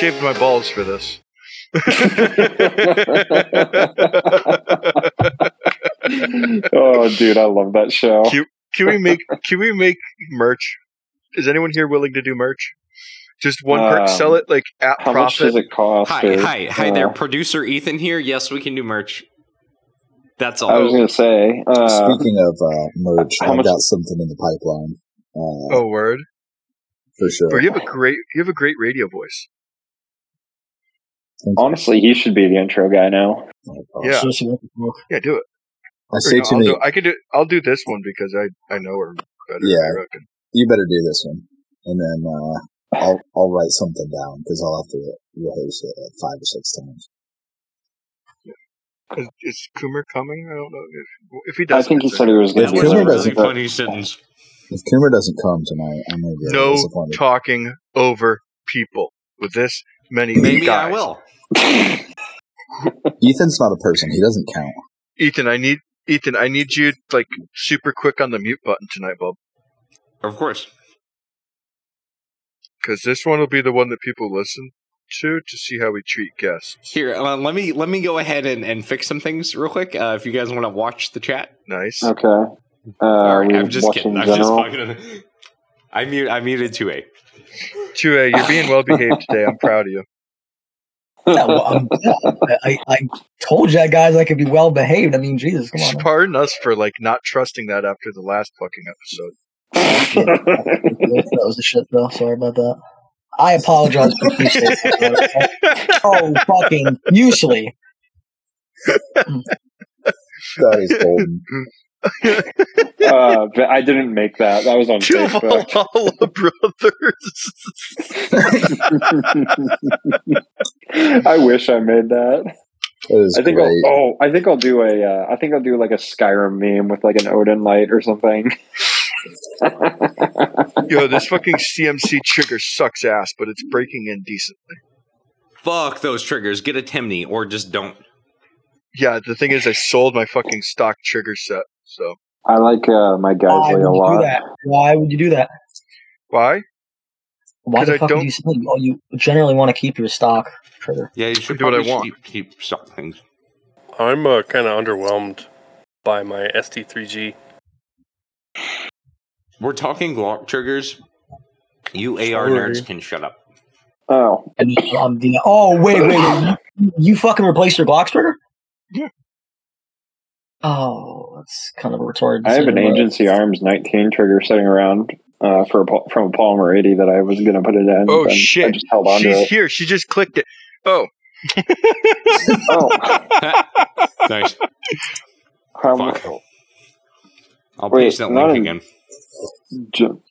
shaved my balls for this. oh, dude, I love that show. Cute. Can we make can we make merch? Is anyone here willing to do merch? Just one per Um, sell it like at How much profit. does it cost? Hi, or, hi, hi uh, there. Producer Ethan here. Yes, we can do merch. That's all. I was gonna say. Uh, Speaking of uh, merch, how I've much- got something in the pipeline uh, oh word! for sure. Bro, you have a great you have a great radio voice. Thank you. honestly, he should be the intro guy now. Yeah. Seriously, what the fuck? Yeah, do it. I Or say no, too I'll do, I could do. I'll do this one because I I know her better. Yeah. You better do this one, and then uh, I'll I'll write something down because I'll have to rehearse it like five or six times. Is, is Coomer coming? I don't know if if he does. I think he said he was going to that do was a Coomer doesn't- funny sentence. If Coomer doesn't come tonight, I'm gonna be a little no talking over people with this many Maybe guys. I will. Ethan's not a person; he doesn't count. Ethan, I need Ethan. I need you like super quick on the mute button tonight, Bob, Of course. because this one will be the one that people listen to to see how we treat guests. Here, uh, let me let me go ahead and, and fix some things real quick. Uh, if you guys want to watch the chat. Nice. Okay. Uh, All right, I'm just kidding. I'm just general. fucking. I mute. I muted two A. Two A, you're being well behaved today. I'm proud of you. Yeah, well, I, I told you guys I could be well behaved. I mean, Jesus, come on. Pardon us for like not trusting that after the last fucking episode. that was the shit, though. Sorry about that. I apologize profusely. oh, fucking usually. Mm. That is golden. uh, but I didn't make that. That was on Two Facebook. Valhalla brothers. I wish I made that. That is I think great. I'll, oh, I think I'll do a. Uh, I think I'll do like a Skyrim meme with like an Odin light or something. Yo, this fucking CMC trigger sucks ass, but it's breaking in decently. Fuck those triggers. Get a Timney or just don't. Yeah, the thing is, I sold my fucking stock trigger set. So I like uh, my Why would a you do lot. that? Why would you do that? why? Why the I fuck don't- would you sell? Oh, you generally want to keep your stock trigger. Yeah, you should do what I want. Keep, keep stock things. I'm uh, kind of underwhelmed by my ST3G. We're talking Glock triggers. You AR Sorry. nerds can shut up. Oh, And um, the, oh wait, wait, wait. You, you fucking replaced your Glock trigger? Yeah. Oh, that's kind of a retarded. I have an decision, but- Agency Arms 19 trigger sitting around uh, for a, Pal- from a Polymer 80 that I was going to put it in. Oh and I shit! just held on to She's it. here. She just clicked it. Oh. Oh, nice. how Fuck. I'll Wait, paste that link in- again. Ju-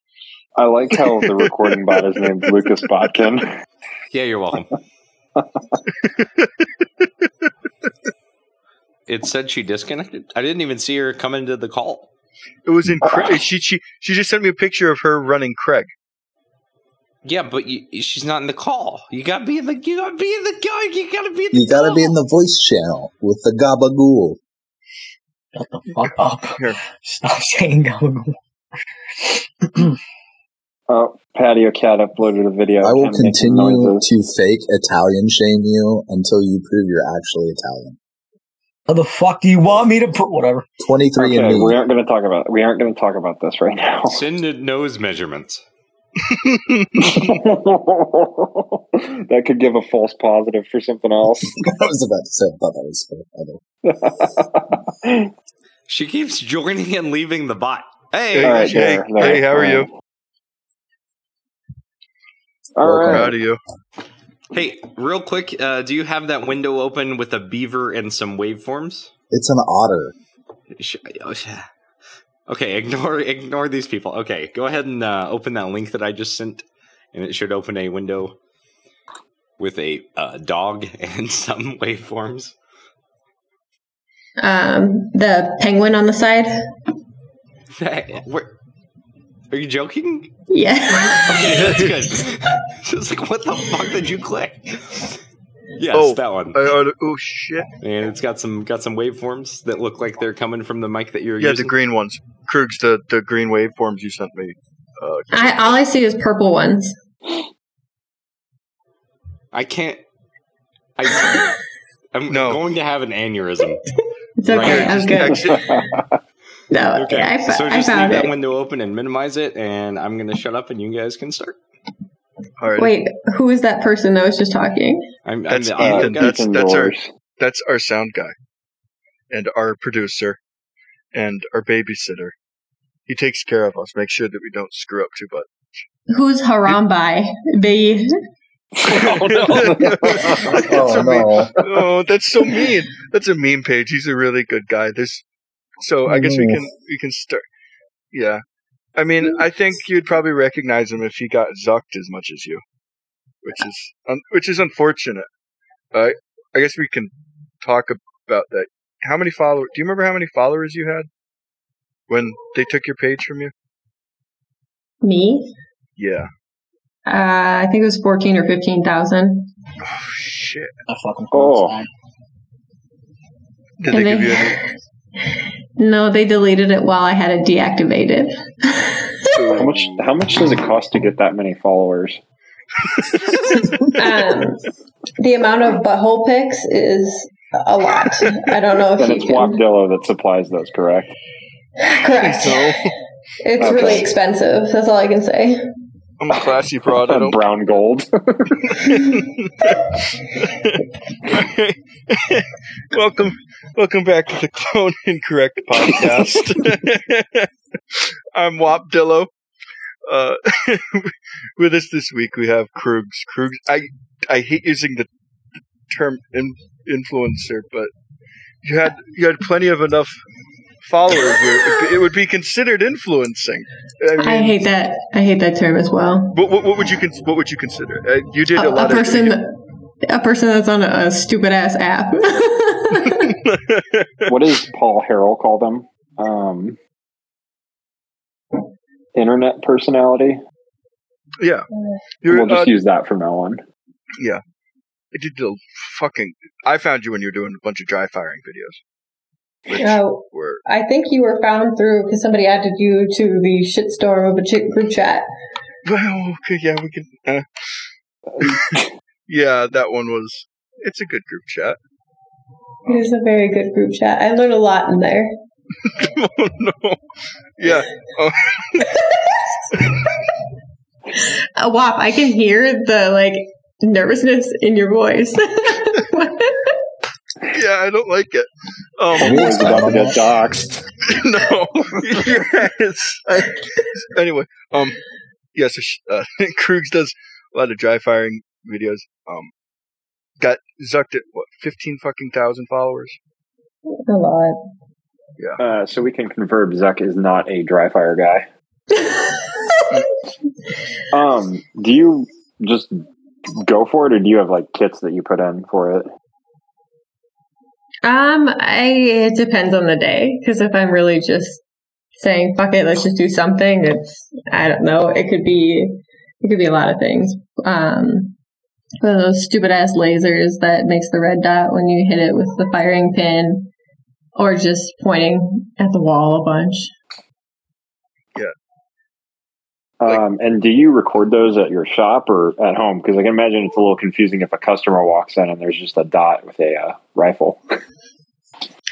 I like how the recording bot is named Lucas Botkin. Yeah, you're welcome. it said she disconnected. I didn't even see her come into the call. It was in. Cra- she she she just sent me a picture of her running Craig. Yeah, but you, she's not in the call. You gotta be in the. You gotta be in the. You gotta be in the. You gotta be in the voice channel with the gabagool. Shut the fuck up. Here. Stop saying gabagool. Oh, Patio Cat uploaded a video. I will continue to fake Italian shame you until you prove you're actually Italian. How the fuck do you want me to put whatever? 23 Okay, and me. we aren't going to talk about we aren't going to talk about this right now. Send it nose measurements. that could give a false positive for something else. I was about to say, I thought that was fair. I know. She keeps joining and leaving the bot. Hey, Hey, All right, hey, there, there. hey, how are you? All Welcome. right. Proud of you. Hey, real quick, uh, do you have that window open with a beaver and some waveforms? It's an otter. Sh- oh, sh- Okay, ignore ignore these people. Okay, go ahead and uh, open that link that I just sent, and it should open a window with a uh, dog and some waveforms. Um, the penguin on the side. Where, are you joking? Yeah. Okay, that's good. Just like, what the fuck did you click? Yes, Oh, that one. I, oh, oh shit! and it's got some got some waveforms that look like they're coming from the mic that you're using. Yeah, using. the green ones. Krugs, the the green waveforms you sent me. Uh, I, all I see is purple ones. I can't. I, I'm No. going to have an aneurysm. It's okay. Right. I'm Just good. Exit- No, Okay, I, fo- so I just leave found that it. window open and minimize it, and I'm going to shut up, and you guys can start. All right. Wait, who is that person that was just talking? I'm, That's I'm the audio Ethan. That's- Ethan that's our- That's our sound guy, and our producer, and our babysitter. He takes care of us. Make sure that we don't screw up too much. Who's Harambe? They Oh, no. That's Oh a mean- no! oh, that's so mean. That's a meme page. He's a really good guy. There's, so I guess we can we can start. Yeah, I mean, I think you'd probably recognize him if he got zucked as much as you, which is un- which is unfortunate. Uh, I guess we can talk about that. How many followers? Do you remember how many followers you had when they took your page from you? me? Yeah. Uh, I think it was fourteen or fifteen thousand. Oh shit! I fucking Oh. Did they give you any? No, they deleted it while I had it deactivated. How much? How much does it cost to get that many followers? um, the amount of butthole pics is a lot. I don't know if Then it's can. Wapdillo that supplies those, correct? Correct. No, It's Okay. really expensive. That's all I can say. I'm a classy broad. I don't Brown gold. welcome, welcome back to the Clone Incorrect podcast. I'm Wap Dillo. Uh, with us this week we have Krugs. Krugs. I I hate using the term in, influencer, but you had you had plenty of enough followers where it would be considered influencing. I, mean, I hate that. I hate that term as well. What, what, what would you cons- what would you consider? Uh, you did A, a a person, of. a person that's on a, a stupid ass app. what does Paul Harrell call them? Um, internet personality. yeah, You're, We'll just uh, use that from now on. Yeah, I did the fucking. I found you when you were doing a bunch of dry firing videos. Oh. were I think you were found through because somebody added you to the shitstorm of a chick group chat. well, okay, yeah, we can. Uh, yeah, that one was. It's a good group chat. It is a very good group chat. I learned a lot in there. oh no, yeah, Uh, Wop, I can hear the like nervousness in your voice. yeah, I don't like it. Um, He's about to get doxxed. no, yes. I, anyway, um, yes, yeah, so, uh, Krugs does a lot of dry firing videos. Um, got zucked at what fifteen fucking thousand followers. a lot. Uh, so we can confirm Zuck is not a dry fire guy. Um, do you just go for it, or do you have like kits that you put in for it? Um, I it depends on the day because if I'm really just saying fuck it, let's just do something, it's I don't know. It could be it could be a lot of things. Um, one of those stupid ass lasers that makes the red dot when you hit it with the firing pin, or just pointing at the wall a bunch. Like- Um, and do you record those at your shop or at home? Because I can imagine it's a little confusing if a customer walks in and there's just a dot with a uh, rifle.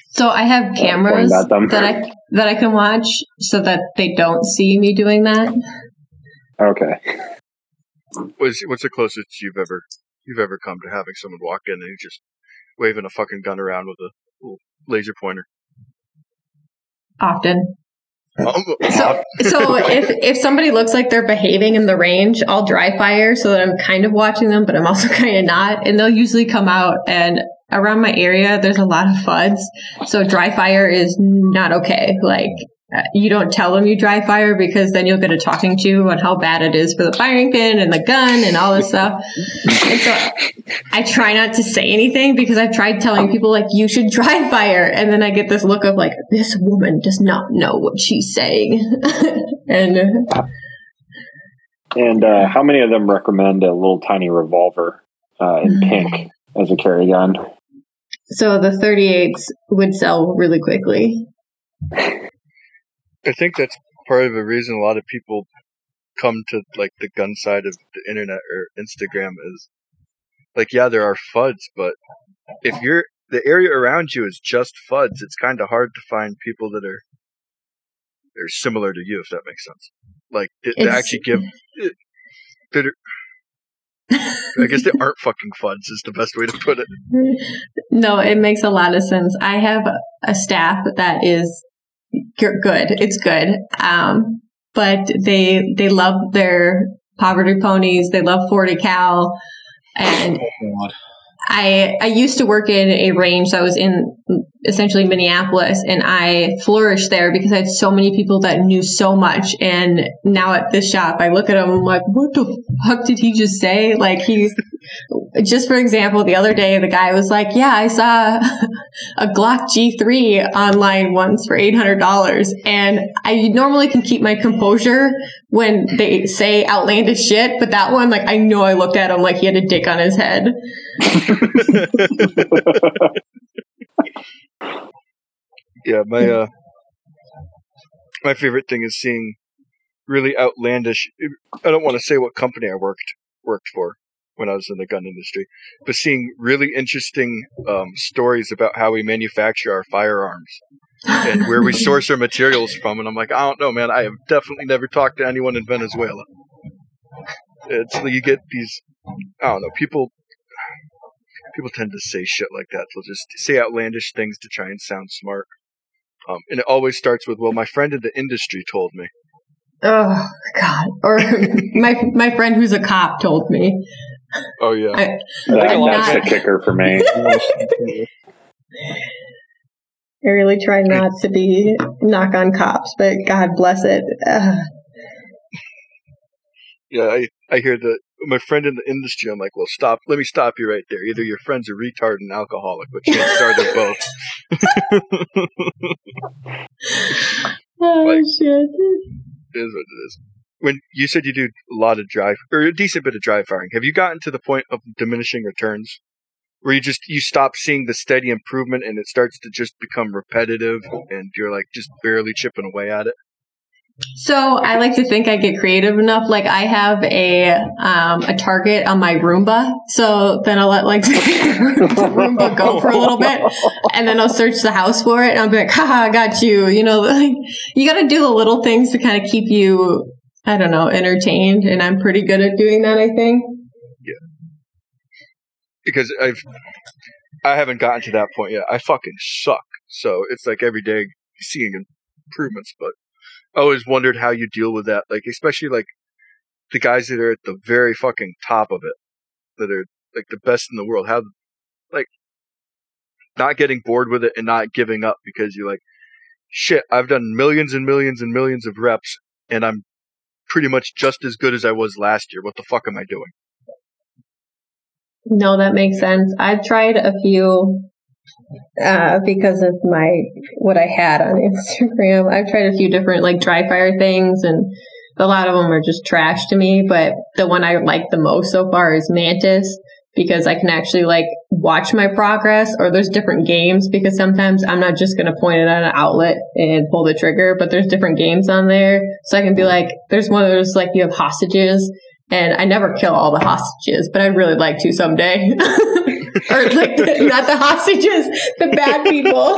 So I have cameras pointing at them. that I that I can watch so that they don't see me doing that. Okay. What's what's the closest you've ever you've ever come to having someone walk in and he's just waving a fucking gun around with a little laser pointer? Often. So, so if if somebody looks like they're behaving in the range, I'll dry fire so that I'm kind of watching them, but I'm also kind of not. And they'll usually come out. And around my area, there's a lot of fuds, so dry fire is not okay. Like you don't tell them you dry fire because then you'll get a talking to on how bad it is for the firing pin and the gun and all this stuff. And so I try not to say anything because I've tried telling people like you should dry fire, and then I get this look of like this woman does not know what she's saying, and And uh, how many of them recommend a little tiny revolver uh, in pink as a carry gun? so the 38s would sell really quickly. I think that's part of the reason a lot of people come to like the gun side of the internet or Instagram is like yeah, there are FUDs, but if you're the area around you is just FUDs, it's kind of hard to find people that are are similar to you, if that makes sense. Like to, to actually give. I guess they aren't fucking FUDs is the best way to put it. No, it makes a lot of sense. I have a staff that is good. It's good. Um, but they they love their poverty ponies. They love 40 cal. And I I used to work in a range that was in essentially Minneapolis, and I flourished there because I had so many people that knew so much. And now at this shop, I look at them I'm like, what the fuck did he just say? Like he's just for example, the other day the guy was like, "Yeah, I saw a Glock G3 online once for eight hundred dollars," and I normally can keep my composure when they say outlandish shit, but that one, like, I know I looked at him like he had a dick on his head. Yeah, my uh, my favorite thing is seeing really outlandish. I don't want to say what company I worked worked for when I was in the gun industry, but seeing really interesting um, stories about how we manufacture our firearms and where we source our materials from. And I'm like, I don't know, man. I have definitely never talked to anyone in Venezuela. It's you get these. I don't know. People people tend to say shit like that. They'll just say outlandish things to try and sound smart. Um, and it always starts with, "Well, my friend in the industry told me." Oh God! Or my my friend who's a cop told me. Oh yeah, I, That, I'm that's not- the kicker for me. I really try not to be knock on cops, but God bless it. Ugh. yeah. I I hear the my friend in the industry. I'm like, "Well, stop. Let me stop you right there. Either your friend's a retard and alcoholic, but chances are they're both." oh Like- shit! It is what it is. When you said you do a lot of drive or a decent bit of dry firing, have you gotten to the point of diminishing returns? Where you just you stop seeing the steady improvement and it starts to just become repetitive and you're like just barely chipping away at it. So I like to think I get creative enough. Like I have a um, a target on my Roomba, so then I'll let like the Roomba go for a little bit, and then I'll search the house for it, and I'll be like, "Haha, I got you." You know, like you got to do the little things to kind of keep you, I don't know, entertained, and I'm pretty good at doing that. I think. Yeah. Because I've I haven't gotten to that point yet. I fucking suck. So it's like every day seeing improvements, but I always wondered how you deal with that. Like especially like the guys that are at the very fucking top of it, that are like the best in the world. How like not getting bored with it and not giving up because you're like, shit, I've done millions and millions and millions of reps and I'm pretty much just as good as I was last year. What the fuck am I doing? No, that makes sense. I've tried a few uh, because of my what I had on Instagram. I've tried a few different like dry fire things, and a lot of them are just trash to me. But the one I like the most so far is Mantis because I can actually like watch my progress. Or there's different games because sometimes I'm not just going to point it at an outlet and pull the trigger, but there's different games on there, so I can be like, there's one of those like you have hostages and I never kill all the hostages, but I'd really like to someday. or like the, not the hostages, the bad people.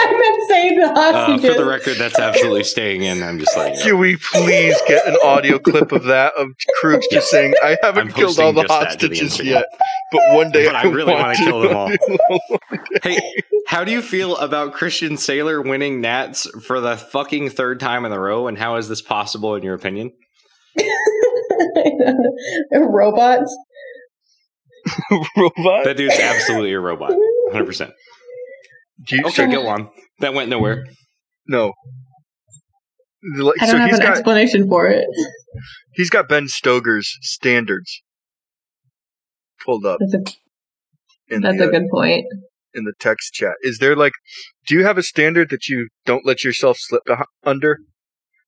I meant saying the Uh, for the record, that's absolutely staying in. I'm just like, you. Can we please get an audio clip of that of Krug just saying, "I haven't I'm killed all the posting just that to the hostages yet, but one day But I really want wanna to kill them all." Hey, how do you feel about Christian Sailer winning Nats for the fucking third time in a row? And how is this possible, in your opinion? They're robots. Robot? That dude's absolutely a robot, 100. percent you, Okay, so- go on. That went nowhere. no. Like, I don't so have he's an got explanation for it. he's got Ben Stoeger's standards pulled up That's a in that's the, a uh, good point. in the text chat. Is there like, do you have a standard that you don't let yourself slip beh- under?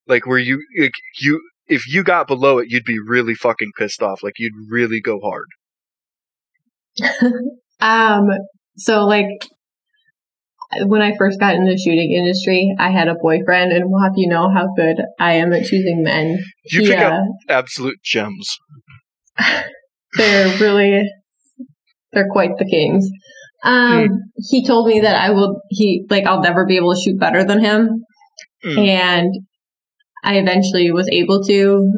Like where you like, you if you got below it, you'd be really fucking pissed off. Like you'd really go hard. Um, so like when I first got in the shooting industry, I had a boyfriend, and Wap, you know how good I am at choosing men. You He, pick uh, up absolute gems. they're really they're quite the kings. Um, he told me that I will. He like I'll never be able to shoot better than him, Hmm. and I eventually was able to,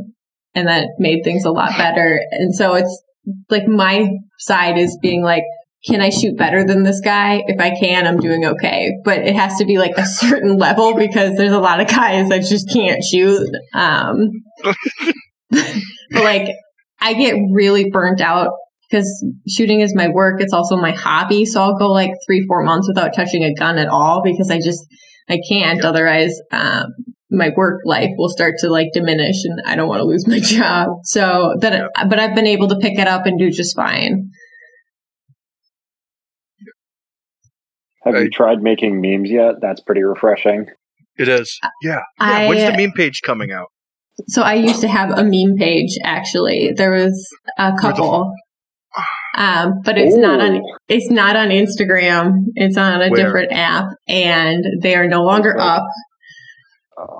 and that made things a lot better. And so it's like my side is being like, can I shoot better than this guy? If I can, I'm doing okay. But it has to be like a certain level because there's a lot of guys that just can't shoot. Um, but like, I get really burnt out because shooting is my work. It's also my hobby. So I'll go like three, four months without touching a gun at all because I just, I can't. Otherwise, um, my work life will start to like diminish and I don't want to lose my job. So that, but I've been able to pick it up and do just fine. Have you tried making memes yet? That's pretty refreshing. It is. Yeah. yeah. I, When's the meme page coming out? So I used to have a meme page actually. There was a couple. Um, but it's not on it's not on Instagram. It's on a Where? different app and they are no longer up.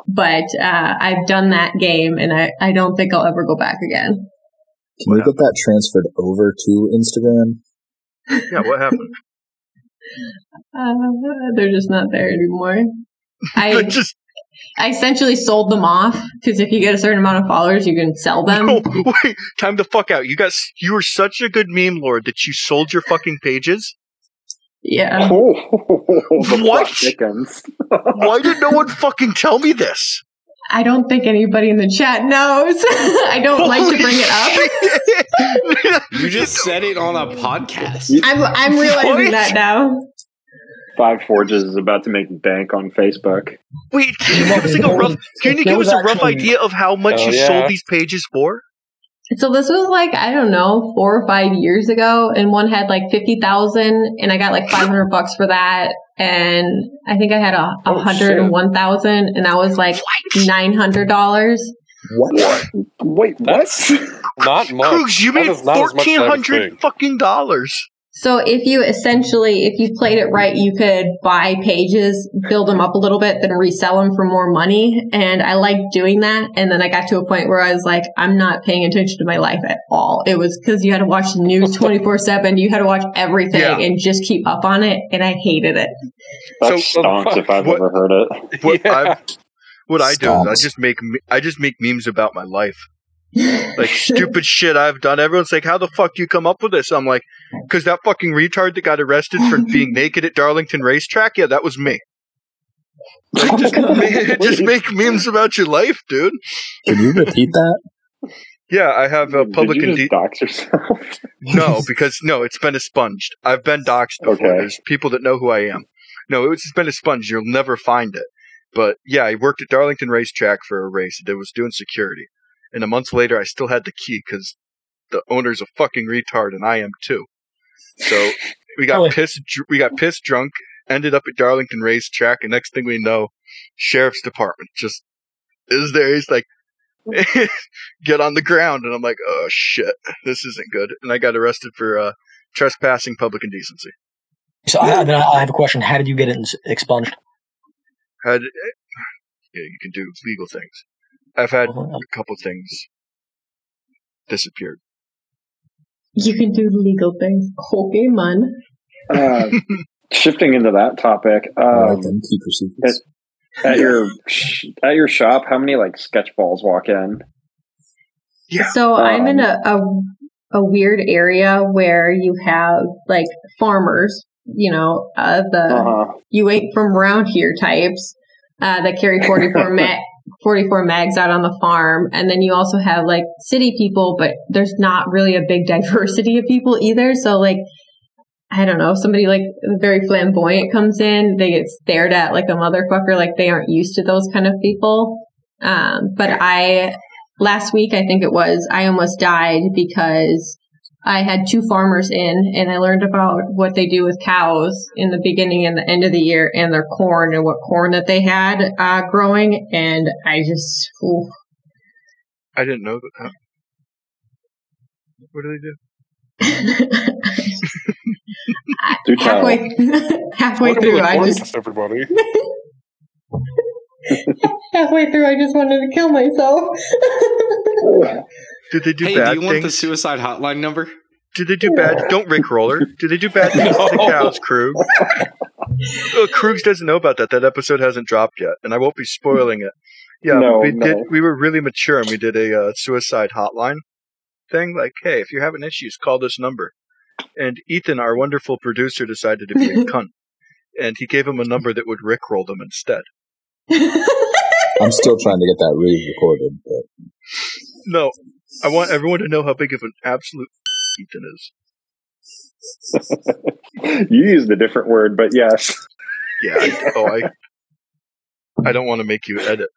But uh, I've done that game and I, I don't think I'll ever go back again. Can we get that transferred over to Instagram? Yeah, what happened? Uh, they're just not there anymore. I just I essentially sold them off because if you get a certain amount of followers, you can sell them. no, wait, time the fuck out. You got you were such a good meme lord that you sold your fucking pages. Yeah. Oh, What? plot. Why did no one fucking tell me this? I don't think anybody in the chat knows. I don't like to bring it up. up. You just said it on a podcast. I'm I'm realizing What? that now. Five Forges is about to make bank on Facebook. Wait, can you give us like a rough? Can you give us a rough idea of how much Oh, you yeah. sold these pages for? So this was like I don't know four or five years ago, and one had like fifty thousand, and I got like five hundred bucks for that, and I think I had a, a Oh, hundred and one thousand, and that was like nine hundred dollars. What? Wait, what? That's not much. Cruz, you That made is not as much as I fourteen would hundred think. fucking dollars. So if you essentially, if you played it right, you could buy pages, build them up a little bit, then resell them for more money. And I liked doing that. And then I got to a point where I was like, I'm not paying attention to my life at all. It was because you had to watch the news 24 seven. You had to watch everything Yeah. and just keep up on it. And I hated it. That So- stonks if I've what- ever heard it. What Yeah. I've, what I do is I just make I just make memes about my life. Like stupid shit I've done. Everyone's like, "How the fuck do you come up with this?" I'm like, "Cause that fucking retard that got arrested for being naked at Darlington Racetrack, yeah, that was me." Like, just, ma- just make memes about your life, dude. Can you repeat that? Yeah, I have a public Did you indeed. just dox yourself? No, because no, it's been expunged. I've been doxxed before. Okay. There's people that know who I am. No, it's been expunged. You'll never find it. But yeah, I worked at Darlington Racetrack for a race. That was doing security, and a month later, I still had the key because the owner's a fucking retard, and I am too. So we got pissed. We got pissed drunk. Ended up at Darlington Racetrack, and next thing we know, sheriff's department just is there. He's like, get on the ground, and I'm like, oh shit, this isn't good. And I got arrested for uh, trespassing, public indecency. So I, then I have a question. How did you get it expunged? Had yeah, you can do legal things. I've had a couple things disappeared. You can do legal things. Okay, man. Uh, shifting into that topic, um, then keep your secrets. at your at your shop, how many like sketch balls walk in? Yeah. So I'm in Um, a, a a weird area where you have like farmers, you know, uh, the Uh-huh. you ain't from around here types uh, that carry 44 ma- 44 mags out on the farm. And then you also have like city people but there's not really a big diversity of people either. So like i don't know somebody like very flamboyant comes in they get stared at like a motherfucker like they aren't used to those kind of people. Um, but i last week i think it was i almost died because I had two farmers in and I learned about what they do with cows in the beginning and the end of the year and their corn and what corn that they had uh, growing. And I just, ooh. I didn't know that. Huh? What do they do? Do halfway, halfway through, I just, everybody. halfway through, I just wanted to kill myself. Did they do hey, bad do you want the suicide hotline number? Did they do bad? Don't Rick Roller. Did they do bad things to the No. cows, Krug? Oh, Krugs doesn't know about that. That episode hasn't dropped yet, and I won't be spoiling it. Yeah, No, we no. did. We were really mature, and we did a uh, suicide hotline thing. Like, hey, if you're having issues, call this number. And Ethan, our wonderful producer, decided to be a cunt, and he gave him a number that would rickroll them instead. I'm still trying to get that re-recorded, but No, I want everyone to know how big of an absolute Ethan is. you used a different word, but yes. Yeah. I, oh, I. I don't want to make you edit.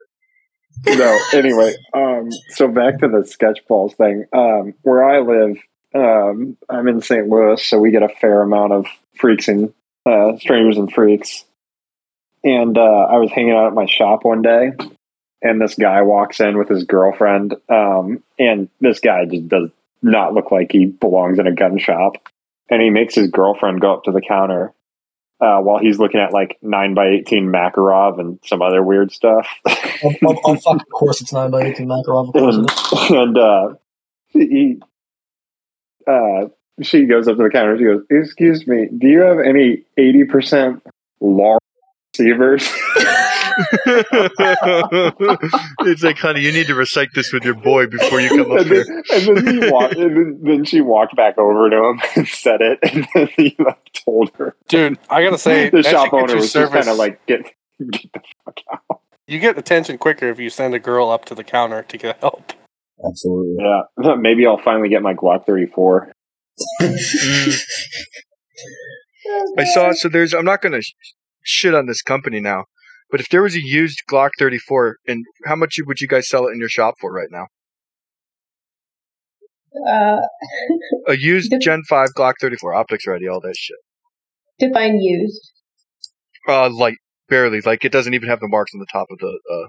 no. Anyway, um, so back to the sketch balls thing. Um, where I live, um, I'm in St. Louis, so we get a fair amount of freaks and uh, strangers and freaks. And uh, I was hanging out at my shop one day, and this guy walks in with his girlfriend. Um, and this guy just does not look like he belongs in a gun shop. And he makes his girlfriend go up to the counter uh, while he's looking at like nine by eighteen Makarov and some other weird stuff. Oh, oh, oh, fuck, of course it's 9 by 18 Makarov. And, and uh, he, uh, she goes up to the counter. She goes, "Excuse me, do you have any eighty percent law receivers?" it's like, honey, you need to recite this with your boy before you come up and, here. then, and then he walked, and then, then she walked back over to him and said it, and then he like, told her. Dude, I gotta say, the shop should get owner your was just kind of like, "Get, get the fuck out." you get attention quicker if you send a girl up to the counter to get help. absolutely. Yeah, maybe I'll finally get my Glock thirty four. Mm. I saw. It. So there's. I'm not going to shit on this company now, but if there was a used Glock 34, and how much would you guys sell it in your shop for right now? uh, A used Gen 5 Glock 34, optics ready, all that shit. define used. Uh, light, barely. Like it doesn't even have the marks on the top of the uh,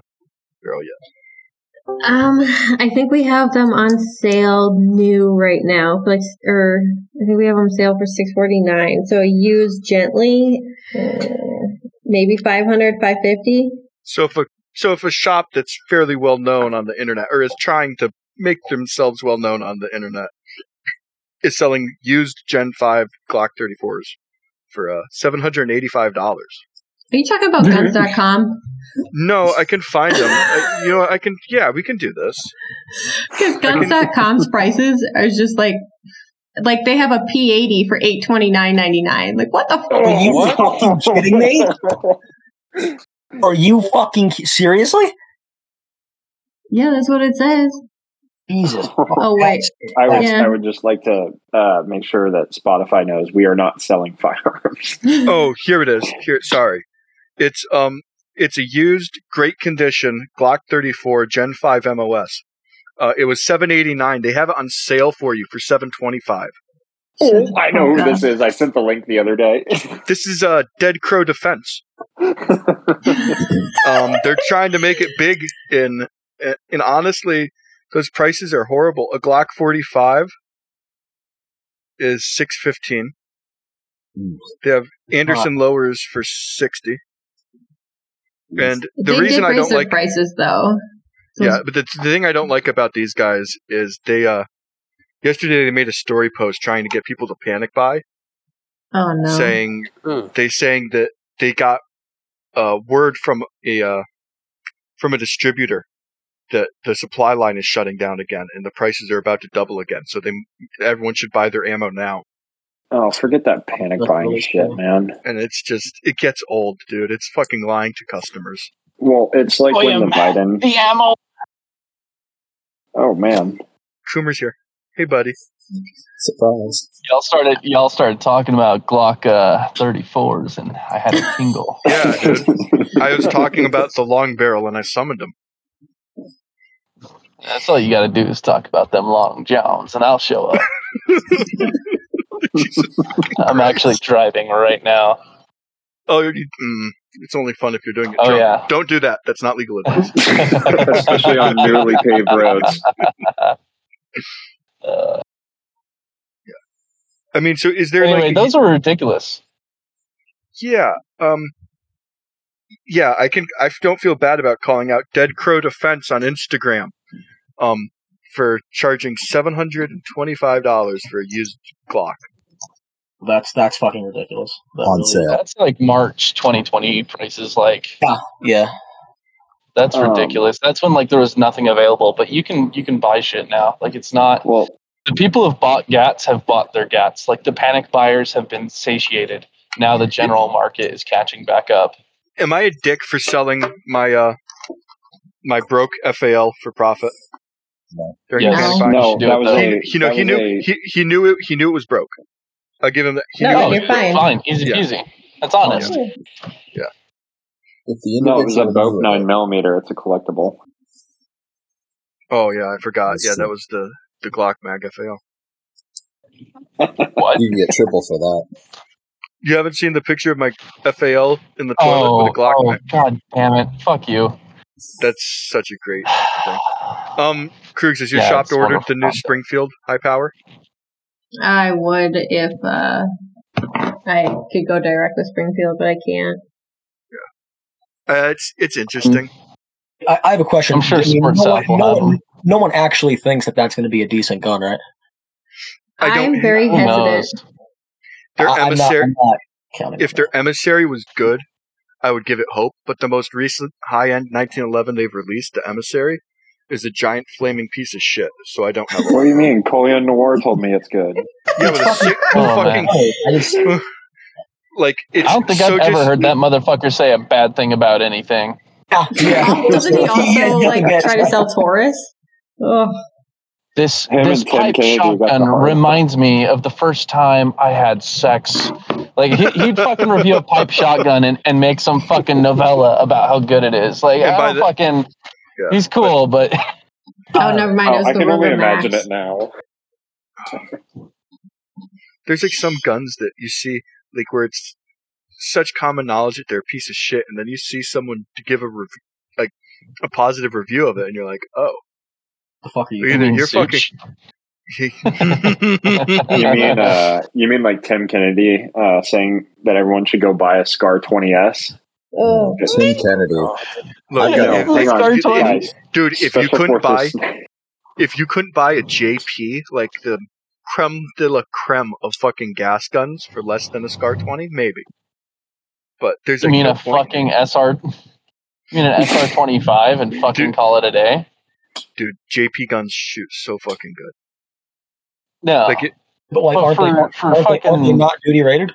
barrel yet. Um, I think we have them on sale new right now. For like, or I think we have them on sale for six forty nine. So a used gently, uh, maybe 500, 550. So if a so if a shop that's fairly well known on the internet or is trying to make themselves well known on the internet is selling used Gen 5 Glock 34s for uh, $785. Are you talking about guns.com? No, I can find them. I, you know, I can. Yeah, we can do this. Because guns.com's prices are just like, like they have a P80 for eight twenty nine ninety nine. Like what the? F- Are you fucking kidding me? Are you fucking seriously? yeah, that's what it says. Jesus. Oh wait, I would, Yeah. I would just like to uh, make sure that Spotify knows we are not selling firearms. Oh, here it is. Here, sorry. It's um, it's a used, great condition Glock 34 Gen 5 MOS. Uh, it was 789. They have it on sale for you for 725. Oh, I know who this is. I sent the link the other day. This is uh, Dead Crow Defense. Um, they're trying to make it big in, and honestly, those prices are horrible. A Glock 45 is 615. They have Anderson lowers for 60. And the they reason I don't like prices though. Yeah, but the, the thing I don't like about these guys is they uh yesterday they made a story post trying to get people to panic buy, Oh no. saying Hmm. they saying that they got a word from a uh, from a distributor that the supply line is shutting down again and the prices are about to double again. So they everyone should buy their ammo now. oh, forget that panic That's buying really shit, cool. man. And it's just it gets old, dude. It's fucking lying to customers. Well, it's like Oh, when yeah, the Biden. The ammo. Oh man, Coomer's here. Hey, buddy. Surprise. Y'all started. Y'all started talking about Glock uh, 34s, and I had a tingle. Yeah, dude. I was talking about the long barrel and I summoned him. That's all you got to do is talk about them long johns, and I'll show up. I'm actually driving right now. Oh, you, mm, it's only fun if you're doing it. Oh, drunk. yeah. Don't do that. That's not legal advice. especially on newly paved roads. Uh, I mean, so is there anyway, like those are ridiculous. yeah, um, yeah? I can. I don't feel bad about calling out Dead Crow Defense on Instagram. Um, for charging seven hundred and twenty-five dollars for a used Glock. That's that's fucking ridiculous. That On really- sale. That's like March 2020 prices. Like Yeah, yeah. that's Um, ridiculous. That's when like there was nothing available. But you can you can buy shit now. Like it's not Well, the people who have bought GATs have bought their GATs. Like the panic buyers have been satiated. Now the general market is catching back up. Am I a dick for selling my uh my broke FAL for profit? No. During Yes. No. no, that was a. He, you know, that he knew a- he, he knew it. He knew it was broke. I'll give him that. He No, knew it Oh, was you're fine. Fine, easy Yeah. peasy. That's honest. Yeah. If the no, it was a individual nine millimeter. It's a collectible. Oh yeah, I forgot. Let's Yeah, see. that was the the Glock Mag FAL. What? you can get triple for that. You haven't seen the picture of my FAL in the toilet Oh, with a Glock oh, Mag? god damn it! Fuck you. That's such a great thing. Um, Krugs, has your Yeah, shop ordered the new. Springfield high power? I would if uh, I could go direct with Springfield, but I can't. Uh, it's it's interesting. I, I have a question. I'm sure I mean, no, one, no, one, no one actually thinks that that's going to be a decent gun, right? I don't- I'm very Who hesitant. Their I, am not, emissary, I'm not if their emissary was good, I would give it hope. But the most recent high end 1911 they've released, the emissary, is a giant flaming piece of shit. So I don't have. What do you mean? Colion Noir told me it's good. Yeah, but a sick, Oh, fucking just, like it's. I don't think so I've ever just- heard that motherfucker say a bad thing about anything. yeah. Doesn't he also like try to sell Taurus? Ugh. This Him this and pipe Kennedy shotgun reminds me of the first time I had sex. Like he, he'd fucking review a pipe shotgun and, and make some fucking novella about how good it is. Like And I by don't the- fucking. Yeah. He's cool, but Oh, never mind. Oh, it was I the can only imagine Max. it now. there's like some guns that you see like where it's such common knowledge that they're a piece of shit, and then you see someone to give a rev- like a positive review of it, and you're like, oh, the fuck are you? Either you're fucking. You mean uh, you mean like Tim Kennedy uh, saying that everyone should go buy a Scar 20s? Oh. Ugh. Tim Kennedy. Oh, look, I yeah, know. yeah, Hang on, Scar dude, 20. guys. dude, if you couldn't buy if you couldn't buy a JP like the creme de la creme of fucking gas guns for less than a Scar 20, maybe. But there's you like mean no a point. fucking SR? You mean an SR twenty five and fucking Dude. call it a day? dude. JP guns shoot so fucking good. No, Like it, But like, But aren't, for- they, aren't, for they, aren't they not duty rated?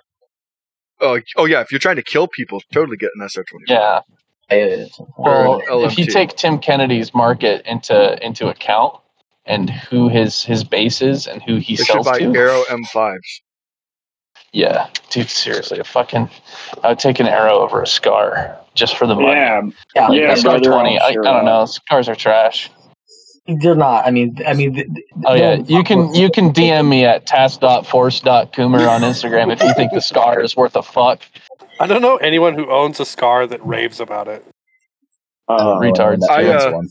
Oh, oh yeah. If you're trying to kill people, totally get an SR 20. yeah. Yeah. Well, if you take Tim Kennedy's market into into account and who his his base is and who he They should sells buy to, Aero M5s. yeah, dude, seriously, a fucking, I would take an Aero over a scar just for the money. Yeah, Yeah, Yeah, a scar brother, twenty. I'm I, don't know. Scars are trash. They're not. I mean, I mean. th- th- Oh yeah, you can you can DM me at task.force.coomer on Instagram if you think the scar is worth a fuck. I don't know anyone who owns a scar that raves about it. I uh, know retards. I, uh.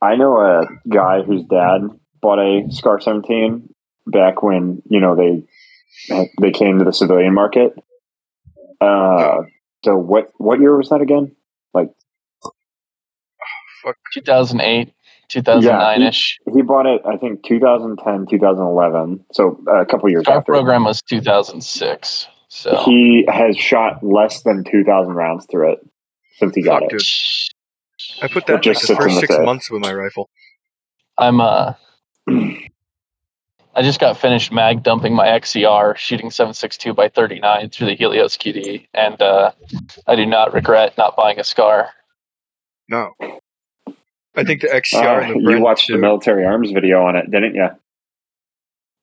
I know a guy whose dad bought a Scar 17 back when you know they they came to the civilian market. Uh, so what what year was that again? 2008, 2009 ish. He bought it, I think, 2010, 2011. So uh, a couple years Scar after. program was 2006. So He has shot less than 2,000 rounds through it since he got Fuck, it. dude. I put It that in like just the first the six safe. months with my rifle. I'm uh I just got finished mag dumping my XCR shooting 762 by 39 through the Helios QD and uh I do not regret not buying a scar. No. I think the XCR Uh, and the you Brent watched the military arms video on it, didn't you?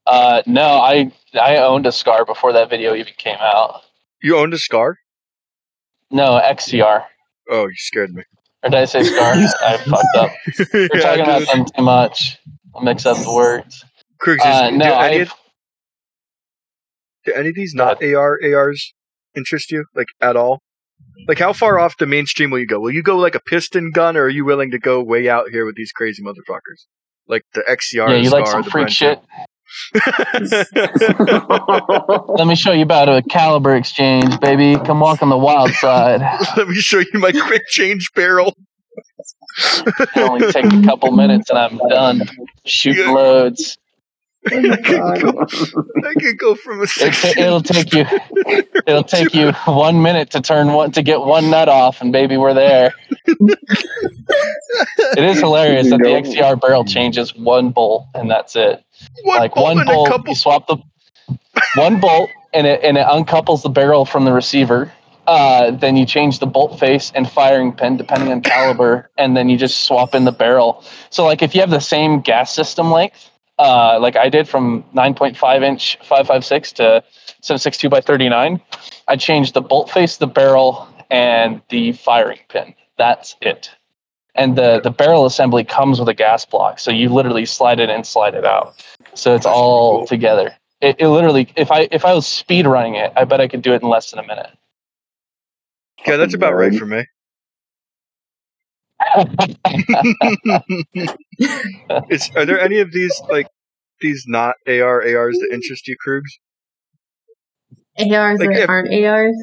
Uh no, I I owned a scar before that video even came out. You owned a Scar? No, XCR. Oh, you scared me. Or did I say scar? I fucked up. We're Yeah, talking about them too much. I'll mix up the words. Kriegs, is- Uh, do, no, any I of, do any of these not AR ARs interest you like at all? Like how far off the mainstream will you go? Will you go like a piston gun, or are you willing to go way out here with these crazy motherfuckers? Like the XCR, yeah, you like some freak shit? Let me show you about a caliber exchange, baby. Come walk on the wild side. Let me show you my quick change barrel. It only takes a couple minutes and I'm done Shoot Yeah. loads. Oh my God. I could go from a It, six. it'll take you. It'll take you one minute to turn one to get one nut off, and baby, we're there. It is hilarious that the Go. XCR barrel changes one bolt, and that's it. One like bolt one and a bolt, couple. you swap the one bolt, and it and it uncouples the barrel from the receiver. Uh, then you change the bolt face and firing pin depending on caliber, and then you just swap in the barrel. So, like if you have the same gas system length, uh, like I did from 9.5 inch 556 to 762 by 39, I changed the bolt face, the barrel, and the firing pin. That's it. And the the barrel assembly comes with a gas block, so you literally slide it in, slide it out. So it's all cool. together. It, it literally, if I if I was speed running it, I bet I could do it in less than a minute. Yeah, that's about right for me. Is are there any of these like these not AR ARs that interest you, Krugs? ARs Like, that if- aren't ARs.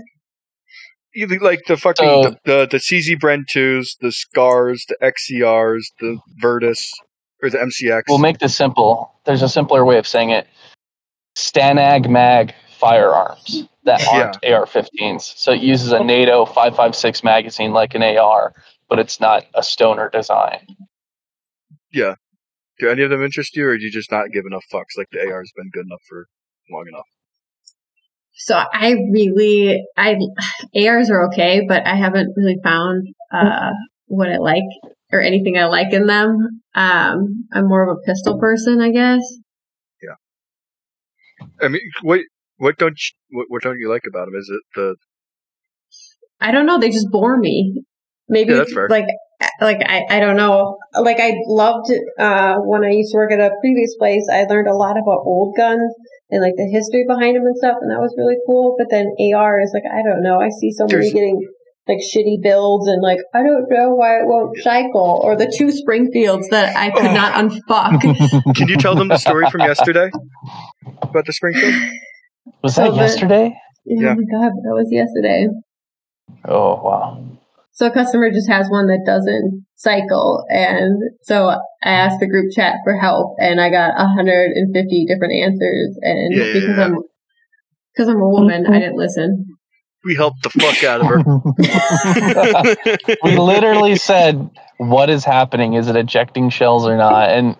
Either like the fucking So- the, the the CZ Bren twos, the Scars, the XCRs, the Virtus, or the MCX. We'll make this simple. There's a simpler way of saying it. Stanag Mag firearms that aren't AR-15s. So it uses a oh. NATO 5.56 magazine like an AR, but it's not a stoner design. Do any of them interest you, or do you just not give enough fucks? Like the AR's been good enough for long enough. So I really, I ARs are okay, but I haven't really found uh, what I like or anything I like in them. Um, I'm more of a pistol person, I guess. Yeah. I mean, what what don't you, what, what don't you like about them? Is it the I don't know. They just bore me. Maybe Yeah, that's fair. like like I, I don't know. Like I loved uh, when I used to work at a previous place. I learned a lot about old guns and like the history behind them and stuff, and that was really cool. But then AR is like I don't know. I see so many There's- getting like shitty builds and like I don't know why it won't cycle or the two Springfields that I could Oh. not unfuck. Can you tell them the story from yesterday about the Springfield? Was So that yesterday? Yeah, Yeah. Oh my god, that was yesterday. Oh wow. So a customer just has one that doesn't cycle, and so I asked the group chat for help, and I got 150 different answers, and Yeah, yeah, because yeah. I'm because I'm a woman, I didn't listen. We helped the fuck out of her. we literally said, "What is happening? Is it ejecting shells or not?" And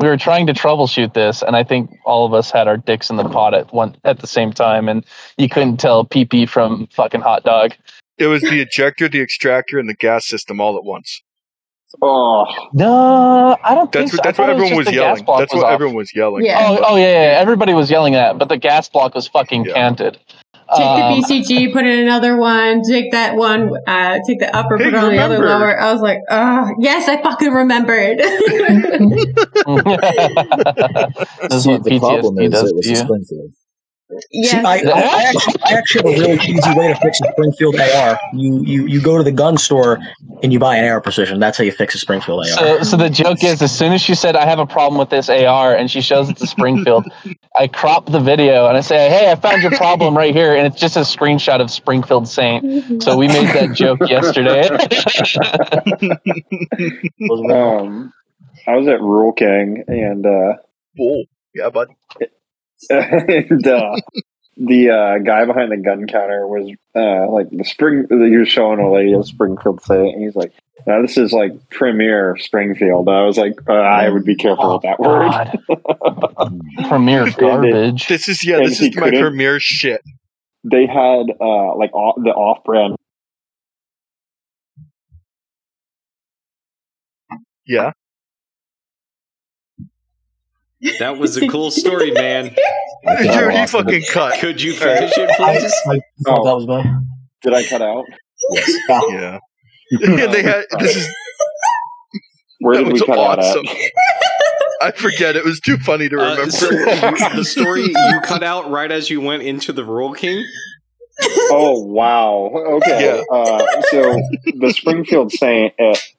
we were trying to troubleshoot this, and I think all of us had our dicks in the pot at one at the same time, and you couldn't tell PP from fucking hot dog. It was the ejector, the extractor, and the gas system all at once. Oh, No, I don't That's think so. what, I that's what everyone just was yelling. That's was what off. everyone was yelling. Yeah. Oh, oh yeah, yeah, everybody was yelling at, but the gas block was fucking Yeah. canted. Take Um, the BCG, put in another one. Take that one. Uh, take the upper, put it on the other remember. lower. I was like, oh, yes, I fucking remembered. That's See, what the problem is does it was to you. Springfield. Yes. See, I, I, I, actually, I actually have a really easy way to fix a Springfield AR. You, you you go to the gun store and you buy an Aero Precision. That's how you fix a Springfield AR. So, so the joke is, as soon as she said, "I have a problem with this AR," and she shows it to Springfield, I crop the video and I say, "Hey, I found your problem right here," and it's just a screenshot of Springfield Saint. So we made that joke yesterday. um, I was at Rural King and uh, Oh, yeah, bud. and uh, the uh, guy behind the gun counter was uh, like the spring. He was showing a lady a Springfield Saint, and he's like, "Now this is like premier Springfield." I was like, uh, "I would be careful with that word." Premier garbage. This is yeah. And This is my premier shit. They had uh, like off, the off-brand Yeah. That was a cool story, man. I think I Dude, he lost it. fucking cut. Could you finish it, I, please? I thought that was me. Did I cut out? Yes. Yeah. yeah they had. This is. Where That did we was cut awesome. out at? I forget. It was too funny to remember. Uh, so you, the story you cut out right as you went into the Rural King. Oh wow! Okay, uh, so the Springfield Saint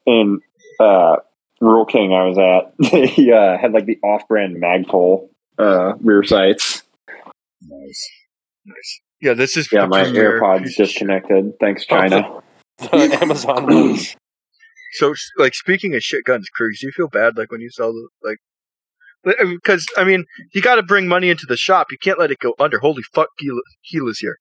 in uh, Rural King I was at, they uh, had like the off-brand Magpul uh, rear sights. Nice. nice. Yeah, this is. Yeah, my premier AirPods piece of disconnected. Thanks, China. The Amazon ones. So, like, speaking of shit guns, Kriegs, do you feel bad like when you sell the like? Because I mean, you got to bring money into the shop. You can't let it go under. Holy fuck, Gila- Gila's here.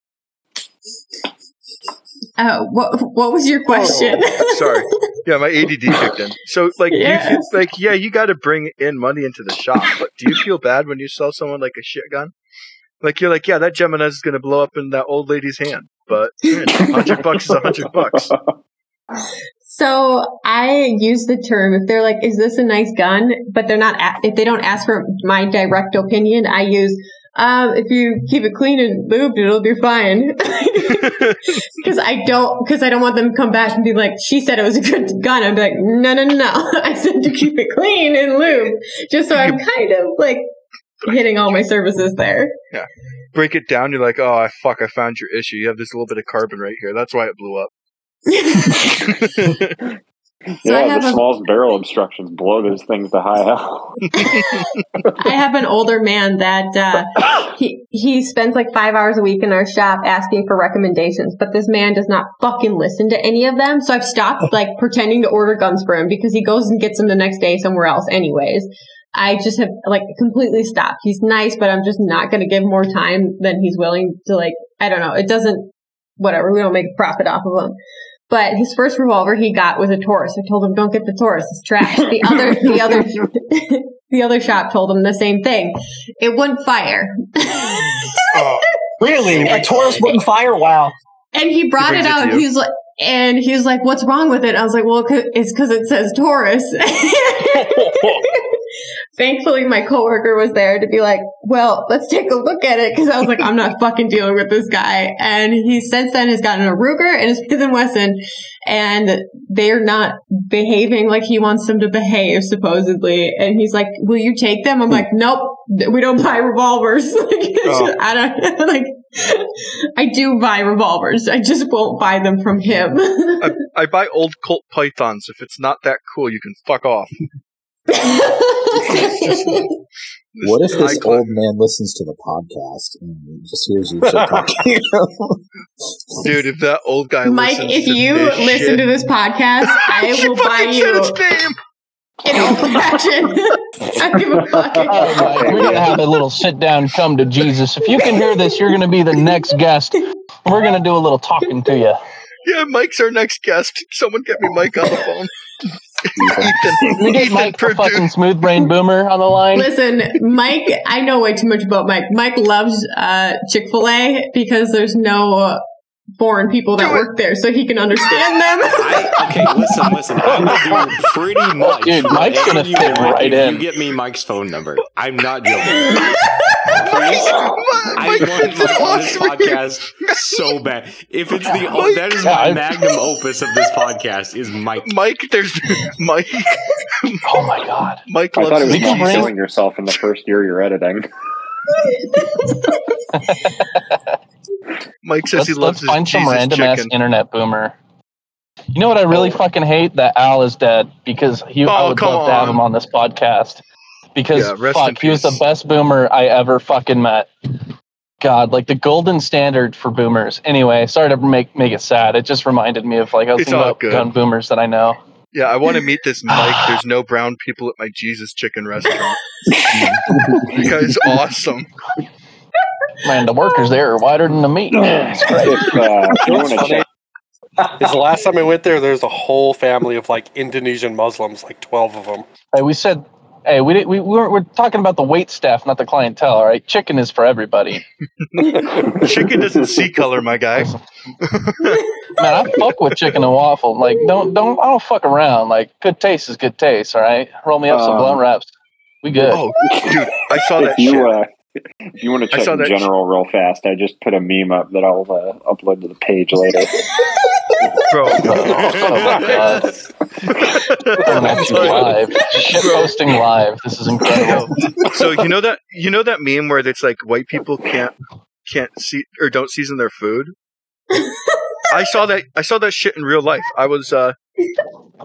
Uh, what what was your question? Sorry. Yeah, my ADD kicked in. So, like, do you feel, like, yeah, you got to bring in money into the shop. But do you feel bad when you sell someone like a shit gun? Like, you're like, yeah, that Jimenez is going to blow up in that old lady's hand. But hundred bucks is a hundred bucks. So I use the term if they're like, "Is this a nice gun?" But they're not. If they don't ask for my direct opinion, I use, um, "If you keep it clean and lubed, it'll be fine." Because I don't, because I don't want them to come back and be like, "She said it was a good gun." I'd be like, "No, no, no, no. I said to keep it clean and lubed." Just so I'm kind of like hitting all my services there. Break it down. You're like, oh, I fuck, I found your issue. You have this little bit of carbon right here. That's why it blew up. I yeah, have the a- smallest barrel obstructions blow those things to high hell. I have an older man that uh, he he spends like five hours a week in our shop asking for recommendations, but this man does not fucking listen to any of them. So I've stopped like pretending to order guns for him because he goes and gets them the next day somewhere else, anyways. I just have like completely stopped. He's nice, but I'm just not going to give more time than he's willing to like. I don't know. It doesn't. Whatever. We don't make profit off of him. But his first revolver he got was a Taurus. I told him, "Don't get the Taurus; it's trash." The other, the other, the other shop told him the same thing. It wouldn't fire, oh, Really? A Taurus wouldn't fire? Wow. and he brought He it brings it to out. you? He was like, and he was like, "What's wrong with it?" I was like, "Well, it's because it says Taurus." Thankfully, my coworker was there to be like, "Well, let's take a look at it," because I was like, "I'm not fucking dealing with this guy." And he since then has gotten a Ruger and a Smith and Wesson, and they're not behaving like he wants them to behave, supposedly. And he's like, "Will you take them?" I'm hmm. like, "Nope, we don't buy revolvers." like, Oh. just- I don't like. I do buy revolvers. I just won't buy them from him. I, I buy old Colt Pythons. If it's not that cool, you can fuck off. What if this high old man listens to the podcast and just hears you shit talking? dude? If that old guy, Mike, listens if to you this listen shit- to this podcast, I She will buy said you his name. an old fashioned. I give a fuck. Oh We're gonna have a little sit down, come to Jesus. If you can hear this, you're gonna be the next guest. We're gonna do a little talking to you. Yeah, Mike's our next guest. Someone get me Mike on the phone. Ethan, We get Ethan Mike, the Purdue. fucking smooth brain boomer, on the line. Listen, Mike, I know way too much about Mike. Mike loves uh, Chick fil A because there's no uh, foreign people that work there, so he can understand them. I, okay, listen, listen. I will do pretty much. Dude, Mike's gonna you fit right if in. You get me Mike's phone number. I'm not joking. Please, I Mike, want Mike on this podcast so bad. If it's the Mike. that is my I- magnum opus of this podcast is Mike. Mike, there's Mike. Oh my god. Mike I loves thought it was you bring- killing yourself in the first year you're editing. Mike says Let's, he loves let's his find some Jesus random ass internet boomer. You know what I really oh. fucking hate? That Al is dead because he, I Oh, would come love to have him on this podcast because Yeah, fuck, he was the best boomer I ever fucking met. God, like the golden standard for boomers. Anyway, sorry to make make it sad. It just reminded me of like I was It's thinking all about good. gun boomers that I know. Yeah, I want to meet this Mike. There's no brown people at my Jesus chicken restaurant. you guys awesome. Man, the workers there are wider than the meat. It's great. If, uh, if you What's want to funny check, is the last time I went there, there's a whole family of like Indonesian Muslims, like 12 of them. Hey, we said, hey, we did, we we we're, we're talking about the wait staff, not the clientele. All right, chicken is for everybody. Chicken doesn't see color, my guy. Man, I fuck with chicken and waffle. Like, don't don't I don't fuck around. Like, good taste is good taste. All right, roll me up some Um, blunt wraps. We good. Oh, dude, I saw that if you shit. uh, if you want to check in that general real fast, I just put a meme up that I'll uh, upload to the page later. Bro, Oh, I'm actually live. Shit posting live. This is incredible. so you know that you know that meme where it's like white people can't can't see or don't season their food. I saw that I saw that shit in real life. I was uh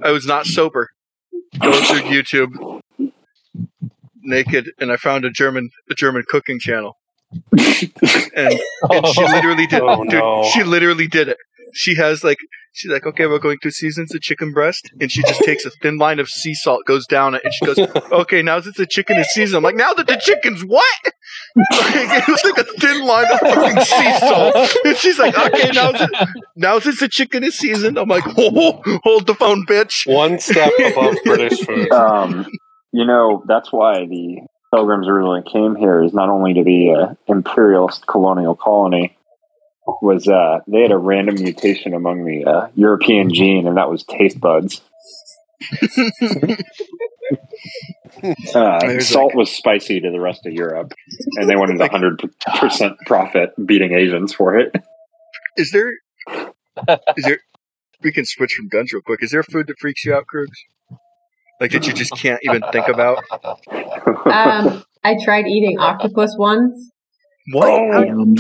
I was not sober. Going through YouTube naked and I found a German a German cooking channel. And, and she literally did Oh, dude, no. she literally did it. she has like she's like, okay, we're going through seasons of chicken breast, and she just takes a thin line of sea salt, goes down it, and she goes, okay, now that the chicken is seasoned, I'm like, now that the chicken's what? like, it was like a thin line of fucking sea salt, and she's like, okay, now that now since the chicken is seasoned, I'm like, oh, hold the phone, bitch. One step above British food. um, you know, that's why the Pilgrims originally came here is not only to be a imperialist colonial colony, was uh, they had a random mutation among the uh, European gene, and that was taste buds. Uh, salt was spicy to the rest of Europe, and they wanted a hundred percent profit, beating Asians for it. Is there is there we can switch from guns real quick. Is there food that freaks you out, Krugs? Like that you just can't even think about? Um, I tried eating octopus once. What? Um,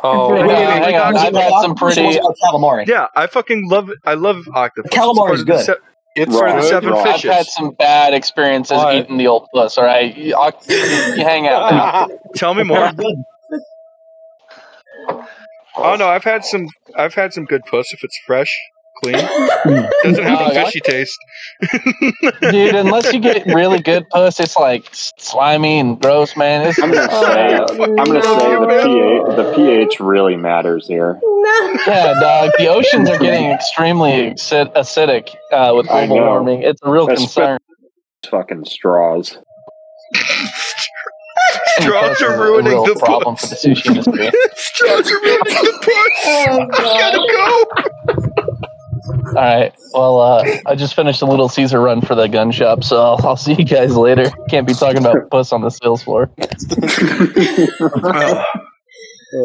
Oh, wait, wait, wait, hang wait, on, I've had some pretty- calamari. Yeah, I fucking love I love octopus. Calamari is part of the good. se- it's Raw. part of the seven Raw. I've fishes. had some bad experiences What? eating the old puss. All right, you, I'll- you hang out. Tell me more. Oh no, I've had some I've had some good puss if it's fresh, clean. Doesn't have Oh, a yeah? fishy taste. dude. Unless you get really good puss, it's like slimy and gross, man. It's, I'm gonna say, I'm gonna say the pH, the pH really matters here. No. yeah, dog. The oceans are getting extremely acidic uh, with global warming. It's a real That's concern. Fucking straws. Straws are ruining the problem puss. for the sushi industry. Straws are ruining the puss. Oh, I God. gotta go. All right. Well, uh, I just finished a little Caesar run for the gun shop, so I'll, I'll see you guys later. Can't be talking about puss on the sales floor.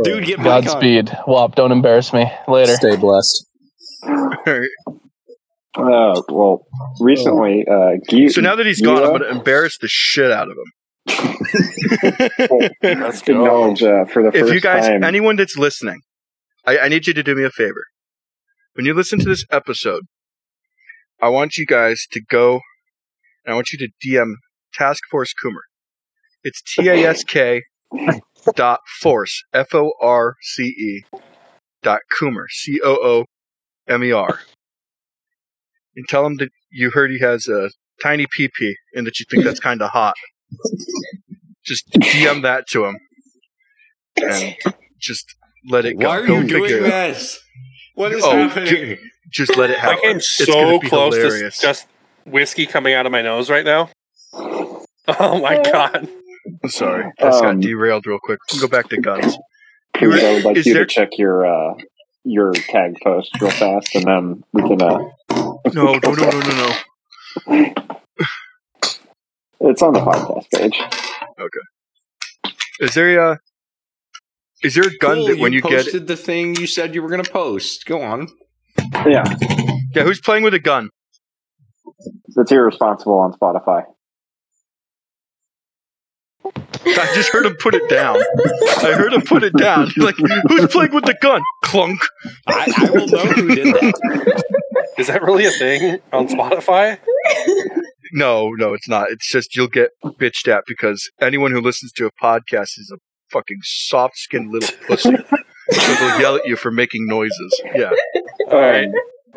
Dude, get Mike on. Godspeed. Wop, don't embarrass me. Later. Stay blessed. Alright. Uh, well, recently, uh, Gu- So now that he's gone, I'm Gila gonna embarrass the shit out of him. Let's go. acknowledge uh, for the if first you guys, time. anyone that's listening, I, I need you to do me a favor. When you listen to this episode, I want you guys to go and I want you to DM Task Force Coomer. It's T A S K dot force F O R C E dot Coomer C O O M E R, and tell him that you heard he has a tiny pee pee and that you think that's kind of hot. Just DM that to him and just let it go. Why are Go you doing this? What is Oh, happening? Just let it happen. I came It's so gonna be close hilarious. to just whiskey coming out of my nose right now. Oh my god. Sorry, I just got Um, derailed real quick. Go back to guns. I would like Is you there- to check your uh, your tag post real fast, and then we can. Uh, No, no, no, no, no, no. it's on the podcast page. Okay. Is there a is there a gun Cool, that when you, get posted the thing you said you were going to post. Go on. Yeah, yeah? Who's playing with a gun? it's irresponsible on Spotify. I just heard him put it down. I heard him put it down. Like, who's playing with the gun? Clunk. I, I will know who did that. Is that really a thing on Spotify? No, no, it's not. It's just you'll get bitched at because anyone who listens to a podcast is a fucking soft skinned little pussy. so they'll yell at you for making noises. Yeah. All right.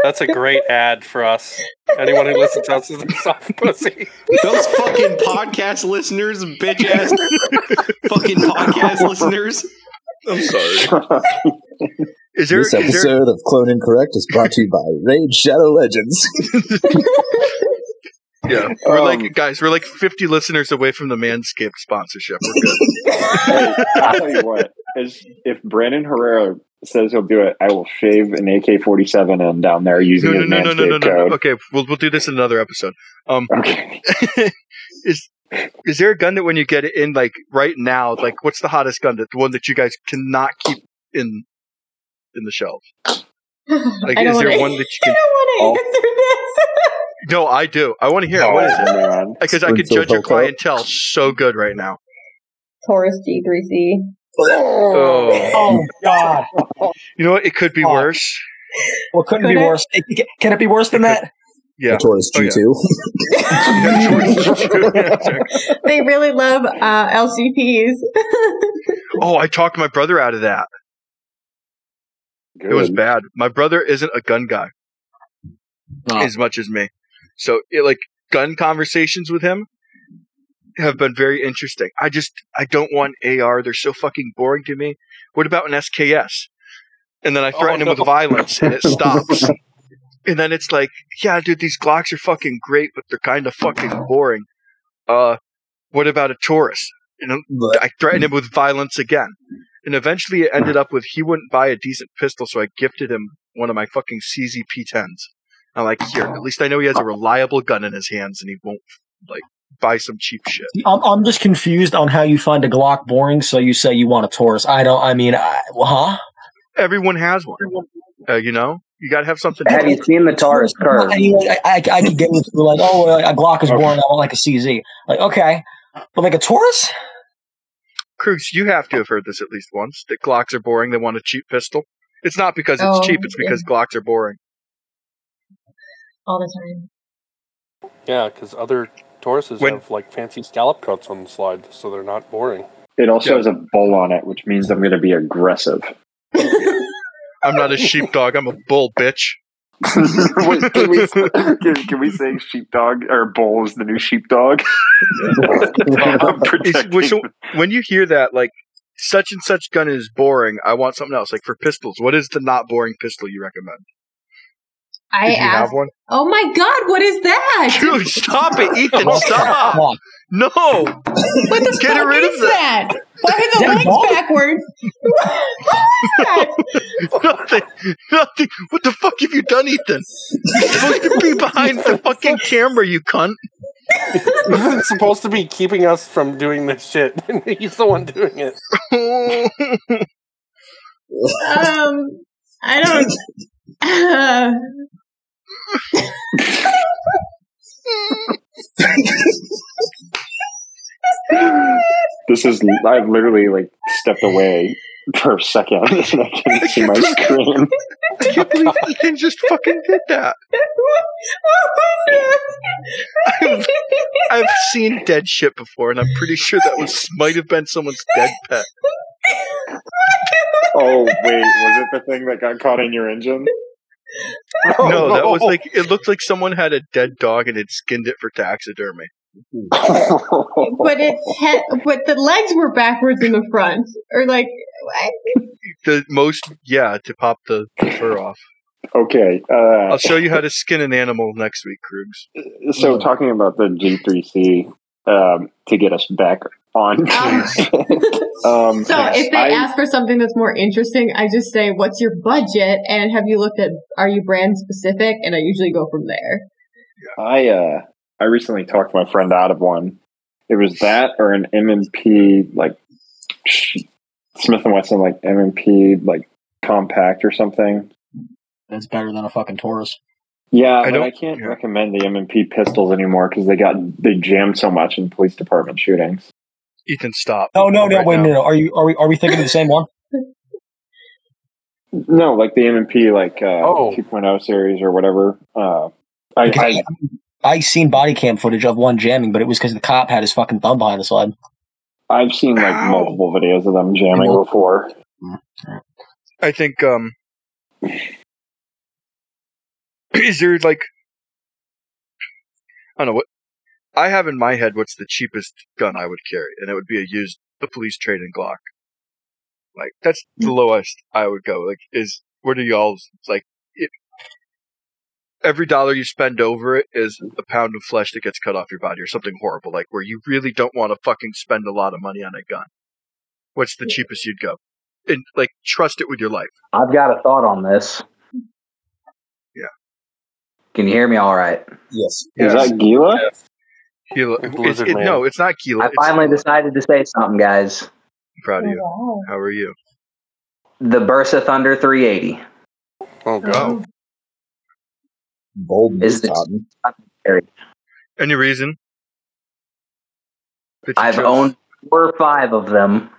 That's a great ad for us. Anyone who listens to us is a soft pussy. Those fucking podcast listeners, bitch ass fucking podcast listeners. I'm sorry. Is there, This is there episode of Clone Incorrect is brought to you by Raid Shadow Legends. Yeah. We're Um, like guys, we're like 50 listeners away from the Manscaped sponsorship. We're good. Hey, I'll tell you what. Is if Brandon Herrera says he'll do it, I will shave an AK forty seven and down there using No, no, his no, no, no, no, no. code. Okay, we'll we'll do this in another episode. Um Okay. is is there a gun that when you get it in like right now, like what's the hottest gun that the one that you guys cannot keep in in the shelves? Like is there wanna- one that you I can don't want to answer this. No, I do. I want to hear it. What is it? Oh. Because I could judge your clientele so good right now. Taurus G3C. Oh. Oh God! You know what? It could be Oh. worse. Well, couldn't Could be it? worse. It- Can it be worse than that? Yeah. The Taurus Oh, yeah. G2. they really love uh, LCPs. oh, I talked my brother out of that. Good. It was bad. My brother isn't a gun guy Oh. as much as me, so it, like gun conversations with him have been very interesting. I just I don't want AR. They're so fucking boring to me. What about an SKS? And then I threaten him no. with violence, and it stops. and then it's like, yeah, dude, these Glocks are fucking great, but they're kind of fucking boring. Uh, what about a Taurus? You know, I threatened him with violence again. And eventually it ended up with he wouldn't buy a decent pistol, so I gifted him one of my fucking CZ P10s. I'm like, here, at least I know he has a reliable gun in his hands and he won't, like, buy some cheap shit. I'm, I'm just confused on how you find a Glock boring, so you say you want a Taurus. I don't, I mean, I, huh? Everyone has one. Uh, you know? You gotta have something. Have you seen the Taurus curve? I, I, I, I could get into like, oh, a Glock is boring. I want like a CZ. Like, okay, but like a Taurus? Cruz, you have to have heard this at least once that Glocks are boring. They want a cheap pistol. It's not because it's Oh, cheap, it's because Glocks are boring. All the time. Yeah, because other Tauruses When- have like fancy scallop cuts on the slide, so they're not boring. It also Yeah. has a bull on it, which means I'm going to be aggressive. I'm not a sheepdog, I'm a bull, bitch. Wait, can, we, can, can we say sheepdog or bull is the new sheepdog? I'm It's- protecting. so when you hear that, like, such and such gun is boring, I want something else. Like for pistols, what is the not boring pistol you recommend? I Did you have asked. one? Oh my god, what is that? Dude, stop it, Ethan, stop! Glock. No! what the Get fuck rid is of that? Why are the That legs dog? backwards? what is that? nothing, nothing. What the fuck have you done, Ethan? You're supposed to be behind the fucking camera, you cunt. He's supposed to be keeping us from doing this shit, he's the one doing it. Um, I don't. Uh, This is I've literally like stepped away for a second and I can see my screen. I can't believe Ethan just fucking did that. I've, I've seen dead shit before, and I'm pretty sure that was might have been someone's dead pet. Oh wait, was it the thing that got caught in your engine? No, that was like it looked like someone had a dead dog and had skinned it for taxidermy. but it he- but the legs were backwards in the front, or like what? The most, yeah, to pop the, the fur off. okay, uh, I'll show you how to skin an animal next week, Krugs. so talking about the G3C um, to get us back on. um, So if they I- ask for something that's more interesting, I just say, "What's your budget?" and have you looked at? Are you brand specific? And I usually go from there. I uh I recently talked my friend out of one. It was that or an M&P like Smith and Wesson like M&P like compact or something. That's better than a fucking Taurus. Yeah, I don't- I can't yeah. recommend the M&P pistols anymore because they got they jammed so much in police department shootings. Ethan, stop. No, no, no. Right wait, now. no, no. Are you are we are we thinking of the same one? No, like the M&P like uh, Oh. 2.0 series or whatever. Uh, I, Because I I, I seen body cam footage of one jamming, but it was because the cop had his fucking thumb behind the slide. I've seen like Ow. multiple videos of them jamming before. I think um is there like I don't know what I have in my head what's the cheapest gun I would carry, and it would be a used the police trade in Glock. Like that's the mm. lowest I would go. Like is where do y'all like it, every dollar you spend over it is a pound of flesh that gets cut off your body or something horrible, like where you really don't want to fucking spend a lot of money on a gun. What's the cheapest you'd go? And like trust it with your life. I've got a thought on this. Yeah. Can you hear me all right? Yes. Is that Gila? Gila. It's, it, no, it's not Gila. I It's finally Gila. decided to say something, guys. I'm proud of you. wow. How are you? The Bersa Thunder 380 Oh god. Bold Is news, this- Any reason? I've chose? owned four or five of them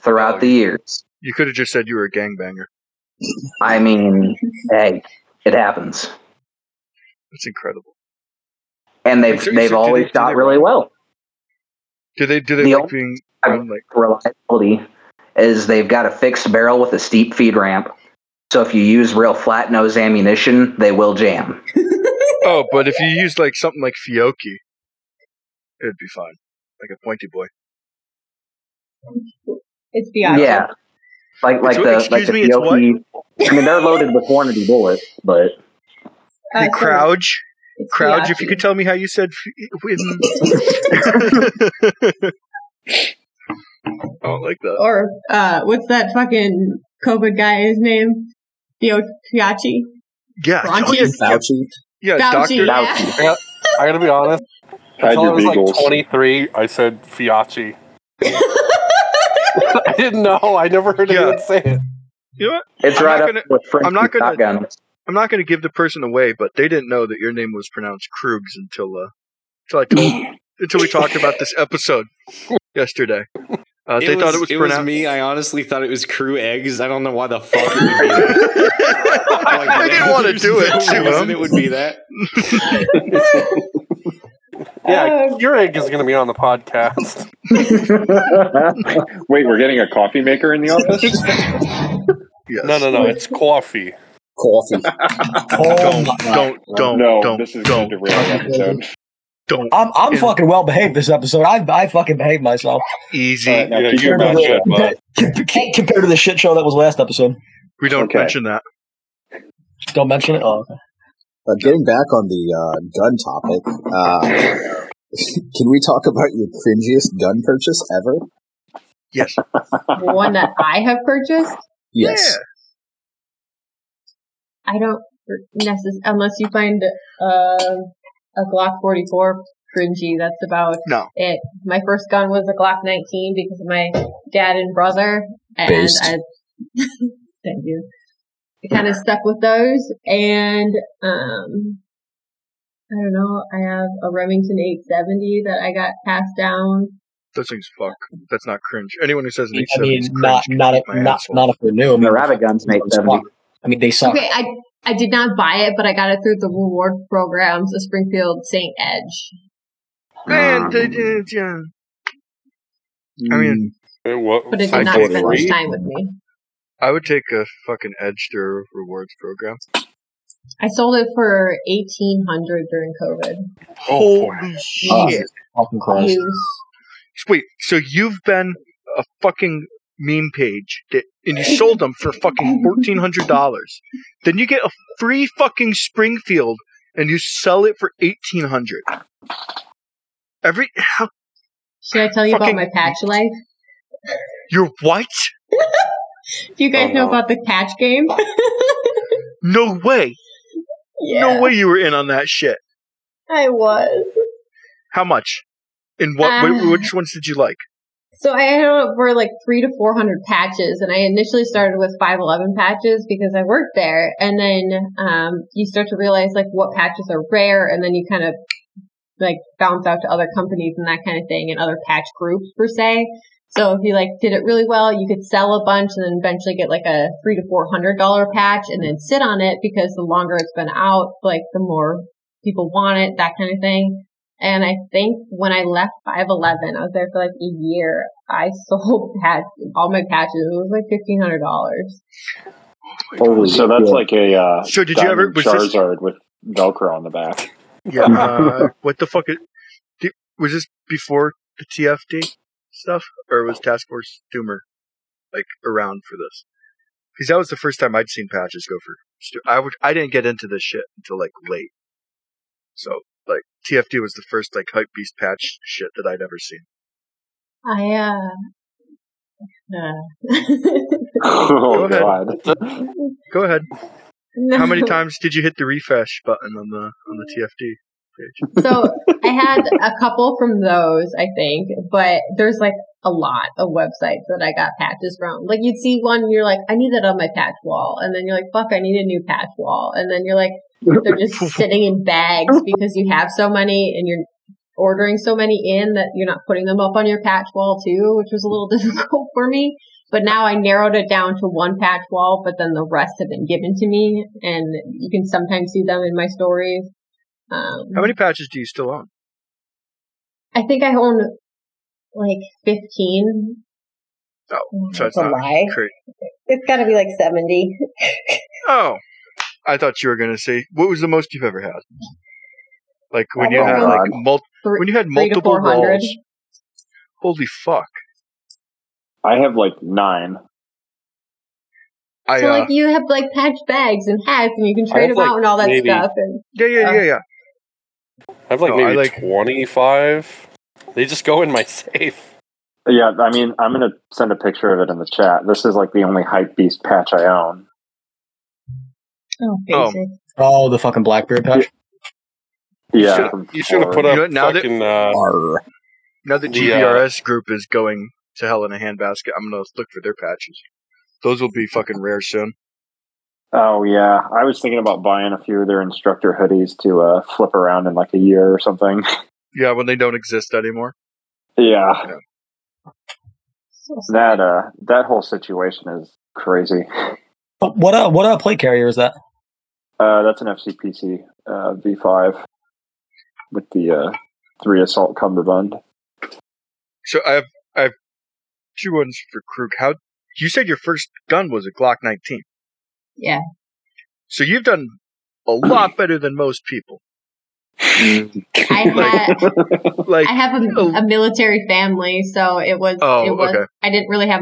throughout Oh, the years. You could have just said you were a gangbanger. I mean, hey, it happens. That's incredible. And they've So- so they've always they- shot really well. Do they do they The like being I- run like Reliability is they've got a fixed barrel with a steep feed ramp. So if you use real flat nose ammunition, they will jam. Oh, but if you use like something like Fiocchi, it'd be fine. Like a pointy boy. It's Bianchi. Yeah, like like It's- the like the me, it's what? Fiocchi. I mean, they're loaded with Hornady bullets, but Uh, the so Crouch. it's Crouch, if you could tell me how you said. F- I don't like that. Or uh, what's that fucking COVID guy's name? Fio- Fiacci? Yeah, Bronchi? oh, yeah, yeah, Fauci. yeah, Fauci, Doctor. yeah. I gotta be honest. Hide Until I your was beagles. like 23, I said Fiacci. I didn't know. I never heard Yeah. anyone say it. You know what? it's I'm right up gonna- with French I'm not gonna- shotguns. I'm not going to give the person away, but they didn't know that your name was pronounced Krugs until uh, until I told until we talked about this episode yesterday. Uh, they thought it was it pronounced. was me. I honestly thought it was crew eggs. I don't know why the fuck it would be that. Like, I didn't want to do it no to reason him. It would be that. Yeah, your egg is going to be on the podcast. Wait, we're getting a coffee maker in the office? Yes. No, no, no. It's coffee. Coffee. Oh Don't, my God. don't, don't, no, don't, this is don't, going to derail episode. don't. I'm I'm fucking well behaved this episode. I I fucking behaved myself Easy. All right, now Yeah, keep you your mouth mentioned but compared, compared to the shit show that was last episode. we don't Okay. mention that. Don't mention it. Oh, okay. But getting back on the uh, gun topic, uh, can we talk about your cringiest gun purchase ever? Yes. One that I have purchased. Yes. I don't necessarily, unless you find uh, a Glock 44 cringy. That's about No. it. My first gun was a Glock 19 because of my dad and brother, and Based. I thank you. I kind of stuck with those, and um, I don't know. I have a Remington 870 that I got passed down. Those things fuck. That's not cringe. Anyone who says an I mean, is cringe not not eat if, not not if they're new. I mean, The rabbit guns make they seventy. suck. I mean, they suck. Okay, I I did not buy it, but I got it through the reward programs of Springfield St. Edge. Man, they did, yeah. I mean, mm. it, what, But it I did not spend much time with me. I would take a fucking edge through rewards program. I sold it for eighteen hundred during COVID. Oh. Holy Oh. shit. Fucking Christ. Use. Wait, so you've been a fucking meme page that, and you sold them for fucking fourteen hundred dollars. Then you get a free fucking Springfield and you sell it for eighteen hundred. Every how Should I tell you about my patch life? you're what? Do you guys Oh, know no. about the patch game? No way. yeah, No way you were in on that shit. I was. How much? And what? Uh, which ones did you like? So I had over like three to four hundred patches, and I initially started with five eleven patches because I worked there, and then um, you start to realize like what patches are rare, and then you kind of like bounce out to other companies and that kind of thing, and other patch groups per se. So if you like did it really well, you could sell a bunch and then eventually get like a three to four hundred dollar patch, and then sit on it because the longer it's been out, like the more people want it, that kind of thing. And I think when I left 511, I was there for like a year. I sold patch, all my patches. It was like $1,500. Holy so that's shit. like a uh, So did you ever- diamond was this- Charizard with Velcro on the back. Yeah. Uh, what the fuck? Is, did, was this before the TFD stuff, or was Task Force Doomer like around for this? Because that was the first time I'd seen patches go for. I would. I didn't get into this shit until like late. So like TFD was the first like hype beast patch shit that I'd ever seen. I, uh, uh oh ahead. god. Go ahead. no. How many times did you hit the refresh button on the on the TFD page? So I had a couple from those, I think, but there's like a lot of websites that I got patches from. Like you'd see one and you're like, I need that on my patch wall. And then you're like, fuck, I need a new patch wall. And then you're like, they're just sitting in bags because you have so many and you're ordering so many in that you're not putting them up on your patch wall too, which was a little difficult for me. But now I narrowed it down to one patch wall, but then the rest have been given to me and you can sometimes see them in my stories. Um, How many patches do you still own? I think I own like 15. Oh, so it's a not lie. crazy. It's got to be like 70. Oh, I thought you were gonna say what was the most you've ever had? Like when Oh you had my like God. mul- Three, when you had multiple 400. walls. Holy fuck! I have like nine. I so uh, like you have like patch bags and hats and you can trade them like, out and all that maybe- stuff and yeah yeah yeah yeah. I have like No, maybe like- 25. They just go in my safe. Yeah, I mean, I'm gonna send a picture of it in the chat. This is like the only hype beast patch I own. Oh, Oh. basic. Oh, the fucking Blackbeard patch. Yeah, You should have put up You know, now that- uh, Now that The, uh, GBRS group is going to hell in a handbasket, I'm gonna look for their patches. Those will be fucking rare soon. Oh yeah, I was thinking about buying a few of their instructor hoodies to uh, flip around in like a year or something. Yeah, when they don't exist anymore. yeah, So that uh, that whole situation is crazy. What uh, what uh, plate carrier is that? Uh, that's an FCPC uh, V5 with the uh, three assault cummerbund. So I have I have two ones for Krug. How you said your first gun was a Glock 19. Yeah. So you've done a lot better than most people. I had Like I have a, a military family, so it was Oh, it was okay. I didn't really have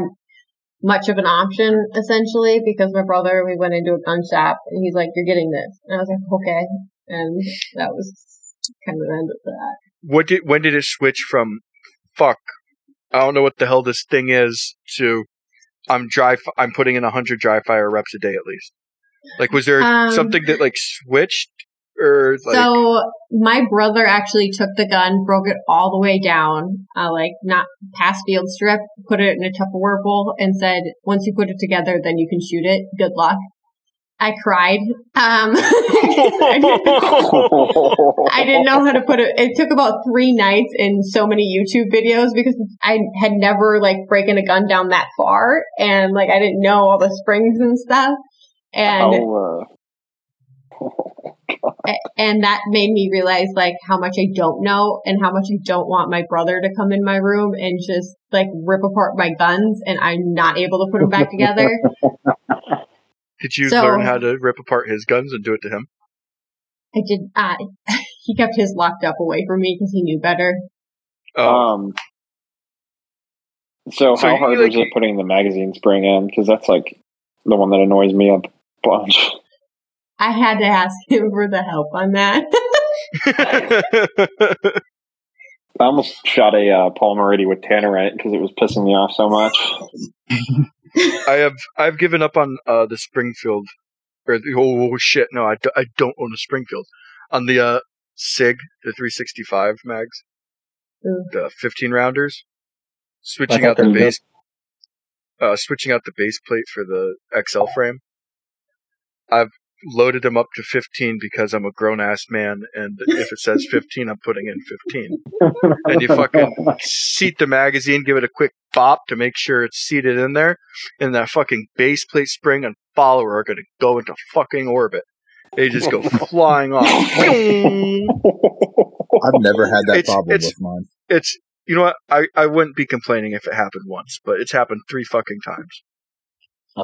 much of an option essentially because my brother we went into a gun shop and he's like, You're getting this and I was like, Okay and that was kind of the end of that. what did when did it switch from fuck I don't know what the hell this thing is to I'm dry I'm putting in 100 dry fire reps a day at least. Like was there Um, something that like switched or like so my brother actually took the gun, broke it all the way down, uh, like not past field strip, put it in a Tupperware bowl, and said, "Once you put it together, then you can shoot it. Good luck." I cried. Um, I, didn't, know how to put it. It took about three nights and so many YouTube videos because I had never like breaking a gun down that far, and like I didn't know all the springs and stuff. And How, uh, and that made me realize like how much I don't know and how much I don't want my brother to come in my room and just like rip apart my guns and I'm not able to put them back together. did you so- learn how to rip apart his guns and do it to him? I did. Uh, he kept his locked up away from me because he knew better. Oh, um, so, So how hard like- was it putting the magazine spring in? Because that's like the one that annoys me a bunch. I had to ask him for the help on that. I almost shot a uh, Polymer 80 with Tannerite because it was pissing me off so much. I have I've given up on uh, the Springfield or the, oh shit no I, do, I don't own a Springfield on the uh, Sig the 365 mags Ooh. the 15 rounders switching out the base uh, switching out the base plate for the XL frame I've loaded them up to 15 because I'm a grown ass man and if it says 15 I'm putting in 15 and you fucking seat the magazine, give it a quick bop to make sure it's seated in there, and that fucking base plate spring and follower are gonna go into fucking orbit. They just go flying off. I've never had that It's- problem it's- with mine. It's you know what? I, I wouldn't be complaining if it happened once, but it's happened three fucking times.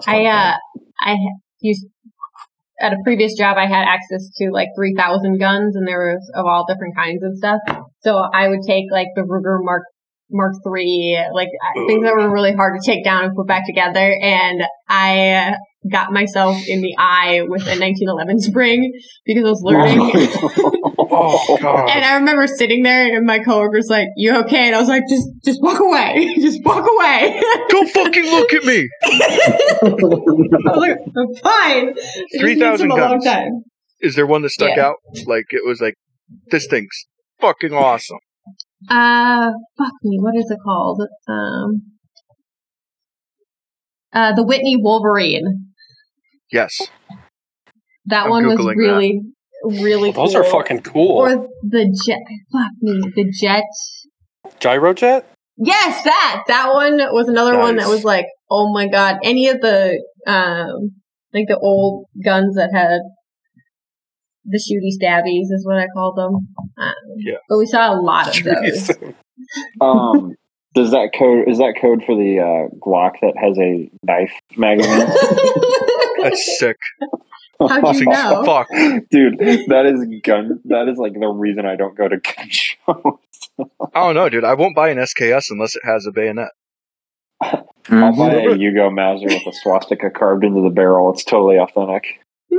I uh I ha- used at a previous job I had access to like 3000 guns and there was of all different kinds and stuff. So I would take like the Ruger Mark Mark 3 like uh, things that were really hard to take down and put back together and I uh, got myself in the eye with a 1911 spring because I was learning. Oh god. And I remember sitting there and my coworker's like, "You okay?" And I was like, "Just, just walk away. just walk away." Don't fucking look at me. I was like, "I'm fine." It 3,000 took a long guns. time. Is there one that stuck Yeah. out? Like it was like this thing's fucking awesome. Uh, fuck me. What is it called? Um, uh, the Whitney Wolverine. Yes. That I'm one was Googling really, really Those cool. are fucking cool. Or the jet. Fuck me. The jet. Gyrojet? Yes, that that one was another one that was like, oh my god. Any of the um, like the old guns that had the shooty stabbies is what I called them. Um, Yeah. But we saw a lot of those. um, Does that code is that code for the uh, Glock that has a knife magazine? That's sick. How do you know? Fuck. Dude, that is gun. That is like the reason I don't go to gun shows. I don't know, dude. I won't buy an SKS unless it has a bayonet. I'll Mhm. buy a Yugo Mauser with a swastika carved into the barrel. It's totally authentic.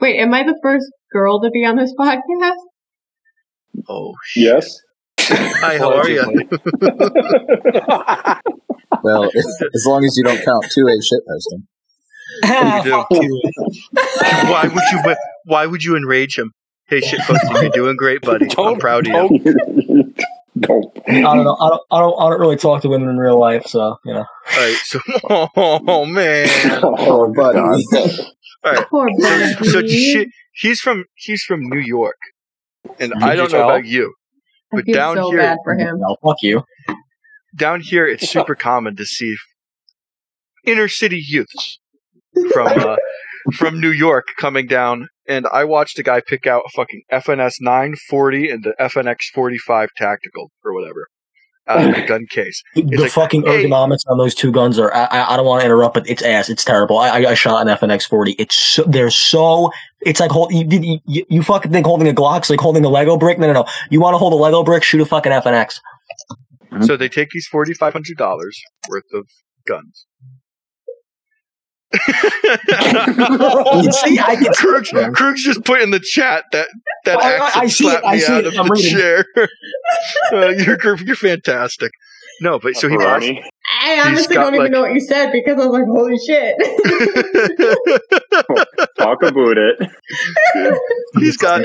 Wait, am I the first girl to be on this podcast? oh shit. yes. Hi, how are you? Well, as long as you don't count two A shit posting. Do. fuck you. why would you? Why would you enrage him? Hey, shitposting, you're doing great, buddy. I'm Don't- proud of you. don't. I don't know. I don't, I don't. I don't really talk to women in real life, so you know. All right, so oh man. Oh, buddy. All right, Poor so, buddy. so shit, he's from he's from New York, and Did I don't know tell? about you, I but feel down so here- bad for him. No, fuck you. Down here it's super common to see inner city youths from uh, from New York coming down, and I watched a guy pick out a fucking FNS 940 and the FNX 45 tactical or whatever out of the gun case. The, the like, fucking hey- ergonomics on those two guns are. I, I, don't want to interrupt, but it's ass. It's terrible. I, I, shot an FNX forty. It's so, they're so. It's like hold, you, you, you fucking think holding a Glock's like holding a Lego brick. No, no, no. You want to hold a Lego brick? Shoot a fucking FNX. So they take these forty five hundred dollars worth of guns. See, I can Krug's, Krug's just put in the chat that that I- I- accent I see it, slapped I me see out it, of I'm the reading. chair. uh, you're you're fantastic. No, but so he bought. I honestly don't even like- know what you said because I was like, holy shit. Talk about it. He's got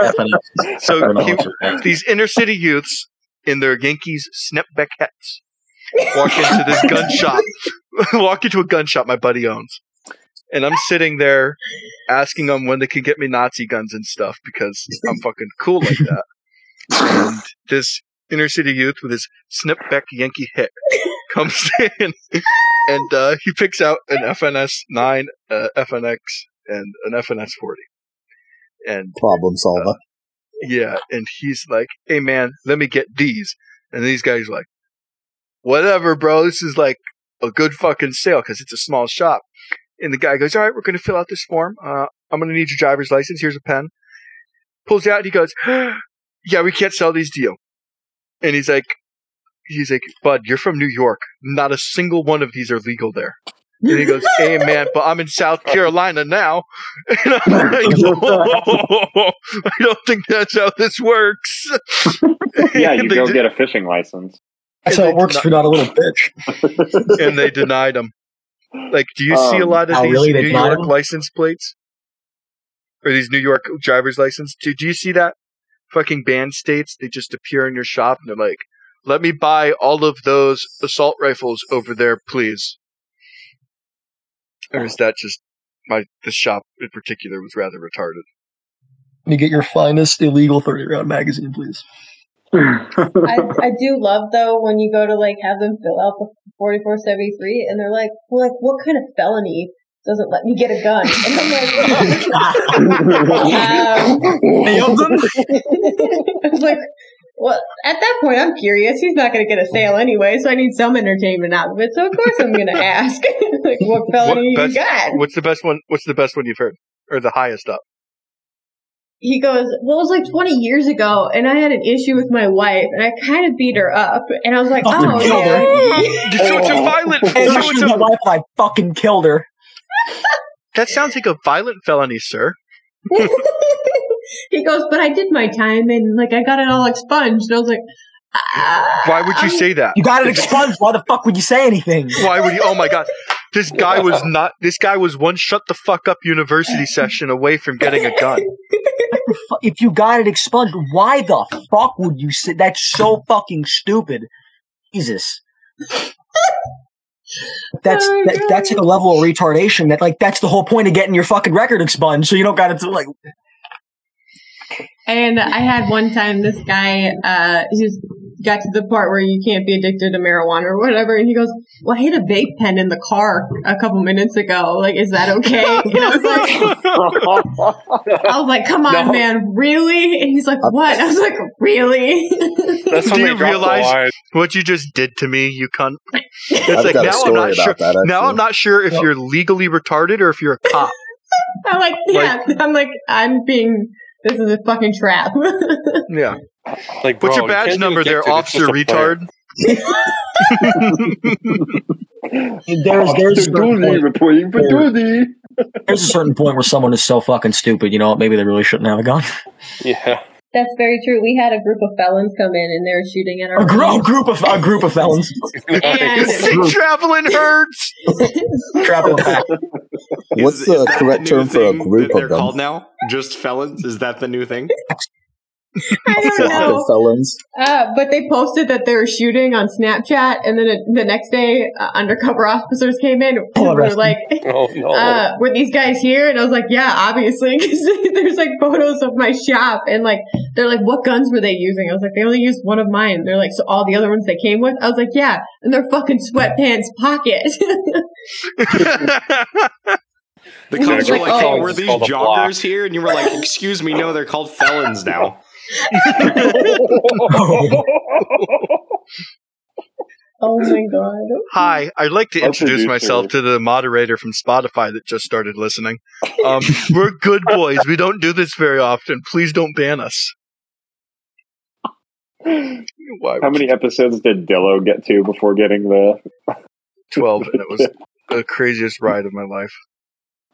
so he, these inner city youths in their Yankees snapback hats walk into this gun shop. walk into a gun shop my buddy owns. And I'm sitting there asking them when they can get me Nazi guns and stuff because I'm fucking cool like that. And this inner city youth with his snapback Yankee hat comes in and uh, he picks out an FNS 9, uh, FNX, and an FNS 40. And Problem solver. Yeah, and he's like, "Hey man, let me get these." And these guys like, "Whatever, bro. This is like a good fucking sale because it's a small shop." And the guy goes, "All right, we're gonna fill out this form. Uh, I'm gonna need your driver's license. Here's a pen." Pulls out. And he goes, "Yeah, we can't sell these to you." And he's like, "He's like, Bud, you're from New York. Not a single one of these are legal there." And he goes, "Hey man, but I'm in South Carolina now." And I'm like, "Oh, I don't think that's how this works." Yeah, you go did- get a fishing license. That's how it works if you're not a little bitch. and they denied him. Like, do you see a Um, lot of oh, these really? New York him? license plates or these New York driver's license? Do, do you see that? Fucking band states, they just appear in your shop and they're like, "Let me buy all of those assault rifles over there, please." Or is that just my the shop in particular was rather retarded? Let me get your finest illegal 30 round magazine, please. I, I do love though when you go to like have them fill out the 4473 and they're like, well, like what kind of felony doesn't let me get a gun? And I'm like, um, Any them? I was like, well, at that point, I'm curious. He's not going to get a sale anyway, so I need some entertainment out of it. So of course I'm going to ask, like, what felony What you got? What's the best one? What's the best one you've heard, or the highest up? He goes, well, it was like 20 years ago, and I had an issue with my wife, and I kind of beat her up, and I was like, oh, Fucking oh killed her. yeah. So it's a violent. Hey, so she it's was my wife, I fucking killed her. that sounds like a violent felony, sir. he goes, but I did my time, and like I got it all expunged. And I was like, ah, Why would you say that? You got it expunged. Why the fuck would you say anything? Why would you? Oh my god, this guy was not. This guy was one shut the fuck up university session away from getting a gun. If you got it expunged, why the fuck would you say that's so fucking stupid? Jesus. That's Oh, that, that's like a level of retardation that like that's the whole point of getting your fucking record expunged, so you don't got to like And I had one time this guy, uh, he was got to the part where you can't be addicted to marijuana or whatever. And he goes, "Well, I hit a vape pen in the car a couple minutes ago. Like, is that okay?" And I was like, "I was like, come on, No. man, really?" And he's like, "What?" I was like, "Really?" That's Do you realize what you just did to me, you cunt? It's I've like got a now I'm not about sure. that. Now. I'm not sure if you're legally retarded or if you're a cop. I'm like, "Yeah." I'm like, "I'm being." This is a fucking trap. Yeah. Like, What's your badge can't number there, get to it. It's officer just a plan. retard? There's there's a certain Patoonie, point, there's a certain point where someone is so fucking stupid. You know? Maybe they really shouldn't have a gun. Yeah. That's very true. We had a group of felons come in and they were shooting at our A, gr- a group of a group of felons And Traveling herds. traveling back. What's Is- the is correct term for a thing group that they're of them? called now? Just felons? Is that the new thing? I don't Flock of know. felons. Uh, but they posted that they were shooting on Snapchat, and then it, the next day, uh, undercover officers came in and Oh, were arrested. like, Oh no. uh, "Were these guys here?" And I was like, "Yeah, obviously." Because there's like photos of my shop, and like they're like, "What guns were they using?" I was like, "They only used one of mine." They're like, "So all the other ones they came with?" I was like, "Yeah," in their fucking sweatpants pocket. The cops were like, like, "Hey, oh. were these called a block. joggers here?" And you were like, "Excuse me, no, they're called felons now." oh my god! Hi, I'd like to introduce myself to the moderator from Spotify that just started listening. Um, we're good boys. We don't do this very often. Please don't ban us. Why? How many episodes did Dillo get to before getting the? 12, and it was the craziest ride of my life.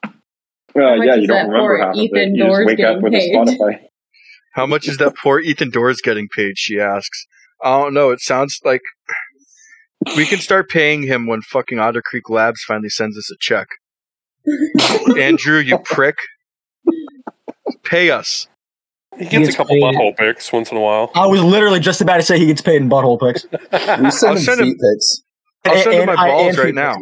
Uh, yeah, you don't remember for half of it. Ethan You just wake up getting with a? Spotify. How much is that poor Ethan Doors getting paid? She asks. I don't know. It sounds like we can start paying him when fucking Otter Creek Labs finally sends us a check. Andrew, you prick. Pay us. He gets a gets couple paid. butthole pics once in a while. I was literally just about to say he gets paid in butthole pics. We I'll send him send him- feet pics. I'll send him my and- balls and right now.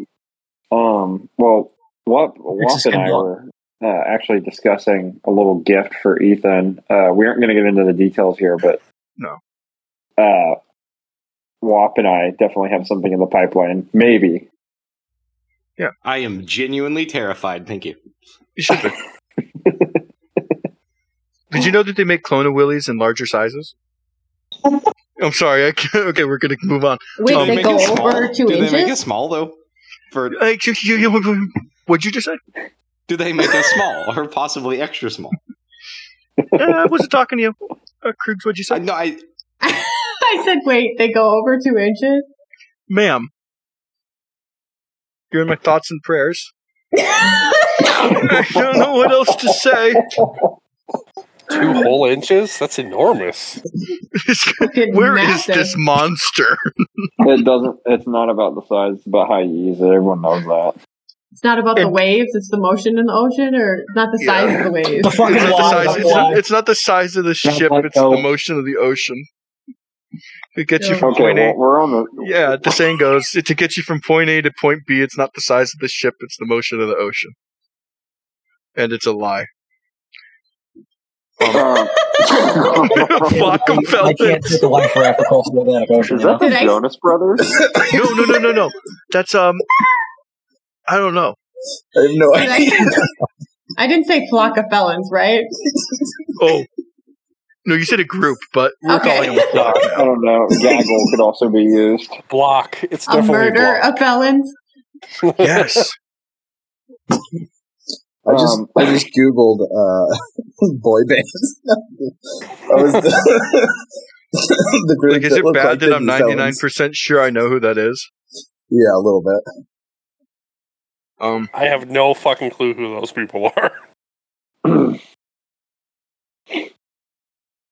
Um. Well, Wap, Wap just and I gonna were uh, actually discussing a little gift for Ethan. Uh, we aren't going to get into the details here, but No. Uh, Wap and I definitely have something in the pipeline. Maybe. Yeah, I am genuinely terrified. Thank you. You should be. Did you know that they make Clone Willies in larger sizes? I'm sorry. I can't, okay, we're gonna move on. Wait, Um, they make go it small? over two Do they make it small though? For Uh, you- you- you- What'd you just say? Do they make it small or possibly extra small? Uh, I wasn't talking to you. Uh, Krugs, what'd you I say? no, I I said, "Wait, they go over two inches." Ma'am. You're in my thoughts and prayers. I I don't know what else to say. Two whole inches? That's enormous. Fucking Where is massive. this monster? It doesn't. It's not about the size. It's about how you use it. Everyone knows that. It's not about the waves; it's the motion in the ocean, or not the size of the waves. The fucking It's not, the size, it's, not, it's not the size of the Not ship, like it's the those. motion of the ocean. It gets you from Okay, point well, A. we're on the. Yeah, the saying goes, to get you from point A to point B, it's not the size of the ship, it's the motion of the ocean. And it's a lie. Uh, Fuck 'em, I can't take a life for after crossing the Atlantic is that the Did I- Jonas Brothers? No, no, no, no, no. That's, um, I don't know. I have no Did I, idea. I didn't say flock of felons, right? Oh. No, you said a group, but we're Okay. calling them a flock I don't know. Gaggle could also be used. Block. It's A definitely murder block. of felons. Yes. I just Um, I just googled uh, boy bands. I was the, the group Like, is it bad like that I'm 99% sure I know who that is? Yeah, a little bit. Um, I have no fucking clue who those people are.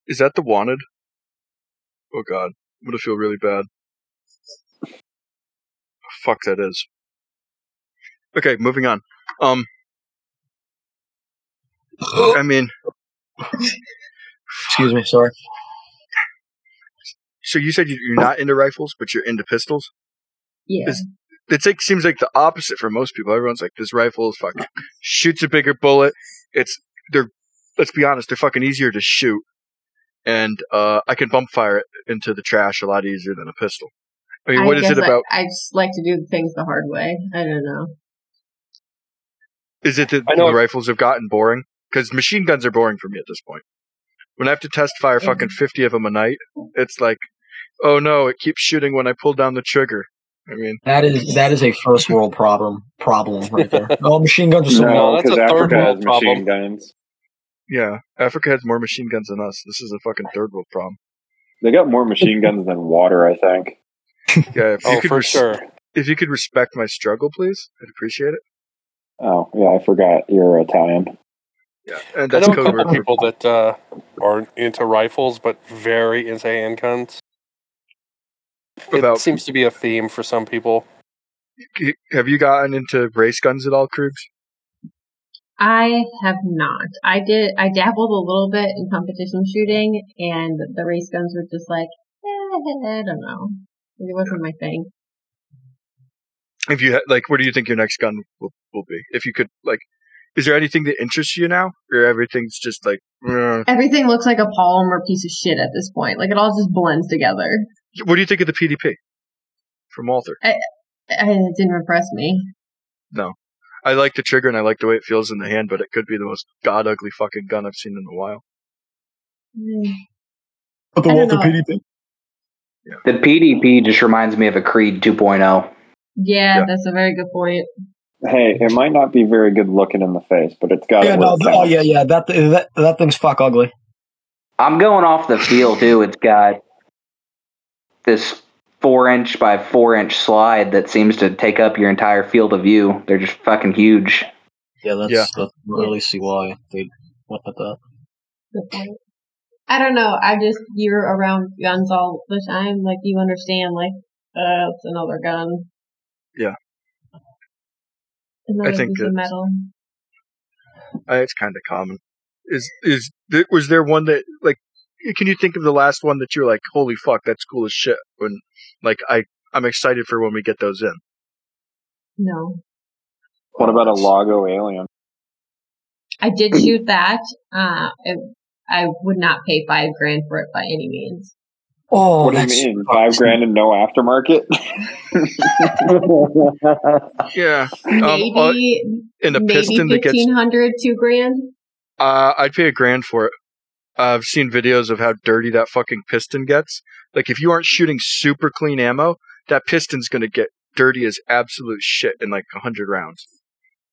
is that the wanted? Oh god. I'm gonna feel really bad. Fuck that is. Okay, moving on. Um I mean, Excuse me, sorry. so you said you- you're not into rifles, but you're into pistols? Yeah. Is- It's like seems like the opposite for most people. Everyone's like, this rifle is fucking shoots a bigger bullet. It's they're let's be honest, they're fucking easier to shoot. and uh, I can bump fire it into the trash a lot easier than a pistol. I mean, I what is it about? I, I just like to do things the hard way. I don't know. Is it that I know- the rifles have gotten boring? Because machine guns are boring for me at this point. When I have to test fire fucking fifty of them a night, it's like, oh no, it keeps shooting when I pull down the trigger. I mean, That is that is a first world problem problem right there. Oh, machine guns are so No, No, that's because a third Africa world has machine problem. guns. yeah, Africa has more machine guns than us. This is a fucking third world problem. They got more machine guns than water, I think. Yeah, if you Oh, could for res- sure. If you could respect my struggle, please, I'd appreciate it. Oh, yeah, I forgot you're Italian. Yeah, and I that's know a couple word people that uh, are into rifles, but very into handguns. It seems to be a theme for some people. Have you gotten into race guns at all, Krugs? I have not. I did. I dabbled a little bit in competition shooting, and the race guns were just like, eh, I don't know. It wasn't my thing. If you ha- like, what do you think your next gun will, will be? If you could, like, is there anything that interests you now, or everything's just like, "Eh." Everything looks like a polymer piece of shit at this point. Like it all just blends together. What do you think of the PDP from Walther? I, it didn't impress me. No, I like the trigger and I like the way it feels in the hand, but it could be the most god ugly fucking gun I've seen in a while. Mm. But the I don't Walther know. PDP. The PDP just reminds me of a Creed oh. 2.0. Yeah, Yeah. that's a very good point. Hey, it might not be very good looking in the face, but it's got Yeah, it no, worked oh yeah, yeah. That that that thing's fuck ugly. I'm going off the feel too. It's got this four inch by four inch slide that seems to take up your entire field of view. They're just fucking huge. Yeah, that's, Yeah. that's I don't really see why they went with that. Good. I don't know. I just you're around guns all the time. Like you understand. Like uh, it's another gun. Yeah. Another think piece of it's- metal. Uh, it's kind of common. Is is was there one that like? Can you think of the last one that you're like, holy fuck, that's cool as shit? When like I I'm excited for when we get those in. No, What about a Laugo Alien? I did shoot that. Uh, it, I would not pay five grand for it by any means. Oh, what do you that's mean? Five grand and no aftermarket? Yeah, um, Maybe uh, in a maybe piston that gets fifteen hundred, two grand. Uh, I'd pay a grand for it. I've seen videos of how dirty that fucking piston gets. Like, if you aren't shooting super clean ammo, that piston's gonna get dirty as absolute shit in like a hundred rounds.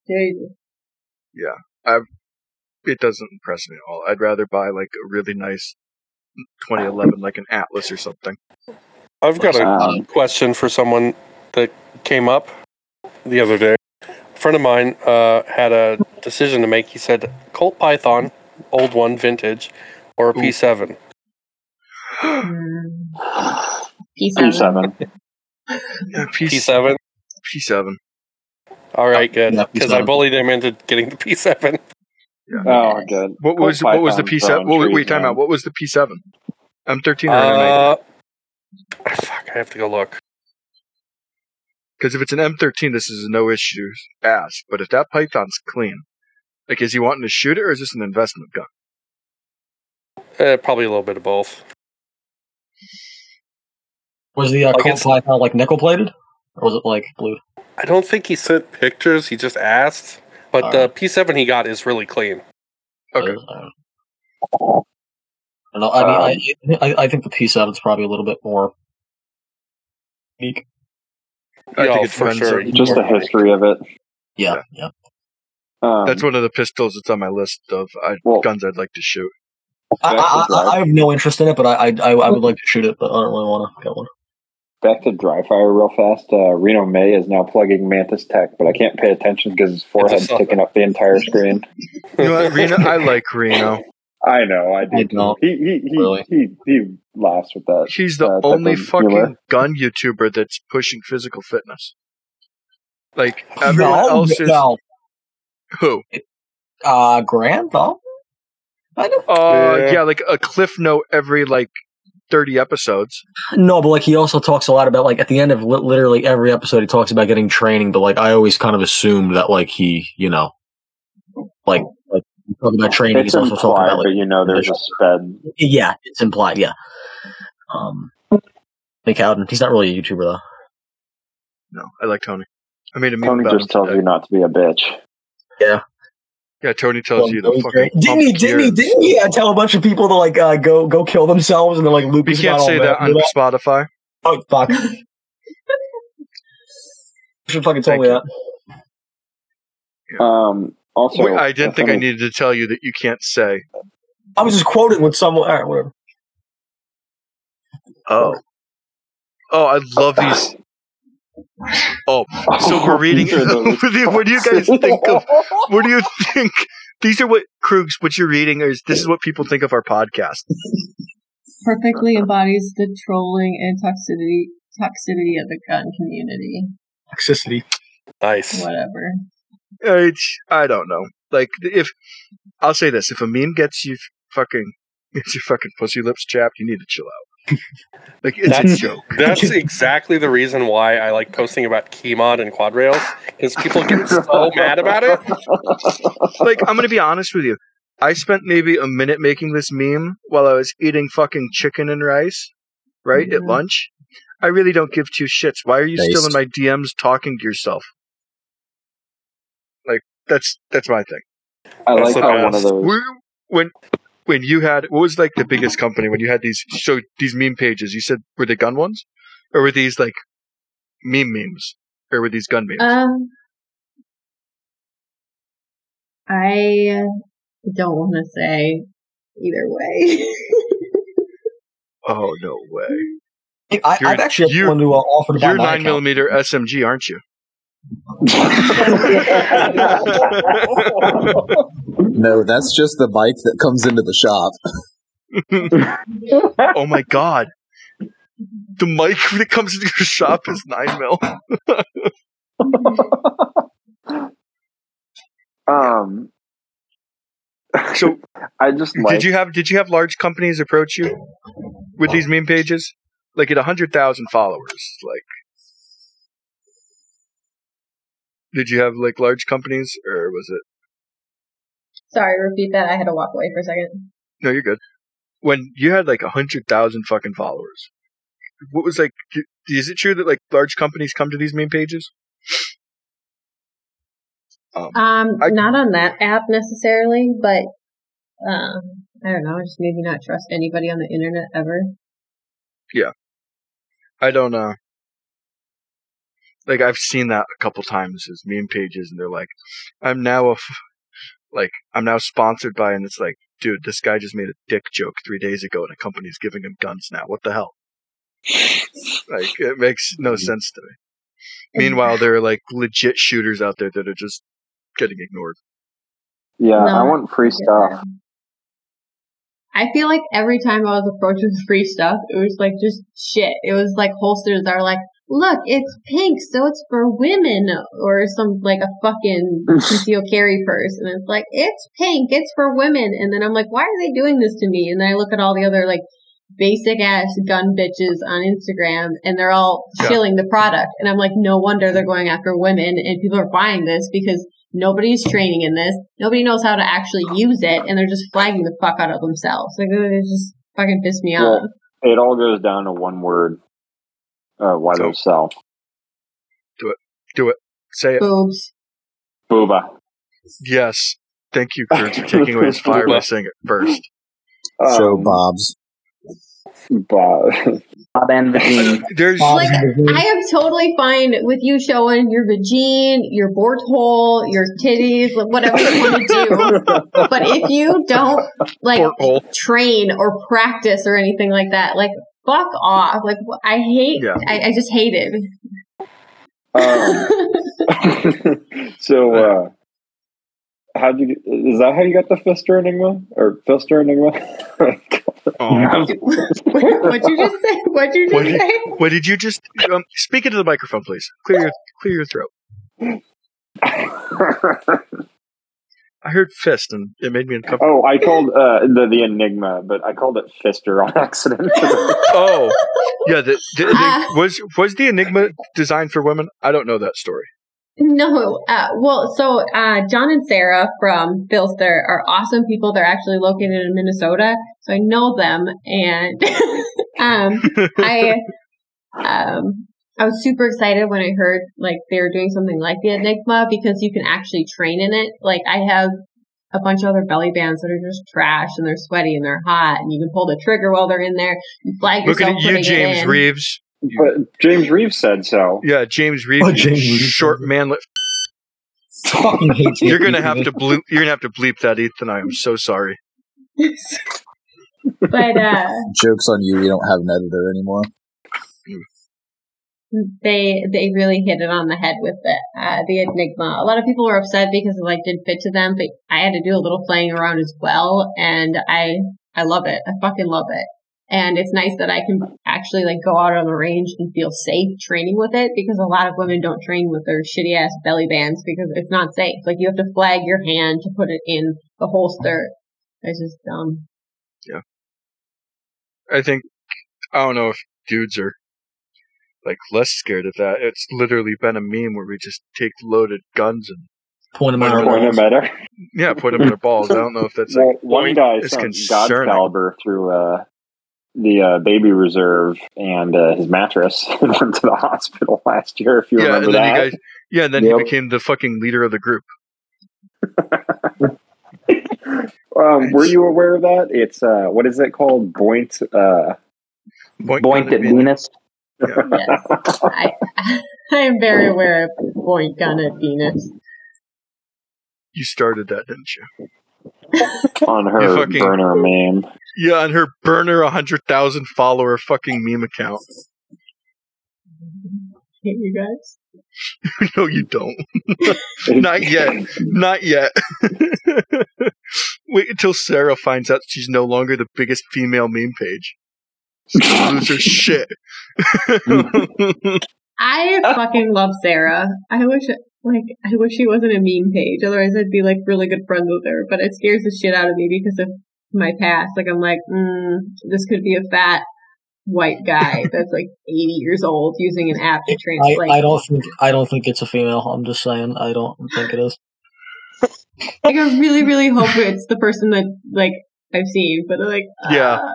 Dude, Yeah, I've. It doesn't impress me at all. I'd rather buy like a really nice 2011, like an Atlas or something. I've got a Um, question for someone that came up the other day. A friend of mine uh, had a decision to make. He said Colt Python, old one, vintage, or a Ooh. P7. mm, P7. P7. Yeah, P- P7. P7. All right, good. Because I P7. bullied him into getting the P7. Oh, good. What was what was the P7? throwing What, wait, trees, time man. out. What was the P7? M13 or M9? Uh, fuck, I have to go look. Because if it's an M13, this is no issues ass. But if that Python's clean, like, is he wanting to shoot it or is this an investment gun? Uh, probably a little bit of both. Was the uh, Like Colt Python like nickel plated, or was it like blue? I don't think he sent pictures. He just asked. But the P7 he got is really clean. Okay. I. I, don't know. I mean, I, I I think the P7 is probably a little bit more unique. I Yeah, think it for sure. Just the history of it. Yeah, yeah. Um, That's one of the pistols that's on my list of I, Well- guns I'd like to shoot. I, I, I, I have no interest in it, but I I, I I would like to shoot it, but I don't really want to get one. back to dry fire real fast. Uh, Reno May is now plugging Mantis Tech, but I can't pay attention because his forehead's taking up the entire screen. You know what, Reno? I like Reno. I know, I do. I don't, He he he, really. he he laughs with that. He's the uh, only fucking humor. gun YouTuber that's pushing physical fitness. Like everyone no, else is no. who? Uh, Grant, no. I know. Uh, Yeah. yeah, like a cliff note every like thirty episodes. No, but like he also talks a lot about like at the end of li- literally every episode he talks about getting training, but like I always kind of assumed that like he, you know, like like talking about training. It's He's also talking about like but you know there's a sped. yeah, it's implied. Yeah. Um, Nick Howden. He's not really a YouTuber though. No, I like Tony. I made a meme Tony about just him tells today. you not to be a bitch. Yeah. Yeah, Tony tells you the fucking. Didn't he? Didn't he? Didn't he uh, tell a bunch of people to like uh, go go kill themselves and then like You can't say that on with Spotify. Oh fuck! Should fucking told Thank me you. that. Um, also, Wait, I didn't a think I needed to tell you that you can't say. I was just quoted with someone. All right, whatever. Oh. Oh, I love these. Oh, so we're reading. These are those- what, do you, what do you guys think of? What do you think? These are what Krugs. What you're reading is this is what people think of our podcast. Perfectly embodies the trolling and toxicity toxicity of the gun community. Toxicity. Nice. Whatever. It's, I don't know. Like if I'll say this: if a meme gets you fucking gets your fucking pussy lips chapped, you need to chill out. like it's a That's- joke. That's exactly the reason why I like posting about Keymod and quad rails because people get so mad about it. like I'm gonna be honest with you. I spent maybe a minute making this meme while I was eating fucking chicken and rice, right at Mhm. lunch. I really don't give two shits. Why are you still in my DMs talking to yourself? Like that's that's my thing. I That's like the how one of best. those. Were- When when you had what was like the biggest company when you had these so these meme pages? You said were they gun ones, or were these like meme memes, or were these gun memes? Um, I don't want to say either way. oh no way! I, You're- I've actually you're- wanted to uh, offer You're nine account. millimeter SMG, aren't you? No, that's just the bike that comes into the shop. oh my god. The mic that comes into your shop is nine mil. um, So I just like. did you have did you have large companies approach you with these meme pages? Like at hundred thousand followers, like did you have like large companies or was it Sorry, repeat that. I had to walk away for a second. no you're good. When you had like a hundred thousand fucking followers, what was like is it true that like large companies come to these main pages? Um, Um, I- not on that app necessarily, but um, I don't know. Just maybe not trust anybody on the internet ever. Yeah, I don't uh like I've seen that a couple times as meme pages and they're like I'm now a f- like I'm now sponsored by and it's like dude this guy just made a dick joke 3 days ago and a company's giving him guns now. What the hell? Like it makes no mm. sense to me. Meanwhile there are like legit shooters out there that are just getting ignored. Yeah, No, I want free stuff. I feel like every time I was approached with free stuff, it was like just shit. It was like holsters that are like, look, it's pink, so it's for women, or some like a fucking concealed carry purse, and it's like it's pink, it's for women, and then I'm like, why are they doing this to me? And then I look at all the other like basic ass gun bitches on Instagram, and they're all Yeah. shilling the product, and I'm like, no wonder they're going after women, and people are buying this because Nobody's training in this. Nobody knows how to actually use it, and they're just flagging the fuck out of themselves. Like it just fucking pissed me off. Well, it all goes down to one word. Uh, why So- they sell do it Do it. say it Boobs. booba. yes thank you Kurt, for taking away his fire by saying it first so Um, Bob's. Bob. Bob and the Gene. there's Like I am totally fine with you showing your vagine, your bort hole, your titties, like, whatever you want to do. But if you don't like train or practice or anything like that, like fuck off. Like I hate. Yeah. I, I just hate it. Um, so, uh, how would you? Is that how you got the Fister Enigma or Fister Enigma? Aw. What'd you just say? What'd you What just did- say? what did you just um, speak into the microphone please clear your clear your throat I heard fist and it made me uncomfortable. oh, I called uh, the the Enigma, but I called it Fister on accident. Oh, yeah. The, the, the- Ah. was was the Enigma designed for women? I don't know that story. No, uh, well, so uh, John and Sarah from PHLster are awesome people. They're actually located in Minnesota, so I know them, and um, I um, I was super excited when I heard like they were doing something like the Enigma because you can actually train in it. Like I have a bunch of other belly bands that are just trash and they're sweaty and they're hot, and you can pull the trigger while they're in there. You flag Looking yourself at you, James. Reeves. But James Reeves said so. Yeah, James Reeves. Oh, James Reeves. short manlet. Fucking hate You're gonna have to bleep. You're gonna have to bleep that, Ethan. I am so sorry. but uh, Jokes on you. You don't have an editor anymore. They they really hit it on the head with the uh, the Enigma. A lot of people were upset because it like didn't fit to them, but I had to do a little playing around as well, and I I love it. I fucking love it. And it's nice that I can actually like go out on the range and feel safe training with it because a lot of women don't train with their shitty ass belly bands because it's not safe. Like you have to flag your hand to put it in the holster. It's just dumb. Yeah. I think I don't know if dudes are like less scared of that. It's literally been a meme where we just take loaded guns and Point them Point out. Point him at her. yeah, put them in their balls. I don't know if that's like Well, one guy it's sent God's caliber through uh, the uh, baby reserve and uh, his mattress and went to the hospital last year. If you yeah, remember and then that. guys yeah, and then Yep. he became the fucking leader of the group. um, were you aware of that? It's uh, what is it called? Boint. Uh, Boink Boink at Venus. Yes. I I am very aware of point gun at Venus. You started that, didn't you? on her fucking- burner meme. Yeah, on her burner a hundred thousand follower fucking meme account. Hate you guys. no, you don't. Not yet. Not yet. Wait until Sarah finds out she's no longer the biggest female meme page. She's gonna lose her shit. I fucking love Sarah. I wish like I wish she wasn't a meme page. Otherwise, I'd be like really good friends with her. But it scares the shit out of me because of my past. Like I'm like, mm, this could be a fat white guy that's like 80 years old using an app to I, translate. I don't think I don't think it's a female. I'm just saying I don't think it is. like I really, really hope it's the person that like I've seen. But like, Yeah. uh,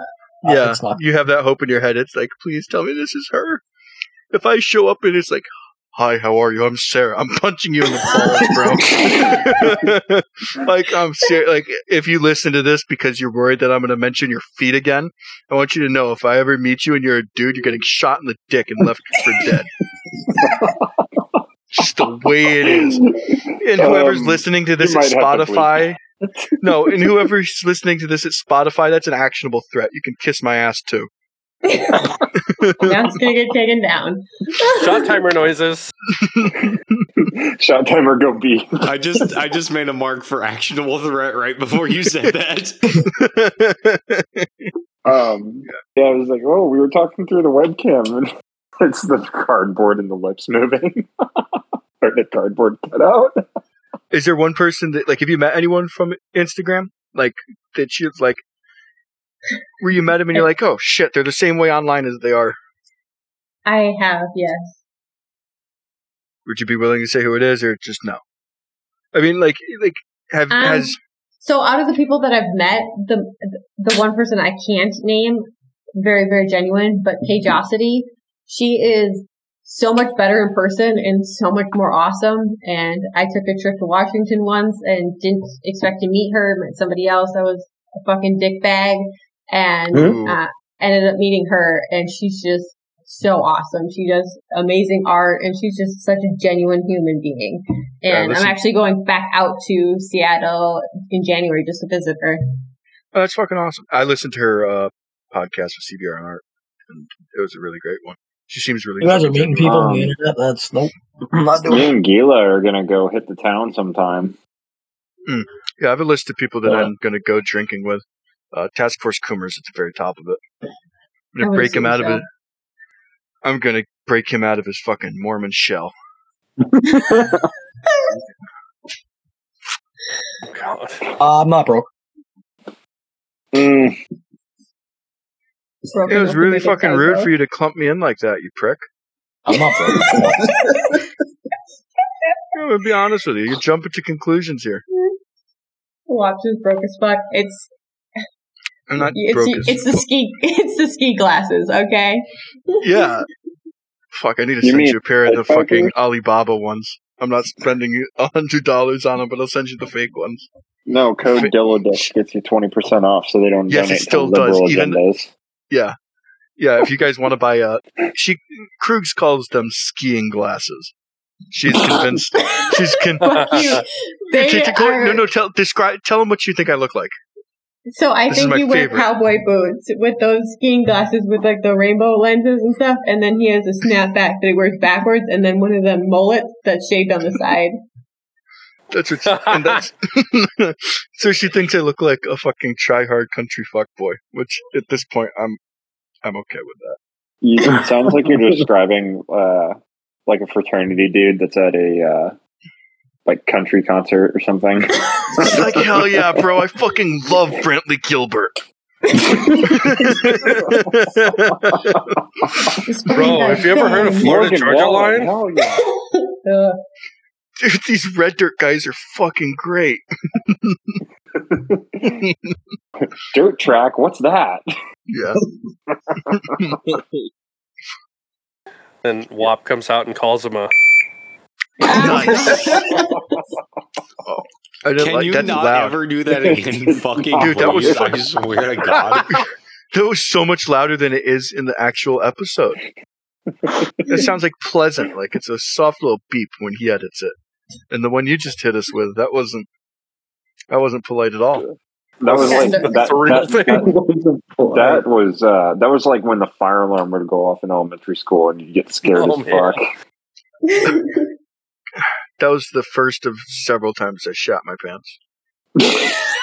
Uh, yeah, it's not. you have that hope in your head. It's like, please tell me this is her. If I show up and it's like, hi, how are you? I'm Sarah. I'm punching you in the balls, bro. like I'm ser- like if you listen to this because you're worried that I'm going to mention your feet again, I want you to know if I ever meet you and you're a dude, you're getting shot in the dick and left for dead. Just the way it is. And whoever's Um, listening to this you at might to Spotify, no, and whoever's listening to this at Spotify, that's an actionable threat. You can kiss my ass too. that's gonna get taken down. Shot timer noises. Shot timer go B. I just I just made a mark for actionable threat right before you said that. Um, yeah, I was like, oh, we were talking through the webcam, and it's the cardboard and the lips moving, or the cardboard cut out. Is there one person that like have you met anyone from Instagram like that you like where you met them and you're like, oh shit, they're the same way online as they are? I have, yes. Would you be willing to say who it is or just no? I mean, like, like have Um, has So out of the people that I've met, the the one person I can't name, very very genuine, but Pageosity, she is so much better in person and so much more awesome. And I took a trip to Washington once and didn't expect to meet her. Met somebody else. I was a fucking dick bag, and uh, ended up meeting her, and she's just so awesome. She does amazing art, and she's just such a genuine human being. And listen- I'm actually going back out to Seattle in January just to visit her. oh, that's fucking awesome. I listened to her uh, podcast with CBR on art, and it was a really great one. She seems really. You guys are meeting genuine. people on Um, the internet. That's nope. I'm not doing Me and Gila are gonna go hit the town sometime. Yeah, I have a list of people that Yeah. I'm going to go drinking with. Uh, Task Force Coomers at the very top of it. I'm going to break him the out of it. I'm going to break him out of his fucking Mormon shell. God. Uh, I'm not broke. Mm, Broken It was really fucking rude typo. for you to clump me in like that, you prick. I'm not broke. I'm gonna be honest with you. You're jumping to conclusions here. Watch is broke as fuck. It's I'm not it's broke as it's the fuck. ski it's the ski glasses. Okay. Yeah. Fuck, I need to You send you a pair of the fake fucking Alibaba ones. I'm not spending a hundred dollars on them, but I'll send you the fake ones. No, code Dilladisc gets you 20% off so they don't Yes, it still to liberal does, even- agendas. Yeah. Yeah, if you guys want to buy a she Krugs calls them skiing glasses. She's convinced she's con- Fuck you. They T- t- go- are, no no tell describe tell them what you think I look like. So I This think my you wear cowboy boots with those skiing glasses with like the rainbow lenses and stuff, and then he has a snapback that he wears backwards, and then one of them mullets that's shaved on the side. That's what she, and that's so she thinks I look like a fucking try hard country fuck boy, which at this point I'm I'm okay with that. You, it sounds like you're describing uh, like a fraternity dude that's at a uh, like country concert or something. It's like hell yeah, bro! I fucking love Brantley Gilbert. Bro, have you ever heard of. Florida Morgan Georgia Wallen, Line? Hell yeah. Ugh. Dude, these red dirt guys are fucking great. Dirt track, what's that? Yeah. Then WAP comes out and calls him a. Nice. Oh. I didn't Can like you that's not loud. ever do that again? Fucking Dude, that was please, fucking- I swear to God. That was so much louder than it is in the actual episode. It sounds like pleasant, like it's a soft little beep when he edits it. And the one you just hit us with, that wasn't that wasn't polite at all. That was like That's that. a real that, that, that was uh, that was like when the fire alarm would go off in elementary school and you get scared Oh, as man. fuck. That was the first of several times I shot my pants.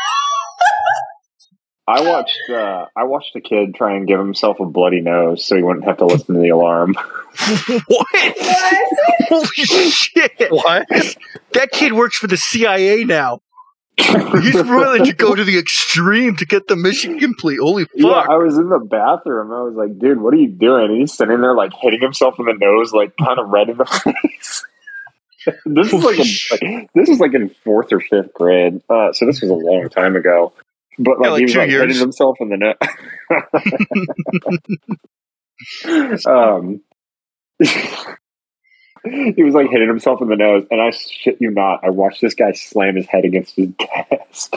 I watched uh, I watched a kid try and give himself a bloody nose so he wouldn't have to listen to the alarm. What? Holy shit! What? That kid works for the CIA now. He's willing to go to the extreme to get the mission complete. Holy fuck! Yeah, I was in the bathroom. I was like, "Dude, what are you doing?" And he's sitting there like hitting himself in the nose, like kind of red in the face. this is like, a, like this is like in fourth or fifth grade. Uh, so this was a long time ago. But like, Yeah, like he was like years. hitting himself in the nose. um, he was like hitting himself in the nose, and I shit you not, I watched this guy slam his head against his desk.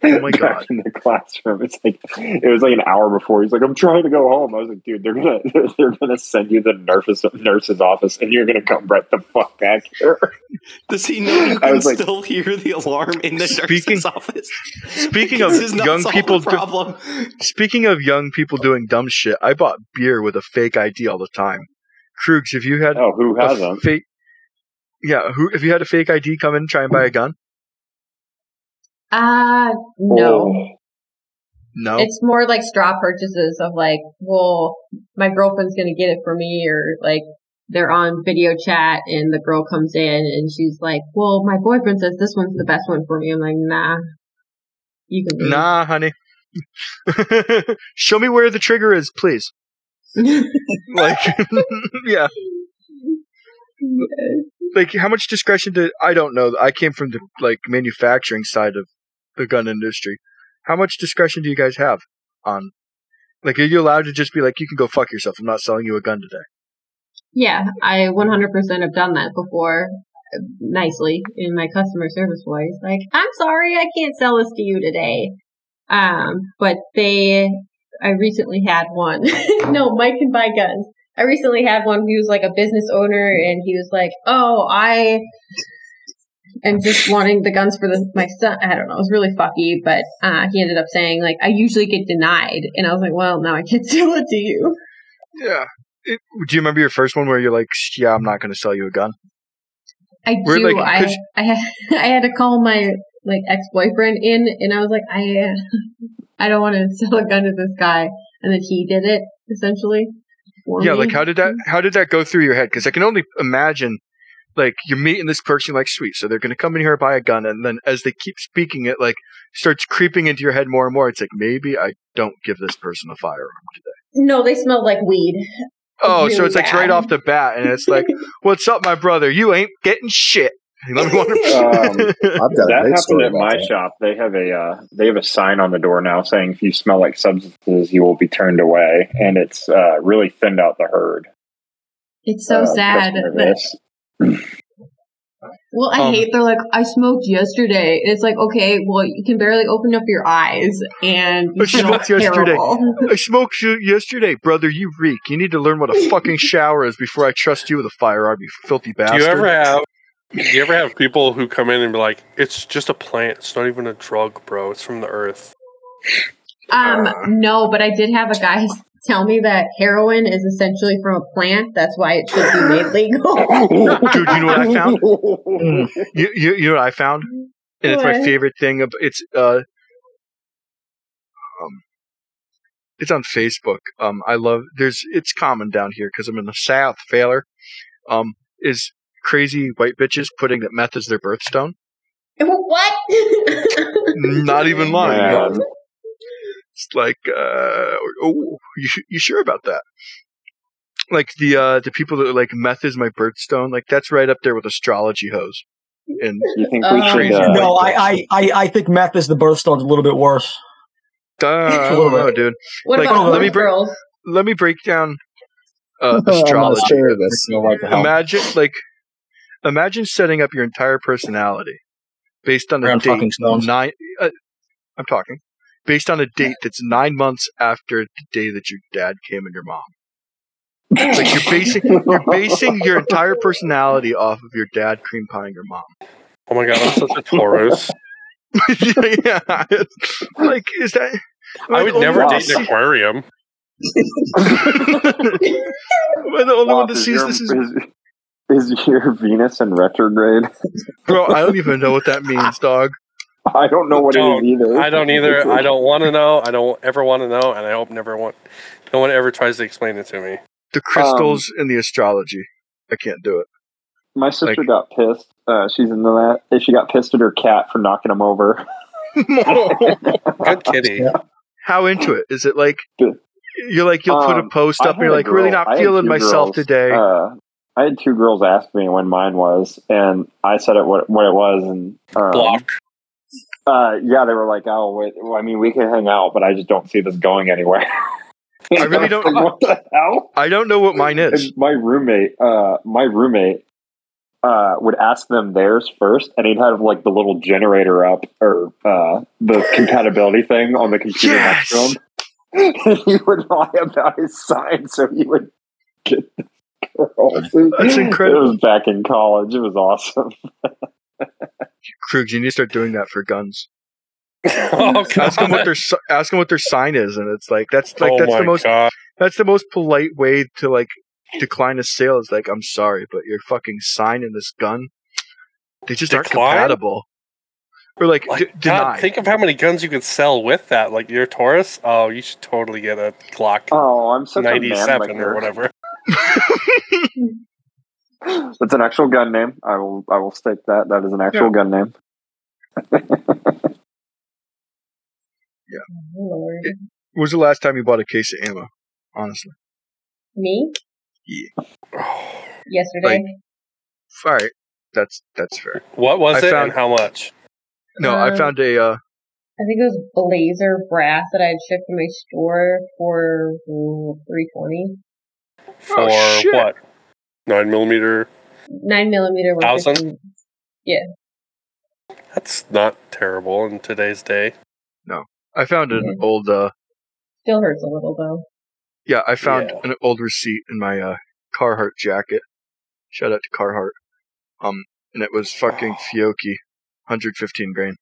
Oh my back God. In the classroom, it's like it was like an hour before. He's like, "I'm trying to go home." I was like, "Dude, they're gonna they're gonna send you to the nurse's nurse's office, and you're gonna come right the fuck back here." Does he know you I can was like- still hear the alarm in the Speaking- nurse's office? Speaking of young people, the problem. speaking of young people doing dumb shit, I bought beer with a fake ID all the time. Krugs, if you had Oh, who hasn't? fake, yeah, who if you had a fake ID come in and try and buy a gun? Uh no. Oh. No, It's more like straw purchases of like, well, my girlfriend's gonna get it for me, or like they're on video chat and the girl comes in and she's like, well, my boyfriend says this one's the best one for me. I'm like, nah, you can. leave." nah, honey. Show me where the trigger is, please. Like, yeah. like how much discretion did I don't know. I came from the like manufacturing side of the gun industry. How much discretion do you guys have on like are you allowed to just be like you can go fuck yourself. I'm not selling you a gun today. Yeah, I 100% have done that before, nicely in my customer service voice. Like, I'm sorry, I can't sell this to you today. Um, but they, I recently had one. no, Mike can buy guns. I recently had one. He was like a business owner, and he was like, "Oh, I am just wanting the guns for the, my son." I don't know. It was really fucky, but uh, he ended up saying like, "I usually get denied," and I was like, "Well, now I can't sell it to you." Yeah. It, do you remember your first one where you're like, "Yeah, I'm not going to sell you a gun"? I We're do. like- I I had, I had to call my like ex boyfriend in, and I was like, I I don't want to sell a gun to this guy, and then he did it essentially. Yeah, me. like how did that how did that go through your head? Because I can only imagine, like you're meeting this person, like sweet, so they're going to come in here buy a gun, and then as they keep speaking it, like starts creeping into your head more and more. It's like maybe I don't give this person a firearm today. No, they smell like weed. Oh, so Really it's like right off the bat, and it's like, "What's up, my brother? You ain't getting shit." Let me water. Um, I've got that happened at my that. shop. They have a uh, they have a sign on the door now saying if you smell like substances, you will be turned away, and it's uh, really thinned out the herd. It's so uh, sad. customer that- base. Well, I Um, hate they're like, I smoked yesterday. It's like, okay, well, you can barely open up your eyes and you I smell smoked yesterday. I smoked you yesterday, brother. You reek. You need to learn what a fucking shower is before I trust you with a firearm, you filthy bastard. Do bastard. you ever have? Do you ever have people who come in and be like, "It's just a plant. It's not even a drug, bro. It's from the earth." Um, no, but I did have a guy tell me that heroin is essentially from a plant. That's why it should be made legal. Dude, you know what I found? You, you, you know what I found? And it's my favorite thing. Of, it's uh, um, it's on Facebook. Um, I love. There's. It's common down here because I'm in the South. Sailer. Um, is crazy white bitches putting that meth as their birthstone. what? Not even lying. Man. It's like, uh, oh, you you sure about that? Like the uh the people that are like meth is my birthstone. Like that's right up there with astrology hose. And You think we should? Uh, no, I, I, I, I think meth is the birthstone's a little bit worse. uh, I little don't know, dude. what Like, about let me horse break- girls? Let me break down uh, I'm not astrology. sure of this. Imagine like imagine setting up your entire personality based on a Around date stones. nine. Uh, I'm talking based on a date that's nine months after the day that your dad came and your mom. Like you're basing you're basing your entire personality off of your dad cream pieing your mom. Oh my god, I'm such a Taurus. yeah, like is that? am I would never one to date an see- aquarium. Am I the only one Bob, to is see your- this? Is, is, is your Venus in retrograde? bro, I don't even know what that means, dog. I don't know what Don't. it is either. I don't either. I don't want to know. I don't ever want to know, and I hope never want. No one ever tries to explain it to me. The crystals and the astrology. I can't do it. My sister Like- got pissed. Uh, she's into that. And She got pissed at her cat for knocking him over. Good kitty. How into it is it? Like you're like you'll put a Um, post up and you're like really girl- I not feeling myself girls, today. Uh, I had two girls ask me when mine was, and I said it what what it was, and um, Block. Uh, yeah, they were like, "Oh, wait, well, I mean, we can hang out, but I just don't see this going anywhere." I really don't- Like, what the hell? I don't know what mine is. And my roommate, uh, my roommate, uh, would ask them theirs first, and he'd have like the little generator up or uh, the compatibility thing on the computer next to him. He would lie about his sign, so he would get the girls. That's incredible. It was back in college. It was awesome. Krug, you need to start doing that for guns. oh Ask them what their ask them what their sign is, and it's like that's like oh that's the most god. that's the most polite way to like decline a sale. Is like I'm sorry, but your fucking sign and this gun, they just aren't Decline? compatible. Or like, Like, d- God, deny. think of how many guns you could sell with that. Like your Taurus. Oh, you should totally get a Glock Oh, I'm such a man 97 or whatever. That's an actual gun name. I will. I will stake that. That is an actual gun name. Lord. when was the last time you bought a case of ammo? Honestly, Me? Yeah. Yesterday? all right, that's that's fair. What was I it found- and how much? No, I Um, found a uh, I think it was blazer brass that I had shipped to my store for three twenty. For Oh, what? Nine millimeter. Nine millimeter. was Thousand? 15 That's not terrible in today's day. No, I found an Mhm. old uh Still hurts a little though. yeah I found Yeah. an old receipt in my uh Carhartt jacket. Shout out to Carhartt. Um, and it was fucking Fiocchi, 115 grain,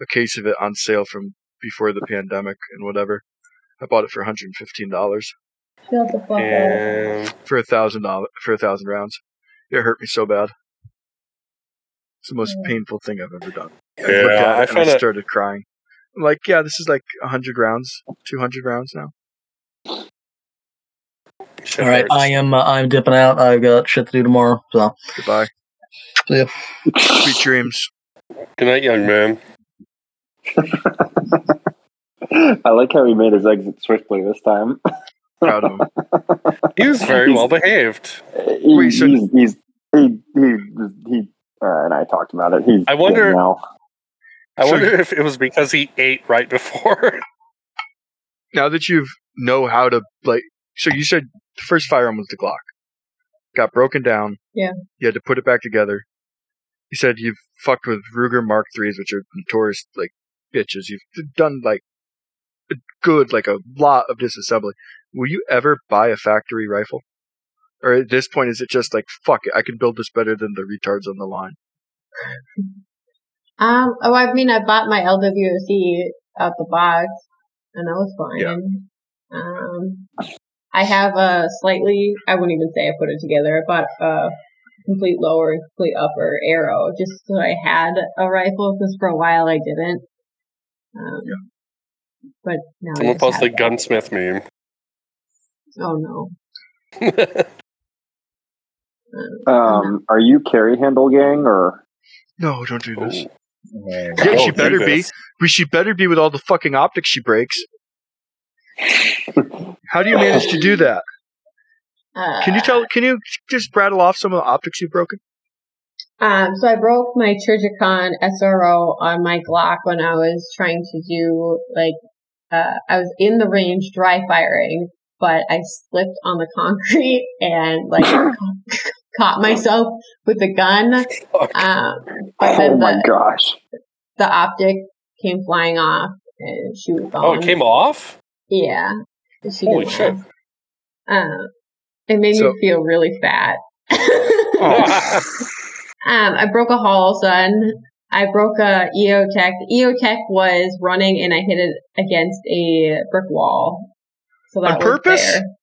a case of it on sale from before the pandemic and whatever. I bought it for 115 dollars the fuck up. And for a thousand dollars for a thousand rounds. It hurt me so bad. It's the most Yeah. painful thing I've ever done. I Yeah, looked at I and found I it- started crying. I'm like, yeah, this is like 100 rounds, 200 rounds now. shit All right, hurts. I am. Uh, I'm dipping out. I've got shit to do tomorrow. So Goodbye. See ya. Sweet dreams. Good night, young man. I like how he made his exit swiftly this time. Proud of him. He was very He's- well behaved. He, Wait, so- he's, he's he, he he uh, and I talked about it. He's I wonder- now. I So- wonder if it was because he ate right before. Now that you know how to like, so you said the first firearm was the Glock, got broken down. Yeah. You had to put it back together. You said you've fucked with Ruger Mark threes, which are notorious like bitches. You've done like a good, like a lot of disassembly. Will you ever buy a factory rifle? Or at this point, is it just like fuck it? I can build this better than the retards on the line. Um, oh, I mean, I bought my LWC out the box, and that was fine. Yeah. Um, I have a slightly, I wouldn't even say I put it together. I bought a complete lower and complete upper Aero just so I had a rifle because for a while I didn't. Um, But now I Someone just post the that. gunsmith meme. Oh no. Um, are you carry handle gang or? No, don't do this. Ooh. Yeah, she better be. We she better be with all the fucking optics she breaks. How do you manage to do that? Uh, Can you tell? Can you just rattle off some of the optics you've broken? Um, so I broke my Trijicon SRO on my Glock when I was trying to do like uh, I was in the range dry firing, but I slipped on the concrete and like caught myself with the gun. Um, Oh my the, gosh! the optic came flying off and she was gone. Oh, it came off? Yeah. She Holy shit. Uh, it made So- me feel really fat. Oh. Um, I broke a Holosun. I broke a EOTech. The EOTech was running and I hit it against a brick wall. So that On was purpose? fair.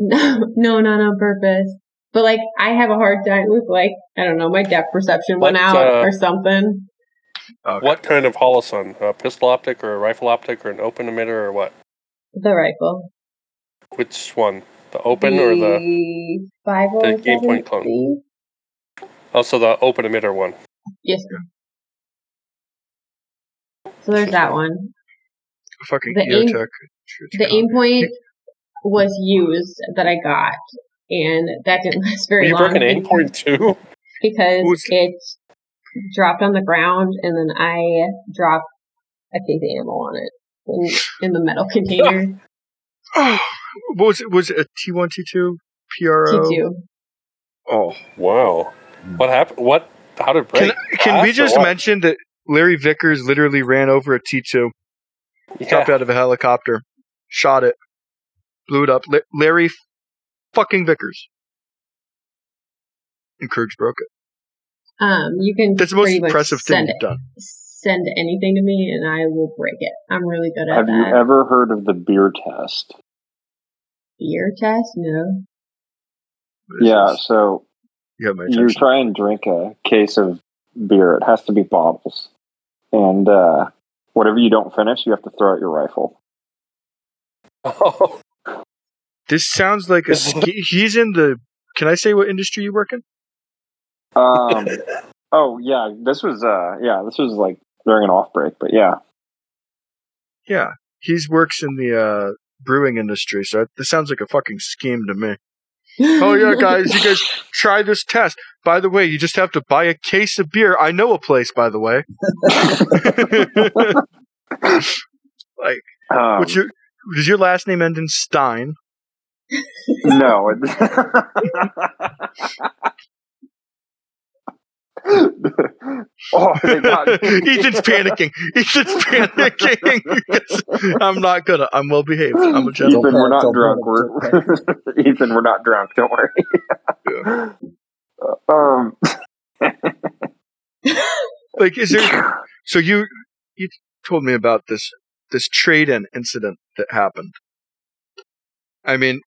No, no, not on purpose. But like, I have a hard time with like, I don't know, my depth perception went What, out uh, or something. Okay. What kind of holosun? A pistol optic or a rifle optic or an open emitter or what? The rifle. Which one? The open or the the five oh the game point clone? also the open emitter one? Yes. sir. So there's that one. Fucking The aim- EOTech. The aim point was used that I got, and that didn't last very you long broke an aim point too? because Was- it dropped on the ground, and then I dropped a case of ammo on it in, in the metal container. Oh, what was it? Was it a T one T two PRO? T2. Oh, Wow. What happened? What? How did it can break? can we just mention that Larry Vickers literally ran over a T two, Yeah. jumped out of a helicopter, shot it, blew it up. La- Larry fucking Vickers. And Kurge broke it. Um, you can That's the most impressive thing send you've done. send anything to me, and I will break it. I'm really good at it. Have you ever heard of the beer test? Beer test? No. Yeah, this? so You you attention. try and drink a case of beer. It has to be bottles, and uh, whatever you don't finish, you have to throw out your rifle. Oh, This sounds like a. ske- he's in the. Can I say what industry you work in? Um, oh yeah, this was uh, yeah, this was like during an off break, but yeah, Yeah, he's works in the uh, brewing industry, so this sounds like a fucking scheme to me. Oh yeah, guys, you guys try this test. By the way, you just have to buy a case of beer. I know a place, by the way. like, um, what's your? Does your last name end in Stein? no. Oh, Ethan's panicking. Ethan's panicking. I'm not gonna. I'm well behaved. I'm a Ethan, gentleman. we're not drunk. We're Ethan, we're not drunk. Don't worry. um, Like, is there? So you you told me about this this trade-in incident that happened. I mean,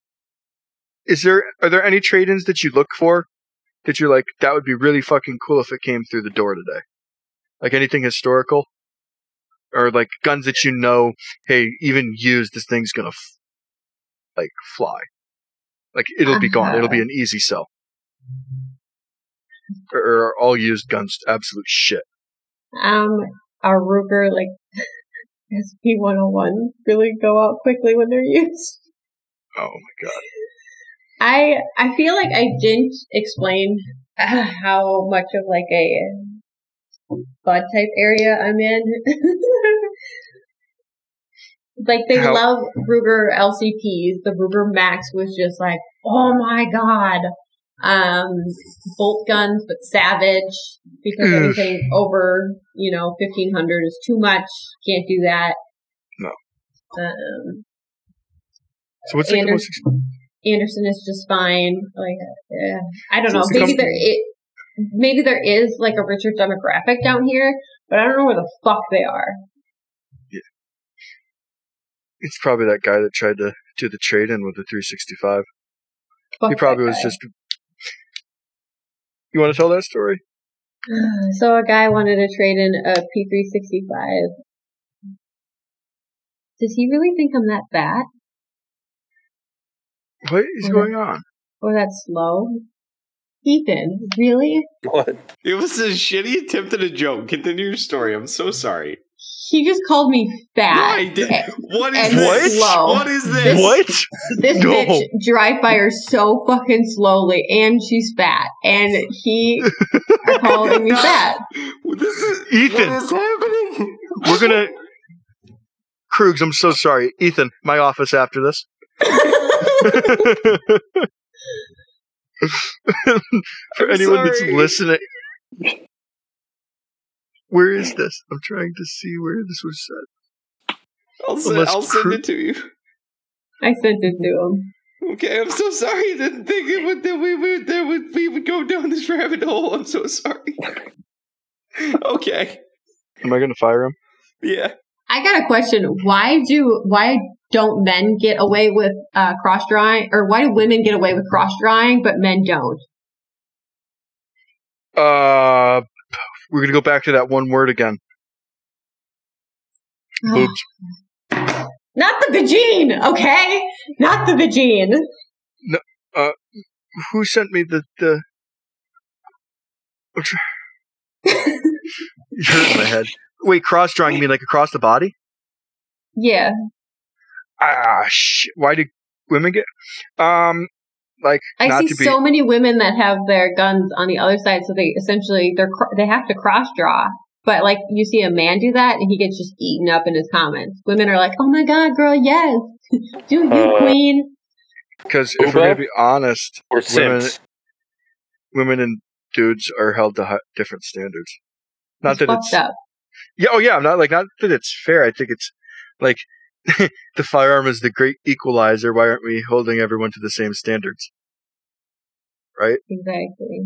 is there are there any trade-ins that you look for that you're like that would be really fucking cool if it came through the door today? Like anything historical, or like guns that you know, hey, even used, this thing's gonna f- like fly. Like it'll be gone. It'll be an easy sell. Or, or are all used guns absolute shit? Um, our Ruger, like, SP 101 really go out quickly when they're used. Oh my god. I, I feel like I didn't explain how much of like a bud type area I'm in. like they How- love Ruger LCPs. The Ruger Max was just like, oh my god. Um, bolt guns, but savage because Mm. anything over, you know, 1500 is too much. Can't do that. No. Um, So what's like the most? Anderson, is just fine. Like, eh, I don't know. Maybe there it, maybe there is like a richer demographic down here, but I don't know where the fuck they are. Yeah. It's probably that guy that tried to do the trade in with the 365. Fuck he probably was just. You want to tell that story? So a guy wanted to trade in a P365. Does he really think I'm that fat What is Mhm. going on? Oh, that's slow? Ethan, really? What? It was a shitty attempt at a joke. Continue your story. I'm so sorry. He just called me fat. Why did, And what is and this? slow. What is this? What? This No. bitch dry fires so fucking slowly, and she's fat, and he are calling me fat. This is Ethan. What is happening? We're gonna. Krugs, I'm so sorry. Ethan, my office after this. For I'm anyone that's sorry. listening. Where is this? I'm trying to see where this was said. I'll send, Unless I'll send it to you. I sent it to him. Okay, I'm so sorry. I didn't think it would, that we would that would we would go down this rabbit hole. I'm so sorry. okay. Am I gonna fire him? Yeah. I got a question. Why do why don't men get away with uh, cross drawing, or why do women get away with cross drawing but men don't? Uh, we're gonna go back to that one word again. Boobs. Not the vagine, okay? Not the vagine. No, uh, who sent me the the? You're hurting my head. Wait, cross drawing you mean like across the body? Yeah. Ah, shit. Why do women get? Um, like I not see to be. so many women that have their guns on the other side, so they essentially they're cr- they have to cross draw. But like you see a man do that, and he gets just eaten up in his comments. Women are like, "Oh my god, girl, yes, do you, Uh, queen." Because if we're gonna be honest, Or women, Sims? women and dudes are held to hi- different standards. Not It's that it's up. Yeah, oh yeah, I'm not like not that it's fair. I think it's like the firearm is the great equalizer. Why aren't we holding everyone to the same standards? Right? Exactly.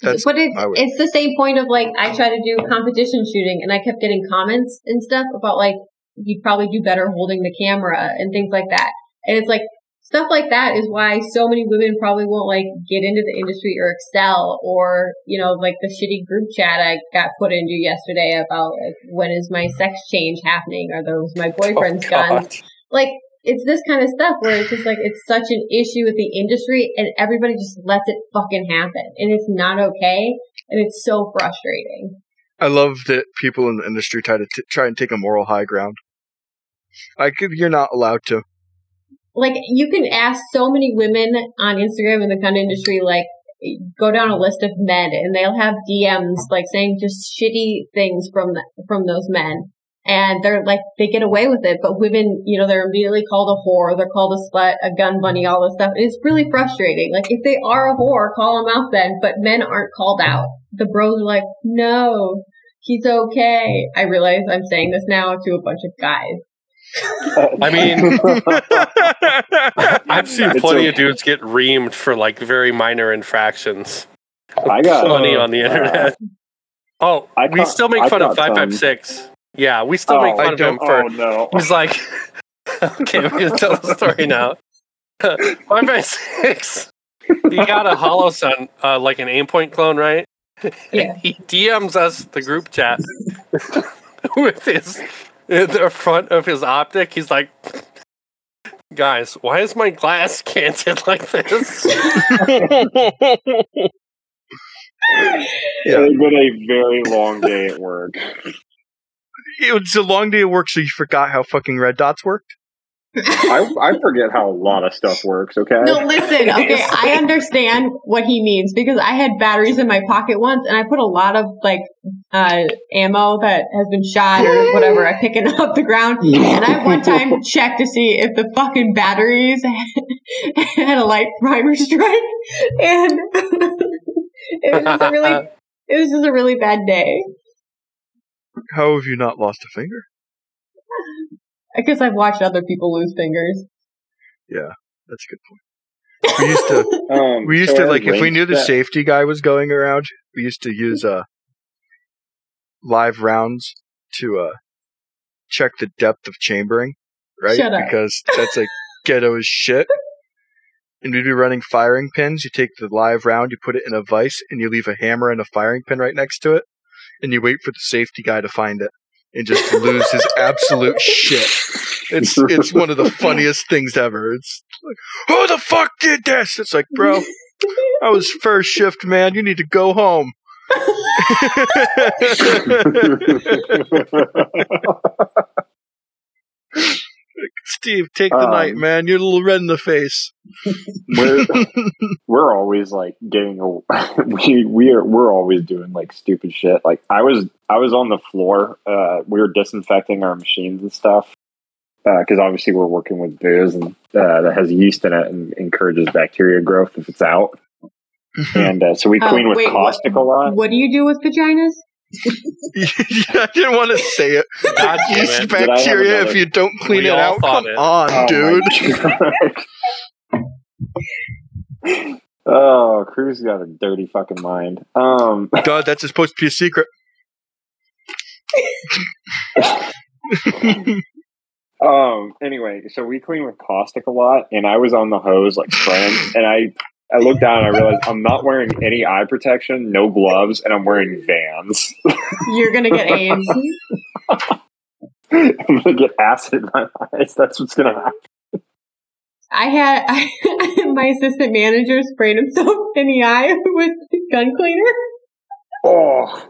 That's but it's it's the same point of like I try to do competition shooting and I kept getting comments and stuff about like you'd probably do better holding the camera and things like that. And it's like stuff like that is why so many women probably won't like get into the industry or excel or you know like the shitty group chat I got put into yesterday about like when is my sex change happening? Are those my oh, boyfriend's Oh, guns? Like it's this kind of stuff where it's just like it's such an issue with the industry and everybody just lets it fucking happen and it's not okay and it's so frustrating I love that people in the industry try to t- try and take a moral high ground. Like you're not allowed to. Like you can ask so many women on instagram in the gun industry like go down a list of men and they'll have dms like saying just shitty things from the, from those men. And they're like they get away with it but women you know they're immediately called a whore they're called a slut a gun bunny all this stuff. And it's really frustrating. Like if they are a whore call them out then. But men aren't called out. The bros are like no he's okay. I realize i'm saying this now to a bunch of guys I mean, I've seen plenty a- of dudes get reamed for like very minor infractions. I got Plenty uh, on the internet. Oh, I we still make I fun of 556. Yeah, we still Oh, make I fun of him for. Oh no! He's like, okay, we're gonna tell the story now. 556. He got a Holosun, uh, like an aim point clone, right? Yeah. He DMs us the group chat with his in the front of his optic. He's like, guys, why is my glass canted like this? Yeah. It's been a very long day at work. it was a long day of work, so you forgot how fucking red dots worked. I, I forget how a lot of stuff works. Okay. No, listen. Okay, I understand what he means because I had batteries in my pocket once, and I put a lot of like uh, ammo that has been shot or whatever. I pick it up the ground, and I one time checked to see if the fucking batteries had a light primer strike, and it was just a really, it was just a really bad day. How have you not lost a finger? I guess I've watched other people lose fingers. Yeah, that's a good point. We used to Um, we used so to like if we range knew the bet- safety guy was going around, we used to use uh live rounds to uh check the depth of chambering, right? Shut up. Because that's like ghetto as shit. And we'd be running firing pins. You take the live round, you put it in a vise, and you leave a hammer and a firing pin right next to it, and you wait for the safety guy to find it and just lose his absolute shit. It's it's one of the funniest things ever. It's like, who the fuck did this? It's like, bro, I was first shift, man. You need to go home. Steve, take the Um, night, man. You're a little red in the face. we're we're always like getting a, we we are we're always doing like stupid shit. Like I was I was on the floor. Uh, we were disinfecting our machines and stuff because obviously we're working with booze and uh, that has yeast in it and encourages bacteria growth if it's out. And uh, so we Oh, clean with wait, what- caustic a lot. What do you do with vaginas? I didn't want to say it. God Yeast it. Bacteria if you don't clean We it out. Come it. on, Oh, dude. oh, Cruz got a dirty fucking mind. Um, God, that's supposed to be a secret. Um. Anyway, so we clean with caustic a lot, and I was on the hose like spraying, and I I looked down and I realized I'm not wearing any eye protection, no gloves, and I'm wearing Vans. You're gonna get AIDS. I'm gonna get acid in my eyes. That's what's gonna happen. I had I, my assistant manager sprayed himself in the eye with gun cleaner. Oh,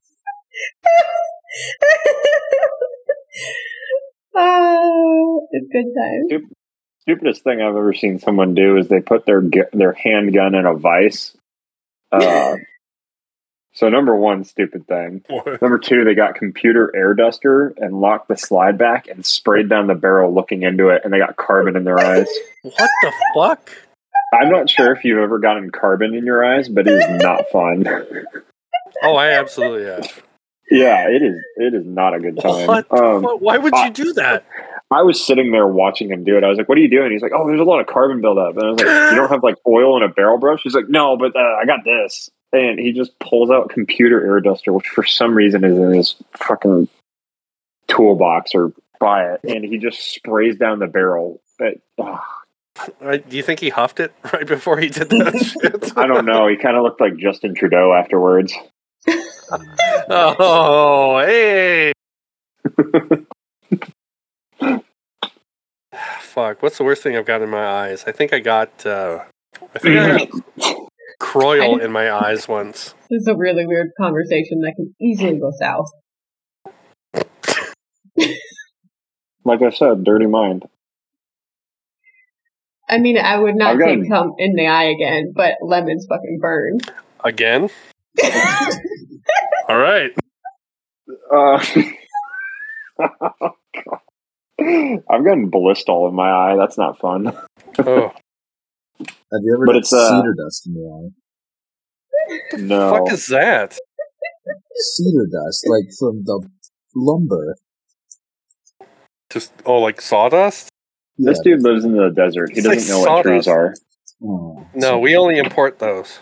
oh, it's good time. Stupidest thing I've ever seen someone do is they put their their handgun in a vice. Uh, so number one, stupid thing. Number two, they got computer air duster and locked the slide back and sprayed down the barrel looking into it, and they got carbon in their eyes. What the fuck? I'm not sure if you've ever gotten carbon in your eyes, but it is not fun. Oh, I absolutely have. yeah, it is. It is not a good time. What? Um. Why would you do that? I was sitting there watching him do it. I was like, "What are you doing?" He's like, "Oh, there's a lot of carbon buildup." And I was like, "You don't have like oil in a barrel brush?" He's like, "No, but uh, I got this." And he just pulls out computer air duster, which for some reason is in his fucking toolbox or by it, and he just sprays down the barrel. But, ugh, Uh, Do you think he huffed it right before he did that shit? I don't know. He kind of looked like Justin Trudeau afterwards. Oh, hey. Fuck. What's the worst thing I've got in my eyes? I think I got. Uh, I think I got Kroil in my eyes once. This is a really weird conversation that can easily go south. Like I said, dirty mind. I mean, I would not I've say gotten- come in the eye again, but lemons fucking burn. Again? All right. Uh, I've gotten Ballistol in my eye. That's not fun. Oh, Have you ever But got it's, uh, cedar dust in your eye? No. fuck is that? Cedar dust, like from the lumber. Just oh, like sawdust? This dude lives in the desert. He doesn't like know what trees are. Oh, No, we only import those.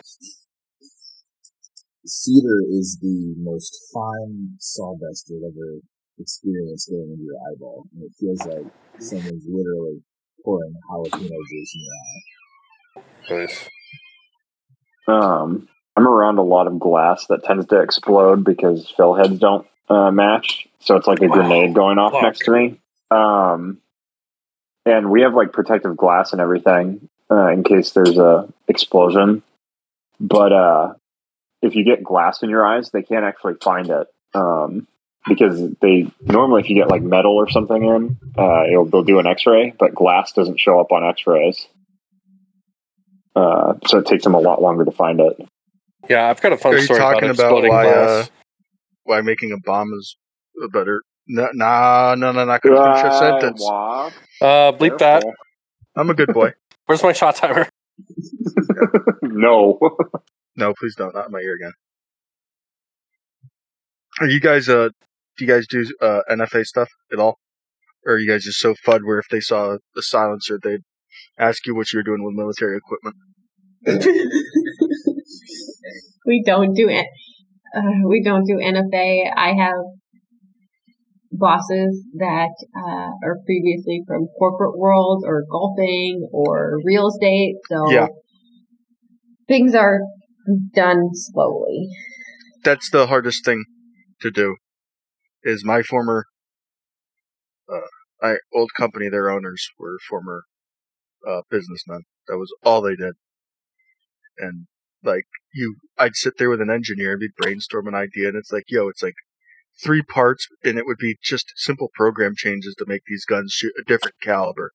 Cedar is the most fine sawdust you'll ever experience going into your eyeball, and it feels like someone's literally pouring jalapeno juice in your eye. Nice. Um, I'm around a lot of glass that tends to explode because fill heads don't uh, match. So it's like a Wow. grenade going off Fuck. next to me. Um, and we have like protective glass and everything uh, in case there's a explosion. But uh, if you get glass in your eyes, they can't actually find it. Um, because they normally if you get like metal or something in, uh, it'll, they'll do an X-ray, but glass doesn't show up on X-rays. Uh, so it takes them a lot longer to find it. Yeah, I've got a fun Are you story talking about about why uh, why making a bomb is a better? No, nah, no, no, not gonna finish a sentence. Wah. uh, bleep that. I'm a good boy. Where's my shot timer? no. No, please don't. Not in my ear again. Are you guys uh do you guys do uh NFA stuff at all? Or are you guys just so fud where if they saw a silencer they'd ask you what you're doing with military equipment? we don't do it. Uh, we don't do NFA. I have bosses that uh, are previously from corporate world or golfing or real estate. So Yeah. things are done slowly. That's the hardest thing to do. Is my former uh I old company, their owners were former uh businessmen. That was all they did. And like you I'd sit there with an engineer and we'd brainstorm an idea and it's like, yo, it's like three parts and it would be just simple program changes to make these guns shoot a different caliber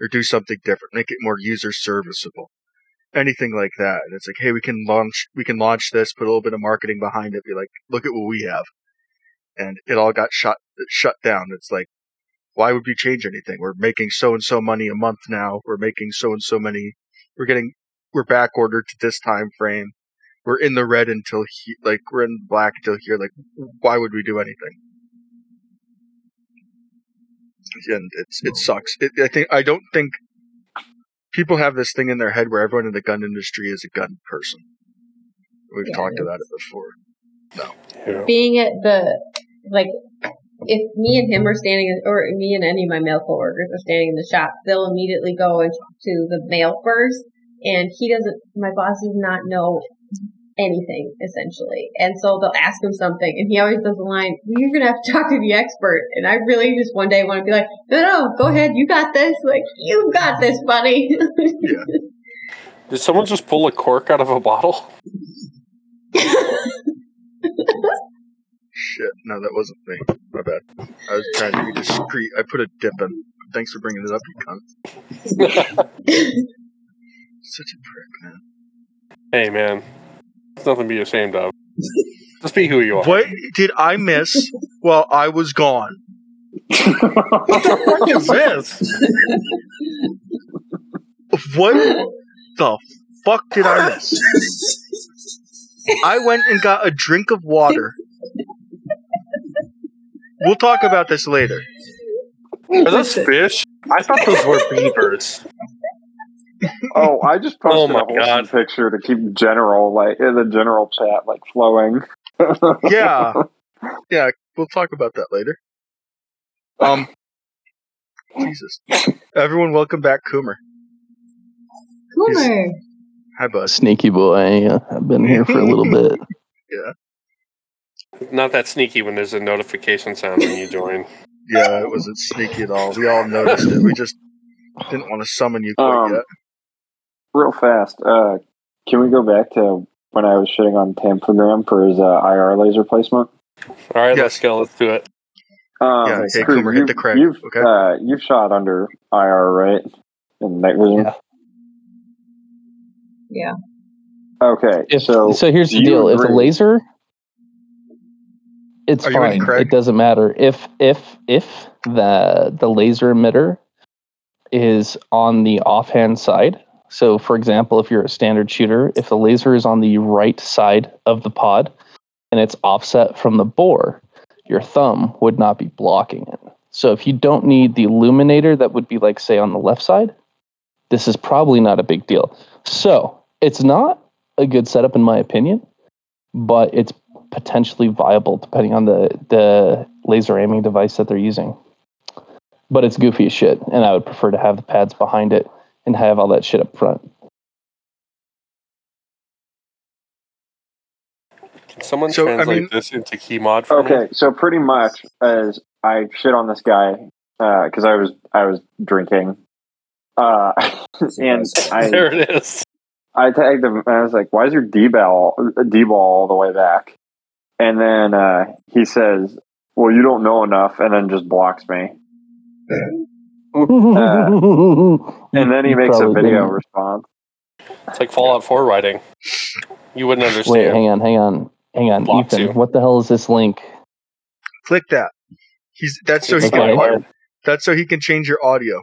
or do something different, make it more user serviceable. Anything like that. And it's like, hey, we can launch we can launch this, put a little bit of marketing behind it, be like, look at what we have. And it all got shut shut down. It's like why would we change anything? We're making so and so money a month now. We're making so and so many. We're getting we're back ordered to this time frame. We're in the red until he, like we're in black until here. Like why would we do anything? And it's it sucks. It, I think I don't think people have this thing in their head where everyone in the gun industry is a gun person. We've Yeah, talked about it before. Yeah. Being at the like, if me and him are standing, or me and any of my male coworkers are standing in the shop, they'll immediately go and talk to the male first, and he doesn't. My boss does not know anything essentially, and so they'll ask him something, and he always does the line, "You're gonna have to talk to the expert." And I really just one day want to be like, "No, no, go ahead, you got this. Like, you got this, buddy." Did someone just pull a cork out of a bottle? Shit, no, that wasn't me. My bad. I was trying to be discreet. I put a dip in. Thanks for bringing it up, you cunt. Such a prick, man. hey, man. It's nothing to be ashamed of. Just be who you are. What did I miss while I was gone? what the fuck is this? What the fuck did I miss? I went and got a drink of water. We'll talk about this later. Are those fish? I thought those were beavers. oh, I just Oh posted my a wholesome God. picture to keep general like in the general chat like flowing. Yeah. Yeah, we'll talk about that later. Um Jesus. Everyone welcome back Coomer. Coomer. Hi bud. Sneaky boy. uh, I've been here for a little bit. Not that sneaky when there's a notification sound when you join. Yeah, it wasn't sneaky at all. We all noticed it. We just didn't want to summon you quite Um, yet. Real fast, uh, can we go back to when I was shitting on Tampagram for his uh, IR laser placement? All right, Yes. let's go. Let's do it. Um, Yeah, hey, Crew, Coomer, hit you've- the crack, You've, okay? uh, you've shot under IR, right? In night vision. Yeah. Yeah. Okay, If, so so, here's the you deal: if a laser, it's Are fine. It doesn't matter if if if the the laser emitter is on the offhand side. So, for example, if you're a standard shooter, if the laser is on the right side of the pod and it's offset from the bore, your thumb would not be blocking it. So, if you don't need the illuminator that would be like, say, on the left side, this is probably not a big deal. So, it's not a good setup, in my opinion, but it's potentially viable depending on the, the laser aiming device that they're using. But it's goofy as shit, and I would prefer to have the pads behind it and have all that shit up front. Can someone So, I translate mean- this into key mod for me? Okay, so pretty much as I shit on this guy because I was I was drinking, uh, and I There it is. I tagged him and I was like, "Why is your DBAL D ball all the way back?" And then uh, he says, well, you don't know enough, and then just blocks me. And then he You makes a video didn't. response. It's like Fallout 4 writing. You wouldn't understand. Wait, hang on, hang on, hang on, Blocks Ethan. you. What the hell is this link? Click that. He's that's so he It's Okay. can that's so he can change your audio.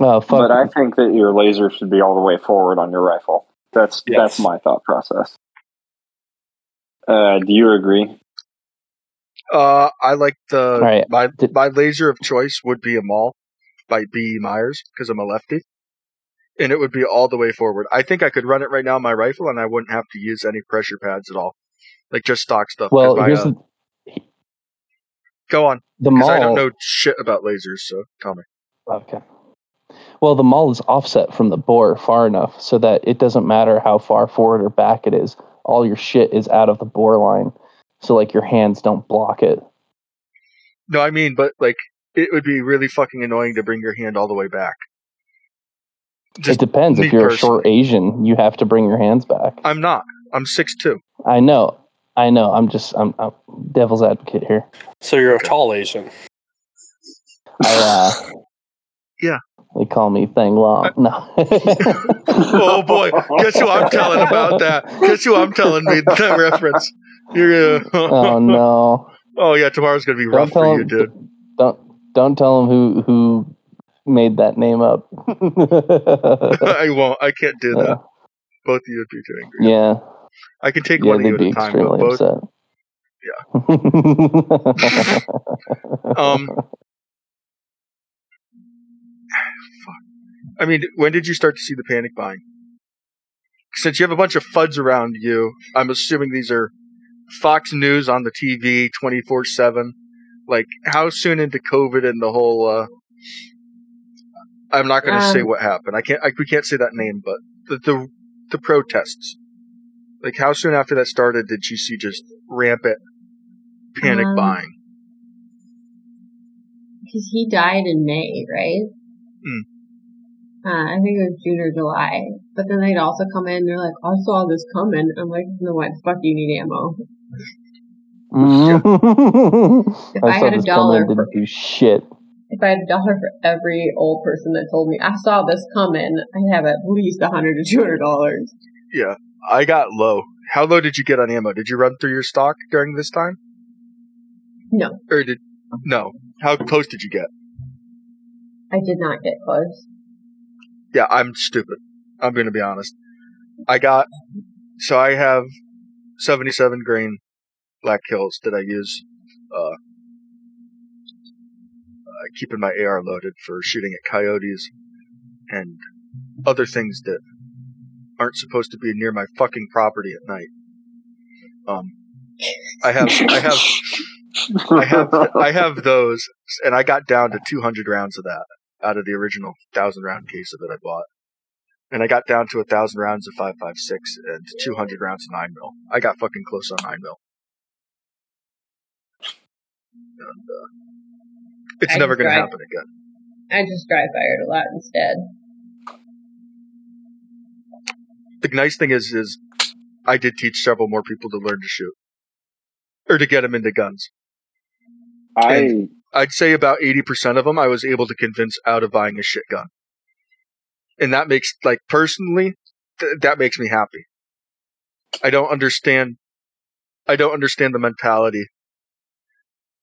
Oh fuck! But I think that your laser should be all the way forward on your rifle. That's Yes. that's my thought process. Uh, do you agree? Uh, I like the All right. my Did- my laser of choice would be a MAWL by B. Meyers because I'm a lefty, and it would be all the way forward. I think I could run it right now on my rifle, and I wouldn't have to use any pressure pads at all, like just stock stuff. well, my, here's uh, the go on the MAWL. I don't know shit about lasers. So tell me. Okay. Well, the MAWL is offset from the bore far enough so that it doesn't matter how far forward or back it is. All your shit is out of the bore line, so like your hands don't block it. No, I mean, but like it would be really fucking annoying to bring your hand all the way back. Just it depends. If you're a short Asian, you have to bring your hands back. I'm not. I'm six two. I know. I know. I'm just I'm, I'm devil's advocate here. So you're a tall Asian. I, uh, Yeah. They call me Thang Long. No. Oh boy, guess who I'm telling about that? Guess who I'm telling me that reference? You're uh, oh no! oh yeah, tomorrow's gonna be Don't rough for you, dude. Don't don't tell him who who made that name up. I won't. I can't do that. Both of you would be too angry. yeah, I can take yeah, one of you at a time, but both. upset. Yeah. Um. I mean, when did you start to see the panic buying? Since you have a bunch of fuds around you, I'm assuming these are Fox News on the TV 24 7. Like, how soon into COVID and the whole, uh, I'm not going to say Um, what happened. I can't, I, we can't say that name, but the, the, the protests. Like, how soon after that started did you see just rampant panic Um, buying? because he died in May, right? Hmm. Uh, I think it was June or July. But then they'd also come in. They're like, "I saw this coming." I'm like, "No, why the fuck do you need ammo?" If I saw had a this dollar coming, for- didn't do shit. If I had a dollar for every old person that told me I saw this coming, I'd have at least a hundred to two hundred dollars. Yeah, I got low. How low did you get on ammo? Did you run through your stock during this time? No, Or did no? How close did you get? I did not get close. Yeah, I'm stupid. I'm going to be honest. I got so I have 77 grain Black Hills that I use uh, uh keeping my AR loaded for shooting at coyotes and other things that aren't supposed to be near my fucking property at night. Um I have I have I have I have those, and I got down to 200 rounds of that out of the original thousand round case of it I bought, and I got down to a thousand rounds of 5.56 and 200 rounds of nine mil. I got fucking close on nine mil, and uh, it's I never going to tried. happen again. I just dry fired a lot instead. The nice thing is, is I did teach several more people to learn to shoot or to get them into guns. I I'd say about 80% of them I was able to convince out of buying a shit gun. And that makes, like, personally, th- that makes me happy. I don't understand, I don't understand the mentality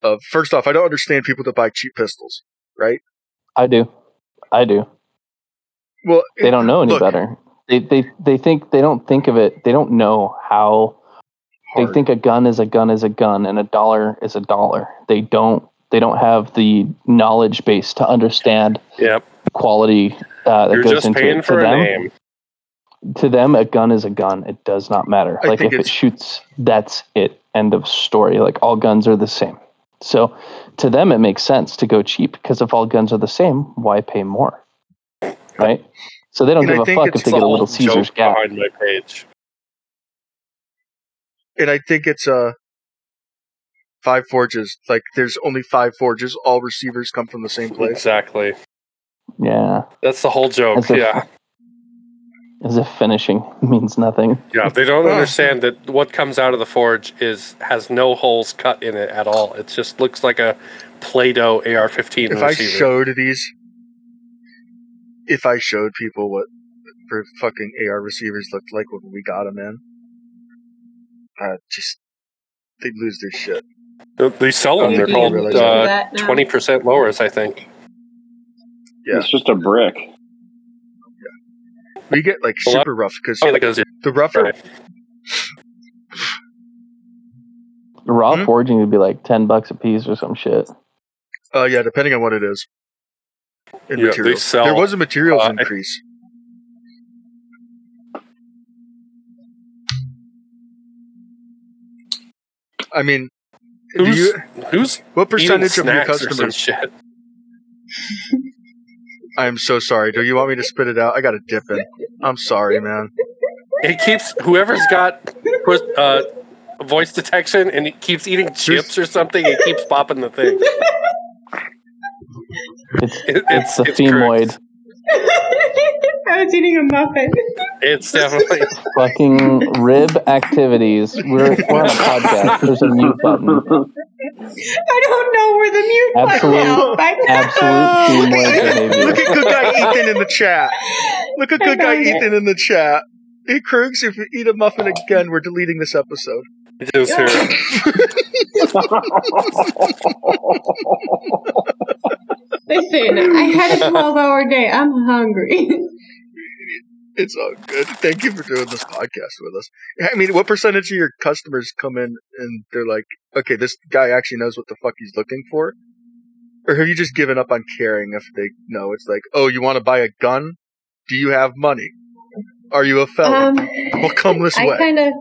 of, first off, I don't understand people that buy cheap pistols, right? I do. I do. Well, They don't know any look, better. They they they think they don't think of it. They don't know how they think a gun is a gun is a gun and a dollar is a dollar. They don't they don't have the knowledge base to understand Yep. the quality uh, that You're goes just into paying it. for to a them, name. to them, a gun is a gun. It does not matter. I like if it shoots, that's it. End of story. Like all guns are the same. So to them, it makes sense to go cheap because if all guns are the same, why pay more? Right. So they don't And give a fuck if they It's get a little Caesar's joke gap. behind my page. And I think it's, uh, five forges. Like, there's only five forges. All receivers come from the same place. Exactly. Yeah. That's the whole joke. That's a- yeah. As if finishing means nothing. Yeah, they don't understand that what comes out of the forge is has no holes cut in it at all. It just looks like a Play-Doh AR-15 If I showed these, if I showed people what for fucking AR receivers looked like when we got them in, uh, just they'd lose their shit. They sell them. Oh, They're called realize uh, twenty percent lowers, I think. Yeah. It's just a brick. We get like super rough because Oh, because the rougher. Right. Raw Hmm? forging would be like ten bucks a piece or some shit. Uh, yeah, depending on what it is. In Yeah, they materials. sell, there was a materials uh, increase. I mean, do Who's- you, who's what percentage of your snacks or some customers? shit? I'm so sorry. Do you want me to spit it out? I got to dip in. I'm sorry, man. It keeps whoever's got uh, voice detection and it keeps eating chips or something. It keeps popping the thing. It's It- it's the correct. femoid. I was eating a muffin. It's definitely Fucking rib activities. We're, we're on a podcast. There's a mute button. I don't know where the mute button is. I absolute oh, know. femoid. Look at good guy Ethan in the chat. Look at good guy Ethan in the chat. Hey, Krugs, if you eat a muffin again, we're deleting this episode. just here. Listen, I had a 12 hour day. I'm hungry. It's all good. Thank you for doing this podcast with us. I mean, what percentage of your customers come in and they're like, okay, this guy actually knows what the fuck he's looking for? Or have you just given up on caring if they know? It's like, oh, you want to buy a gun? Do you have money? Are you a felon? Um, well, come this I way. I kind of.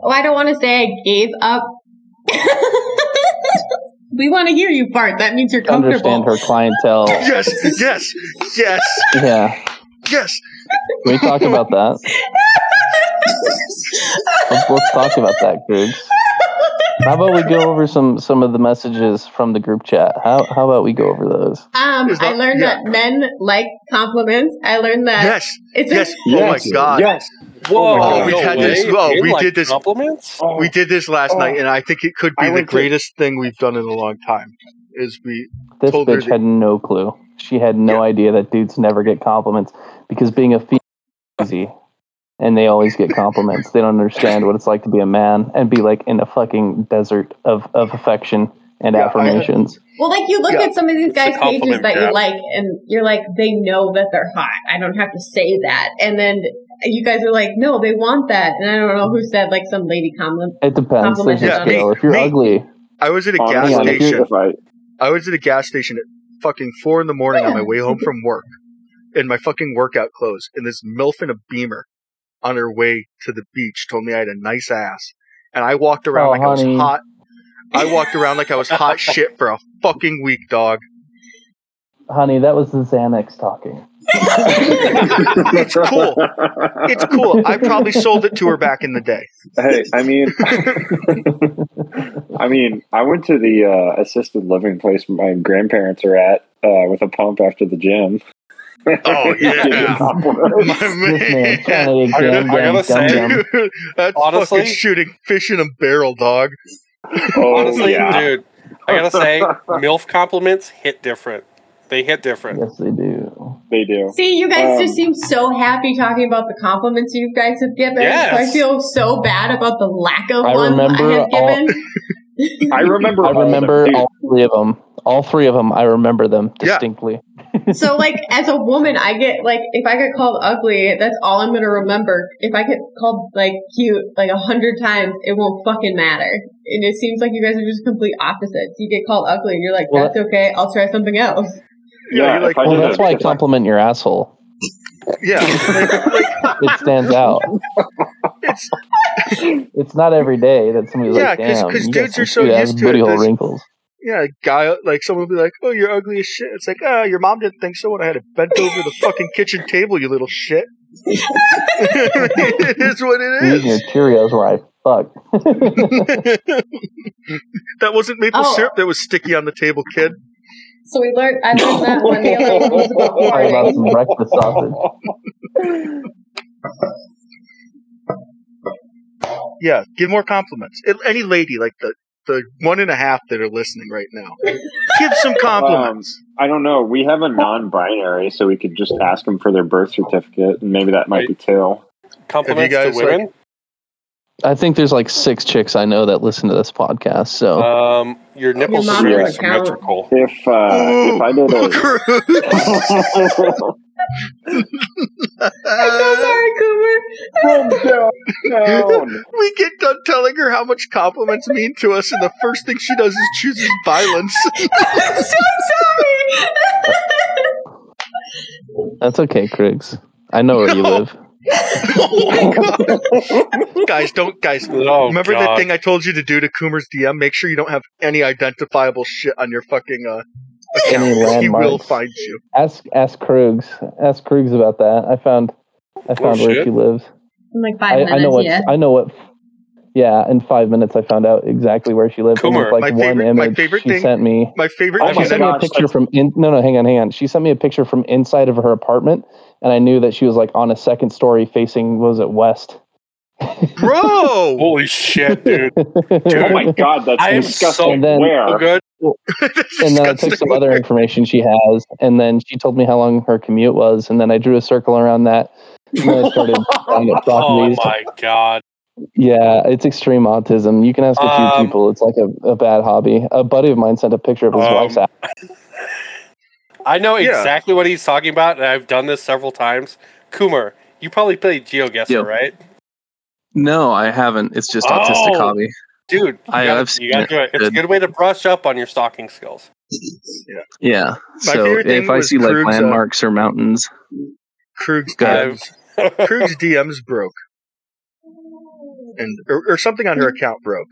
Oh, I don't want to say I gave up. we want to hear you fart. That means you're comfortable. Understand her clientele. yes, yes, yes, Yeah. yes. Can we talk about that? Let's, let's talk about that, Griggs. How about we go over some some of the messages from the group chat? How how about we go over those? Um, Is I learned yeah. that men like compliments. I learned that Yes, it's yes. A, Oh my god. Yes. Whoa! Oh, we no had way. this- oh, In, we like, did this- Compliments? Oh, We did this last Oh. night, and I think it could be I the went to- greatest thing we've done in a long time. Is we This Told her bitch that- had no clue. She had no Yeah. idea that dudes never get compliments because being a female is easy, and they always get compliments. They don't understand what it's like to be a man and be like in a fucking desert of of affection and Yeah, I uh, affirmations. well, like you look Yeah. at some of these guys' pages compliment that you like, and you're like, they know that they're hot. I don't have to say that. And then you guys are like, no, they want that. And I don't know who said like some lady compliment. It depends. There's a Yeah, scale. me- if you're me. ugly, I was at a gas hang on, if you- station. if I- I was at a gas station at fucking four in the morning on my way home from work in my fucking workout clothes, and this MILF in a beamer on her way to the beach told me I had a nice ass. And I walked around Oh, like I was hot. I walked around like I was hot shit for a fucking week, dog. honey, that was the Xanax talking. It's cool. It's cool. I probably sold it to her back in the day. hey, I mean, I mean, I went to the uh, assisted living place my grandparents are at uh, with a pump after the gym. Oh, yeah. Give you. My man man. trying to I gotta- gam I gotta gam say- gum gum. Dude, that's Honestly- fucking shooting fish in a barrel, dog. Oh, Honestly, yeah. dude, I gotta say, MILF compliments hit different. They hit different. Yes, they do. they do. See, you guys Um, just seem so happy talking about the compliments you guys have given. Yes. So I feel so bad about the lack of I ones remember I have all- given. I remember. I all remember dude. all three of them. All three of them. I remember them Yeah. Distinctly. so like as a woman i get like if i get called ugly that's all i'm gonna remember if i get called like cute like a hundred times it won't fucking matter and it seems like you guys are just complete opposites you get called ugly and you're like Well, that's okay i'll try something else Yeah, you're like, Well, that's why I compliment your asshole. yeah. Like, like, It stands out. it's It's not every day that somebody's Yeah, like, 'cause- "Damn, 'cause you got dudes are so cute-ass used to booty it, hole wrinkles." Yeah, a guy like someone will be like, "Oh, you're ugly as shit." It's like, ah, your mom didn't think so when I had it bent over the fucking kitchen table, you little shit. it is what it is. You're eating your is. Cheerios where I fuck. that wasn't maple Oh. syrup that was sticky on the table, kid. so we learned i learned that one the other one was about How about farting some breakfast sausage? Yeah, give more compliments. It- Any lady, like the the one and a half that are listening right now, give some compliments. I don't know. We have a non-binary, so we could just ask them for their birth certificate, and maybe that might be two. Compliments guys, to women. I think there's like six chicks I know that listen to this podcast. So um, your nipples Your are mom very symmetrical. If uh, if I did a I'm so sorry, Cooper. Calm down, down. we get done telling her how much compliments mean to us, and the first thing she does is chooses violence. I'm so sorry. that's okay, Criggs. I know where you live. oh my god, guys! Don't guys. Oh, Remember that God. thing I told you to do to Coomer's DM? Make sure you don't have any identifiable shit on your fucking uh, account. Any 'cause he will landmarks. find you. Ask ask Krugs. Ask Krugs about that. I found I oh, found where shit. she lives. In like five I, minutes, I know what yeah. I know what. Yeah, in five minutes I found out exactly where she lived. And Coomer, like my one favorite- my image favorite she thing- sent me. My favorite. Oh she sent me a picture that's- from in, no no hang on hang on. She sent me a picture from inside of her apartment, and I knew that she was like on a second story facing was it west. Bro, Holy shit, dude! Oh my god, that's I disgusting. so- And then- Where? So good. And then I took some other information she has, and then she told me how long her commute was, and then I drew a circle around that. And then I started looking Oh my god. Yeah, it's extreme autism. You can ask a few Um, people. It's like a, a bad hobby. A buddy of mine sent a picture of his Um, wife's ass. I know Yeah. exactly what he's talking about, and I've done this several times. Coomer, you probably played GeoGuessr, Yeah. right? No, I haven't. It's just Oh. autistic hobby. Dude, I- gotta, I've seen it. do it. It's a Good. good way to brush up on your stalking skills. Yeah. My so if I was see like Krug's, uh, landmarks or mountains, Krug's Go ahead. DMs. Krug's DMs broke, and or, or something on her account broke,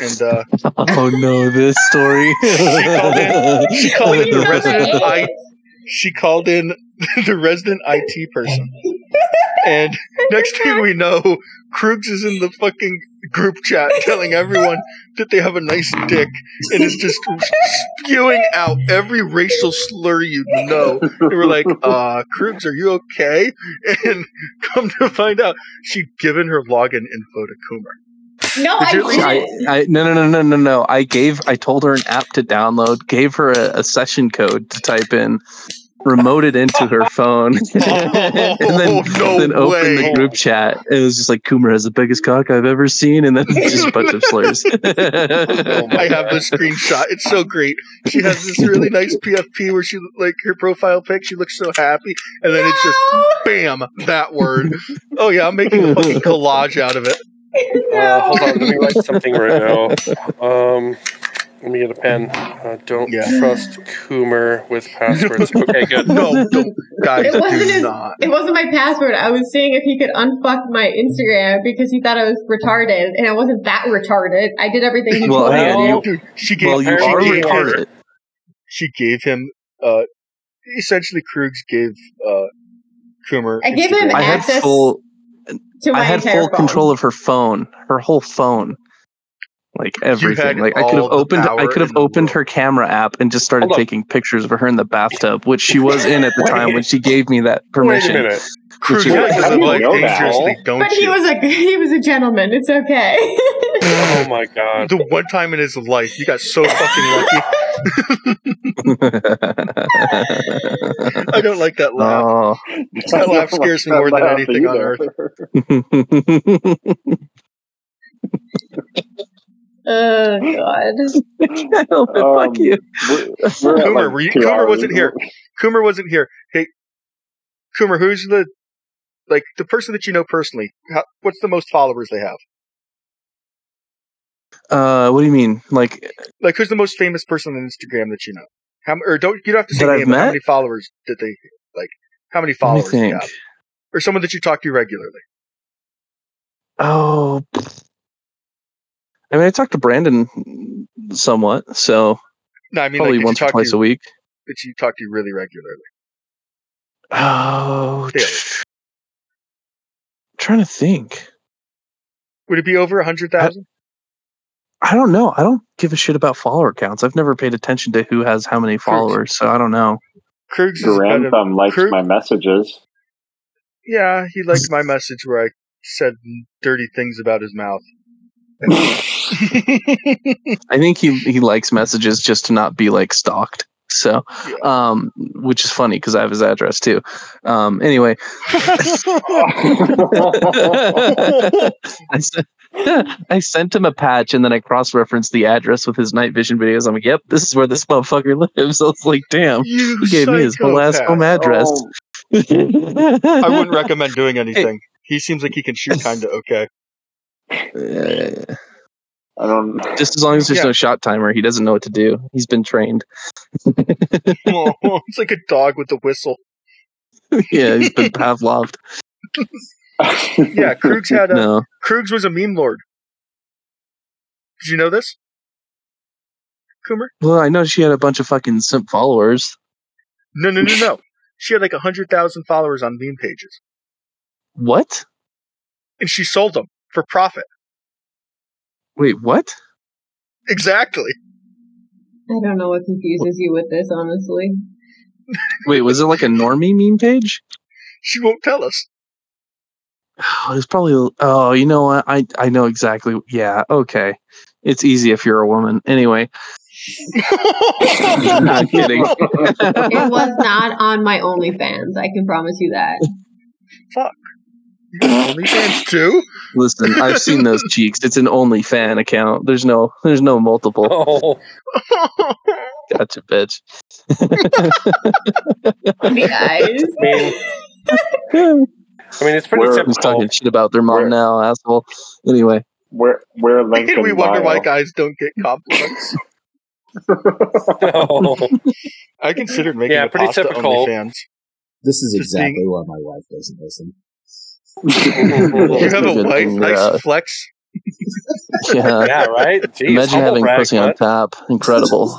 and uh, oh no, this story. called in- she called in the Okay. resident I. She called in the resident IT person, and next thing we know, Krugs is in the fucking group chat telling everyone that they have a nice dick and is just spewing out every racial slur you know. And we're like, uh, Krugs, are you okay? And come to find out, she'd given her login info to Coomer. No, I Did you- I. I no no no no no no. I gave I told her an app to download, gave her a, a session code to type in, remoted into her phone, and then Oh, no then opened way. the group chat. It was just like Coomer has the biggest cock I've ever seen, and then just a bunch of slurs. I have the screenshot. It's so great. She has this really nice PFP where she like her profile pic. She looks so happy, and then it's just bam that word. Oh yeah, I'm making a fucking collage out of it. Uh, hold on, let me write something right now. Um, let me get a pen. Uh, don't Yeah. trust Coomer with passwords. Okay, good. No, don't, guys, It wasn't do his- not. It wasn't my password. I was seeing if he could unfuck my Instagram because he thought I was retarded, and I wasn't that retarded. I did everything he Well, told me yeah, to do. She gave. well, you she are gave him- retarded. She gave him. Uh, essentially, Krugs gave uh, Coomer. I gave him Instagram. I had access full to my I had full phone. control of her phone, her whole phone, like everything. Like I could have opened, I could have opened her camera app and just started taking pictures of her in the bathtub, which she was in at the time when she gave me that Wait a permission. minute. Krugs you- lives How his do you life know that? dangerously, don't But he you? was a he was a gentleman. It's okay. Oh my god. the one time in his life, he got so fucking lucky. I don't like that laugh. oh, That laugh scares me more than Laugh anything on earth. oh god. Can't help it, Um, fuck you. We're- we're Coomer, like, were you, Coomer wasn't here. Coomer wasn't here. Hey, Coomer, who's the like the person that you know personally? How, what's the most followers they have? Uh, what do you mean? Like Like, who's the most famous person on Instagram that you know? How or don't you don't have to say name, how many followers did they like? How many followers do you think. have? Or someone that you talk to regularly? Oh, I mean, I talked to Brandon somewhat, so No, I mean probably like, once or twice to, a week. that you talk to really regularly. Oh, Daily. trying to think. Would it be over a hundred thousand? I don't know. I don't give a shit about follower counts. I've never paid attention to who has how many followers, so I don't know. Krugs is kind Grantham likes Krug- my messages. Yeah, he liked my message where I said dirty things about his mouth. I think he he likes messages just to not be like stalked. So, um, which is funny because I have his address too. Um, anyway, I sent, I sent him a patch and then I cross referenced the address with his night vision videos. I'm like, yep, this is where this motherfucker lives. I was like, damn, You he gave me his whole ass home address. Oh, I wouldn't recommend doing anything. He seems like he can shoot kind of okay. Yeah, I don't. just as long as there's Yeah. no shot timer, he doesn't know what to do. He's been trained. Oh, it's like a dog with a whistle. yeah, he's been Pavloved. Yeah, Krugs had a No, Krugs was a meme lord. Did you know this? Coomer? well, I know she had a bunch of fucking simp followers. No, no, no, no. She had like a hundred thousand followers on meme pages, What? and she sold them for profit. Wait, what? Exactly. I don't know what confuses you with this, honestly. Wait, was it like a normie meme page? She won't tell us. Oh, it's probably. Oh, you know what? I I know exactly. Yeah, okay. It's easy if you're a woman. Anyway, not kidding. It was not on my OnlyFans. I can promise you that. Fuck. You got OnlyFans too? Listen, I've seen those cheeks. It's an only fan account. There's no, there's no multiple. Oh, Gotcha, bitch. The eyes. I mean, it's pretty Where- Who's typical. talking shit about their mom Where- now, asshole? Anyway, where where link And in we wonder why guys don't get compliments. No. I considered making Yeah, a pretty pasta typical. OnlyFans. This is Just exactly being- why my wife doesn't listen. You have a Good wife, thing, nice uh, flex. yeah. yeah, right. Jeez, Imagine having brag, pussy on bud. tap. Incredible.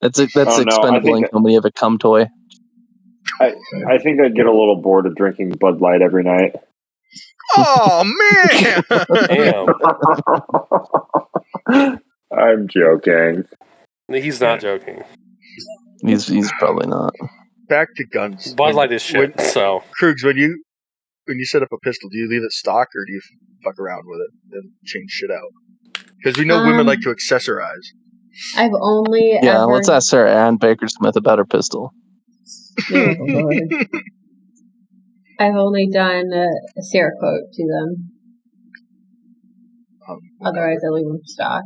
That's a, that's Oh, no, I expendable think income when you have a cum toy. I think I'd get a little bored of drinking Bud Light every night. Oh man! I'm joking. He's not joking. He's he's probably not. Back to guns. Bud Light is shit. When- So Krugs, when you when you set up a pistol, do you leave it stock or do you fuck around with it and change shit out? Because we know women Um, like to accessorize. I've only Yeah, ever let's ask Sarah Ann Baker Smith about her pistol. Oh, Lord. I've only done uh, a Cerakote to them. Um, Otherwise, I leave them stock.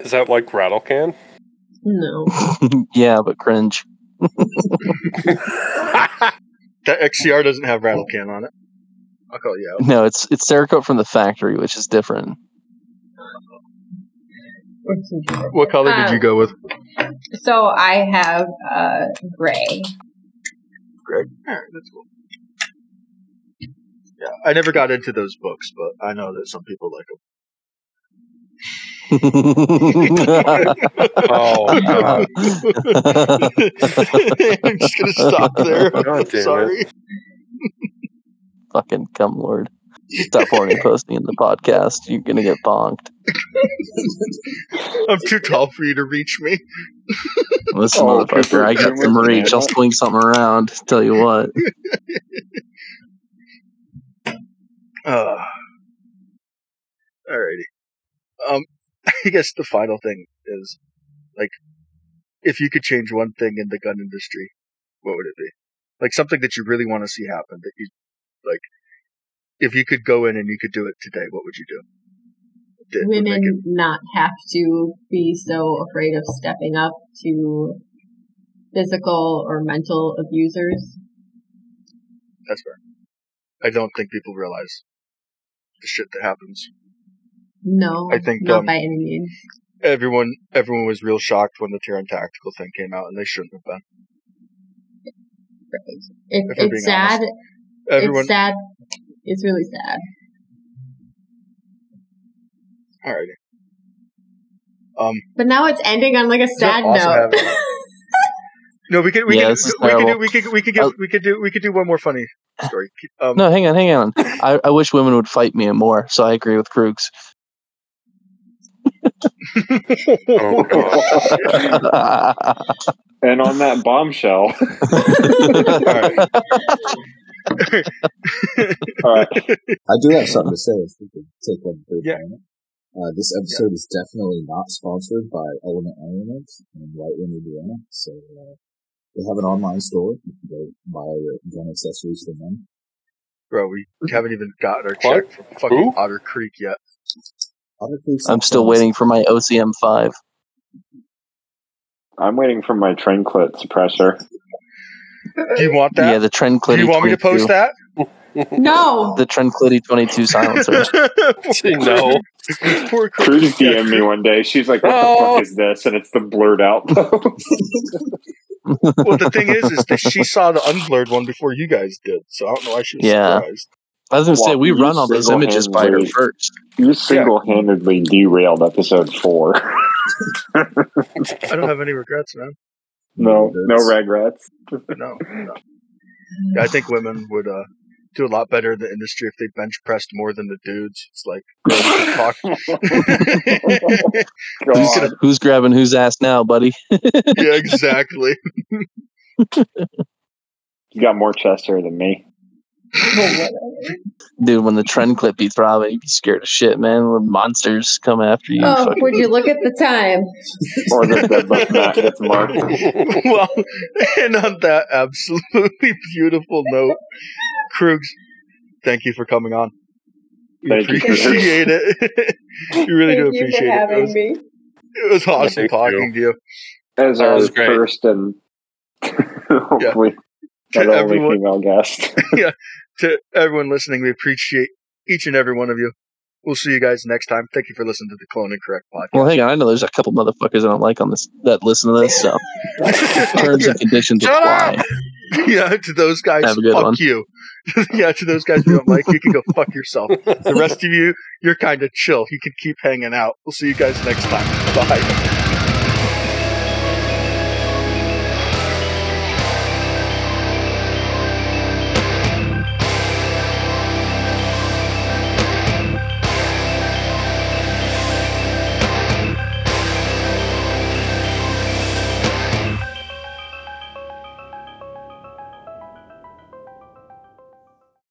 is that like rattle can? No. yeah, but cringe. that XCR doesn't have rattle can on it. I'll call you out. No, it's it's Cerakote from the factory, which is different. What color did Um, you go with? So I have uh, gray. Greg. Alright, that's cool. Yeah, I never got into those books, but I know that some people like them. Oh, God. them. I'm just gonna stop there. God I'm damn sorry. Fucking cum lord. Stop horny posting in the podcast. You're gonna get bonked. I'm too tall for you to reach me. Listen, Oh, motherfucker, I got some reach. I'll swing something around. Tell you what. Uh, alrighty. Um, I guess the final thing is, like, if you could change one thing in the gun industry, what would it be? Like something that you really want to see happen that you, like, if you could go in and you could do it today, what would you do? Make Women not have to be so afraid of stepping up to physical or mental abusers. That's fair. I don't think people realize the shit that happens. No, I think, not um, by any means. Everyone, everyone was real shocked when the Taran Tactical thing came out, and they shouldn't have been. It, it's sad. honest. Everyone, It's sad. It's really sad. alrighty. Um, But now it's ending on like a sad note. have- no, we could, we Yeah, could, this is we could do, terrible. we could, we could give, I'll- we could do, we could do one more funny story. Um, No, hang on, hang on. I, I wish women would fight me more, so I agree with Krugs. Oh, And on that bombshell, all right. I do have something to say if we could take one brief Yeah. moment. Uh, this episode is definitely not sponsored by Element Armaments in Whiteland, Indiana. So uh, they have an online store. You can go buy your gun accessories from them. Bro, we haven't even gotten our What? check from fucking Who? Otter Creek yet. Otter Creek's I'm still waiting for my OCM five. I'm waiting for my train clit suppressor. Do you want that? Yeah, the Trend Do you want me to post that? No. The Trend Clitty 22 silencer. no. Poor Cruz Cruz. DM'd me one day. She's like, "What the Oh. fuck is this?" And it's the blurred out. Well, the thing is, is that she saw the unblurred one before you guys did, so I don't know why she was Yeah. surprised. I was gonna say we run all those images by her first. you single-handedly derailed episode four. I don't have any regrets, man. No, no regrets. No, no. I think women would uh, do a lot better in the industry if they bench pressed more than the dudes. It's like, bro, we could talk. Who's, God. who's grabbing whose ass now, buddy? yeah, exactly. You got more chest hair than me. Dude, when the trend clip be throbbing, you'd be scared of shit, man. When monsters come after you. Oh, fucking- would you look at the time? Or the deadlift mat gets marked. well, and on that absolutely beautiful note, Krugs, thank you for coming on. We Thank you, appreciate it. we really do Thank you appreciate for it. It having was, me. it was awesome Thank talking to you. As That our first and hopefully To not the only everyone, female guest. yeah, to everyone listening, we appreciate each and every one of you. We'll see you guys next time. Thank you for listening to the Clone and Correct podcast. well, hang on. I know there's a couple motherfuckers I don't like on this that listen to this. So terms and conditions Shut apply. up! yeah, to those guys, Have a good fuck one. you. yeah, to those guys we don't like, you can go fuck yourself. The rest of you, you're kind of chill. You can keep hanging out. We'll see you guys next time. Bye.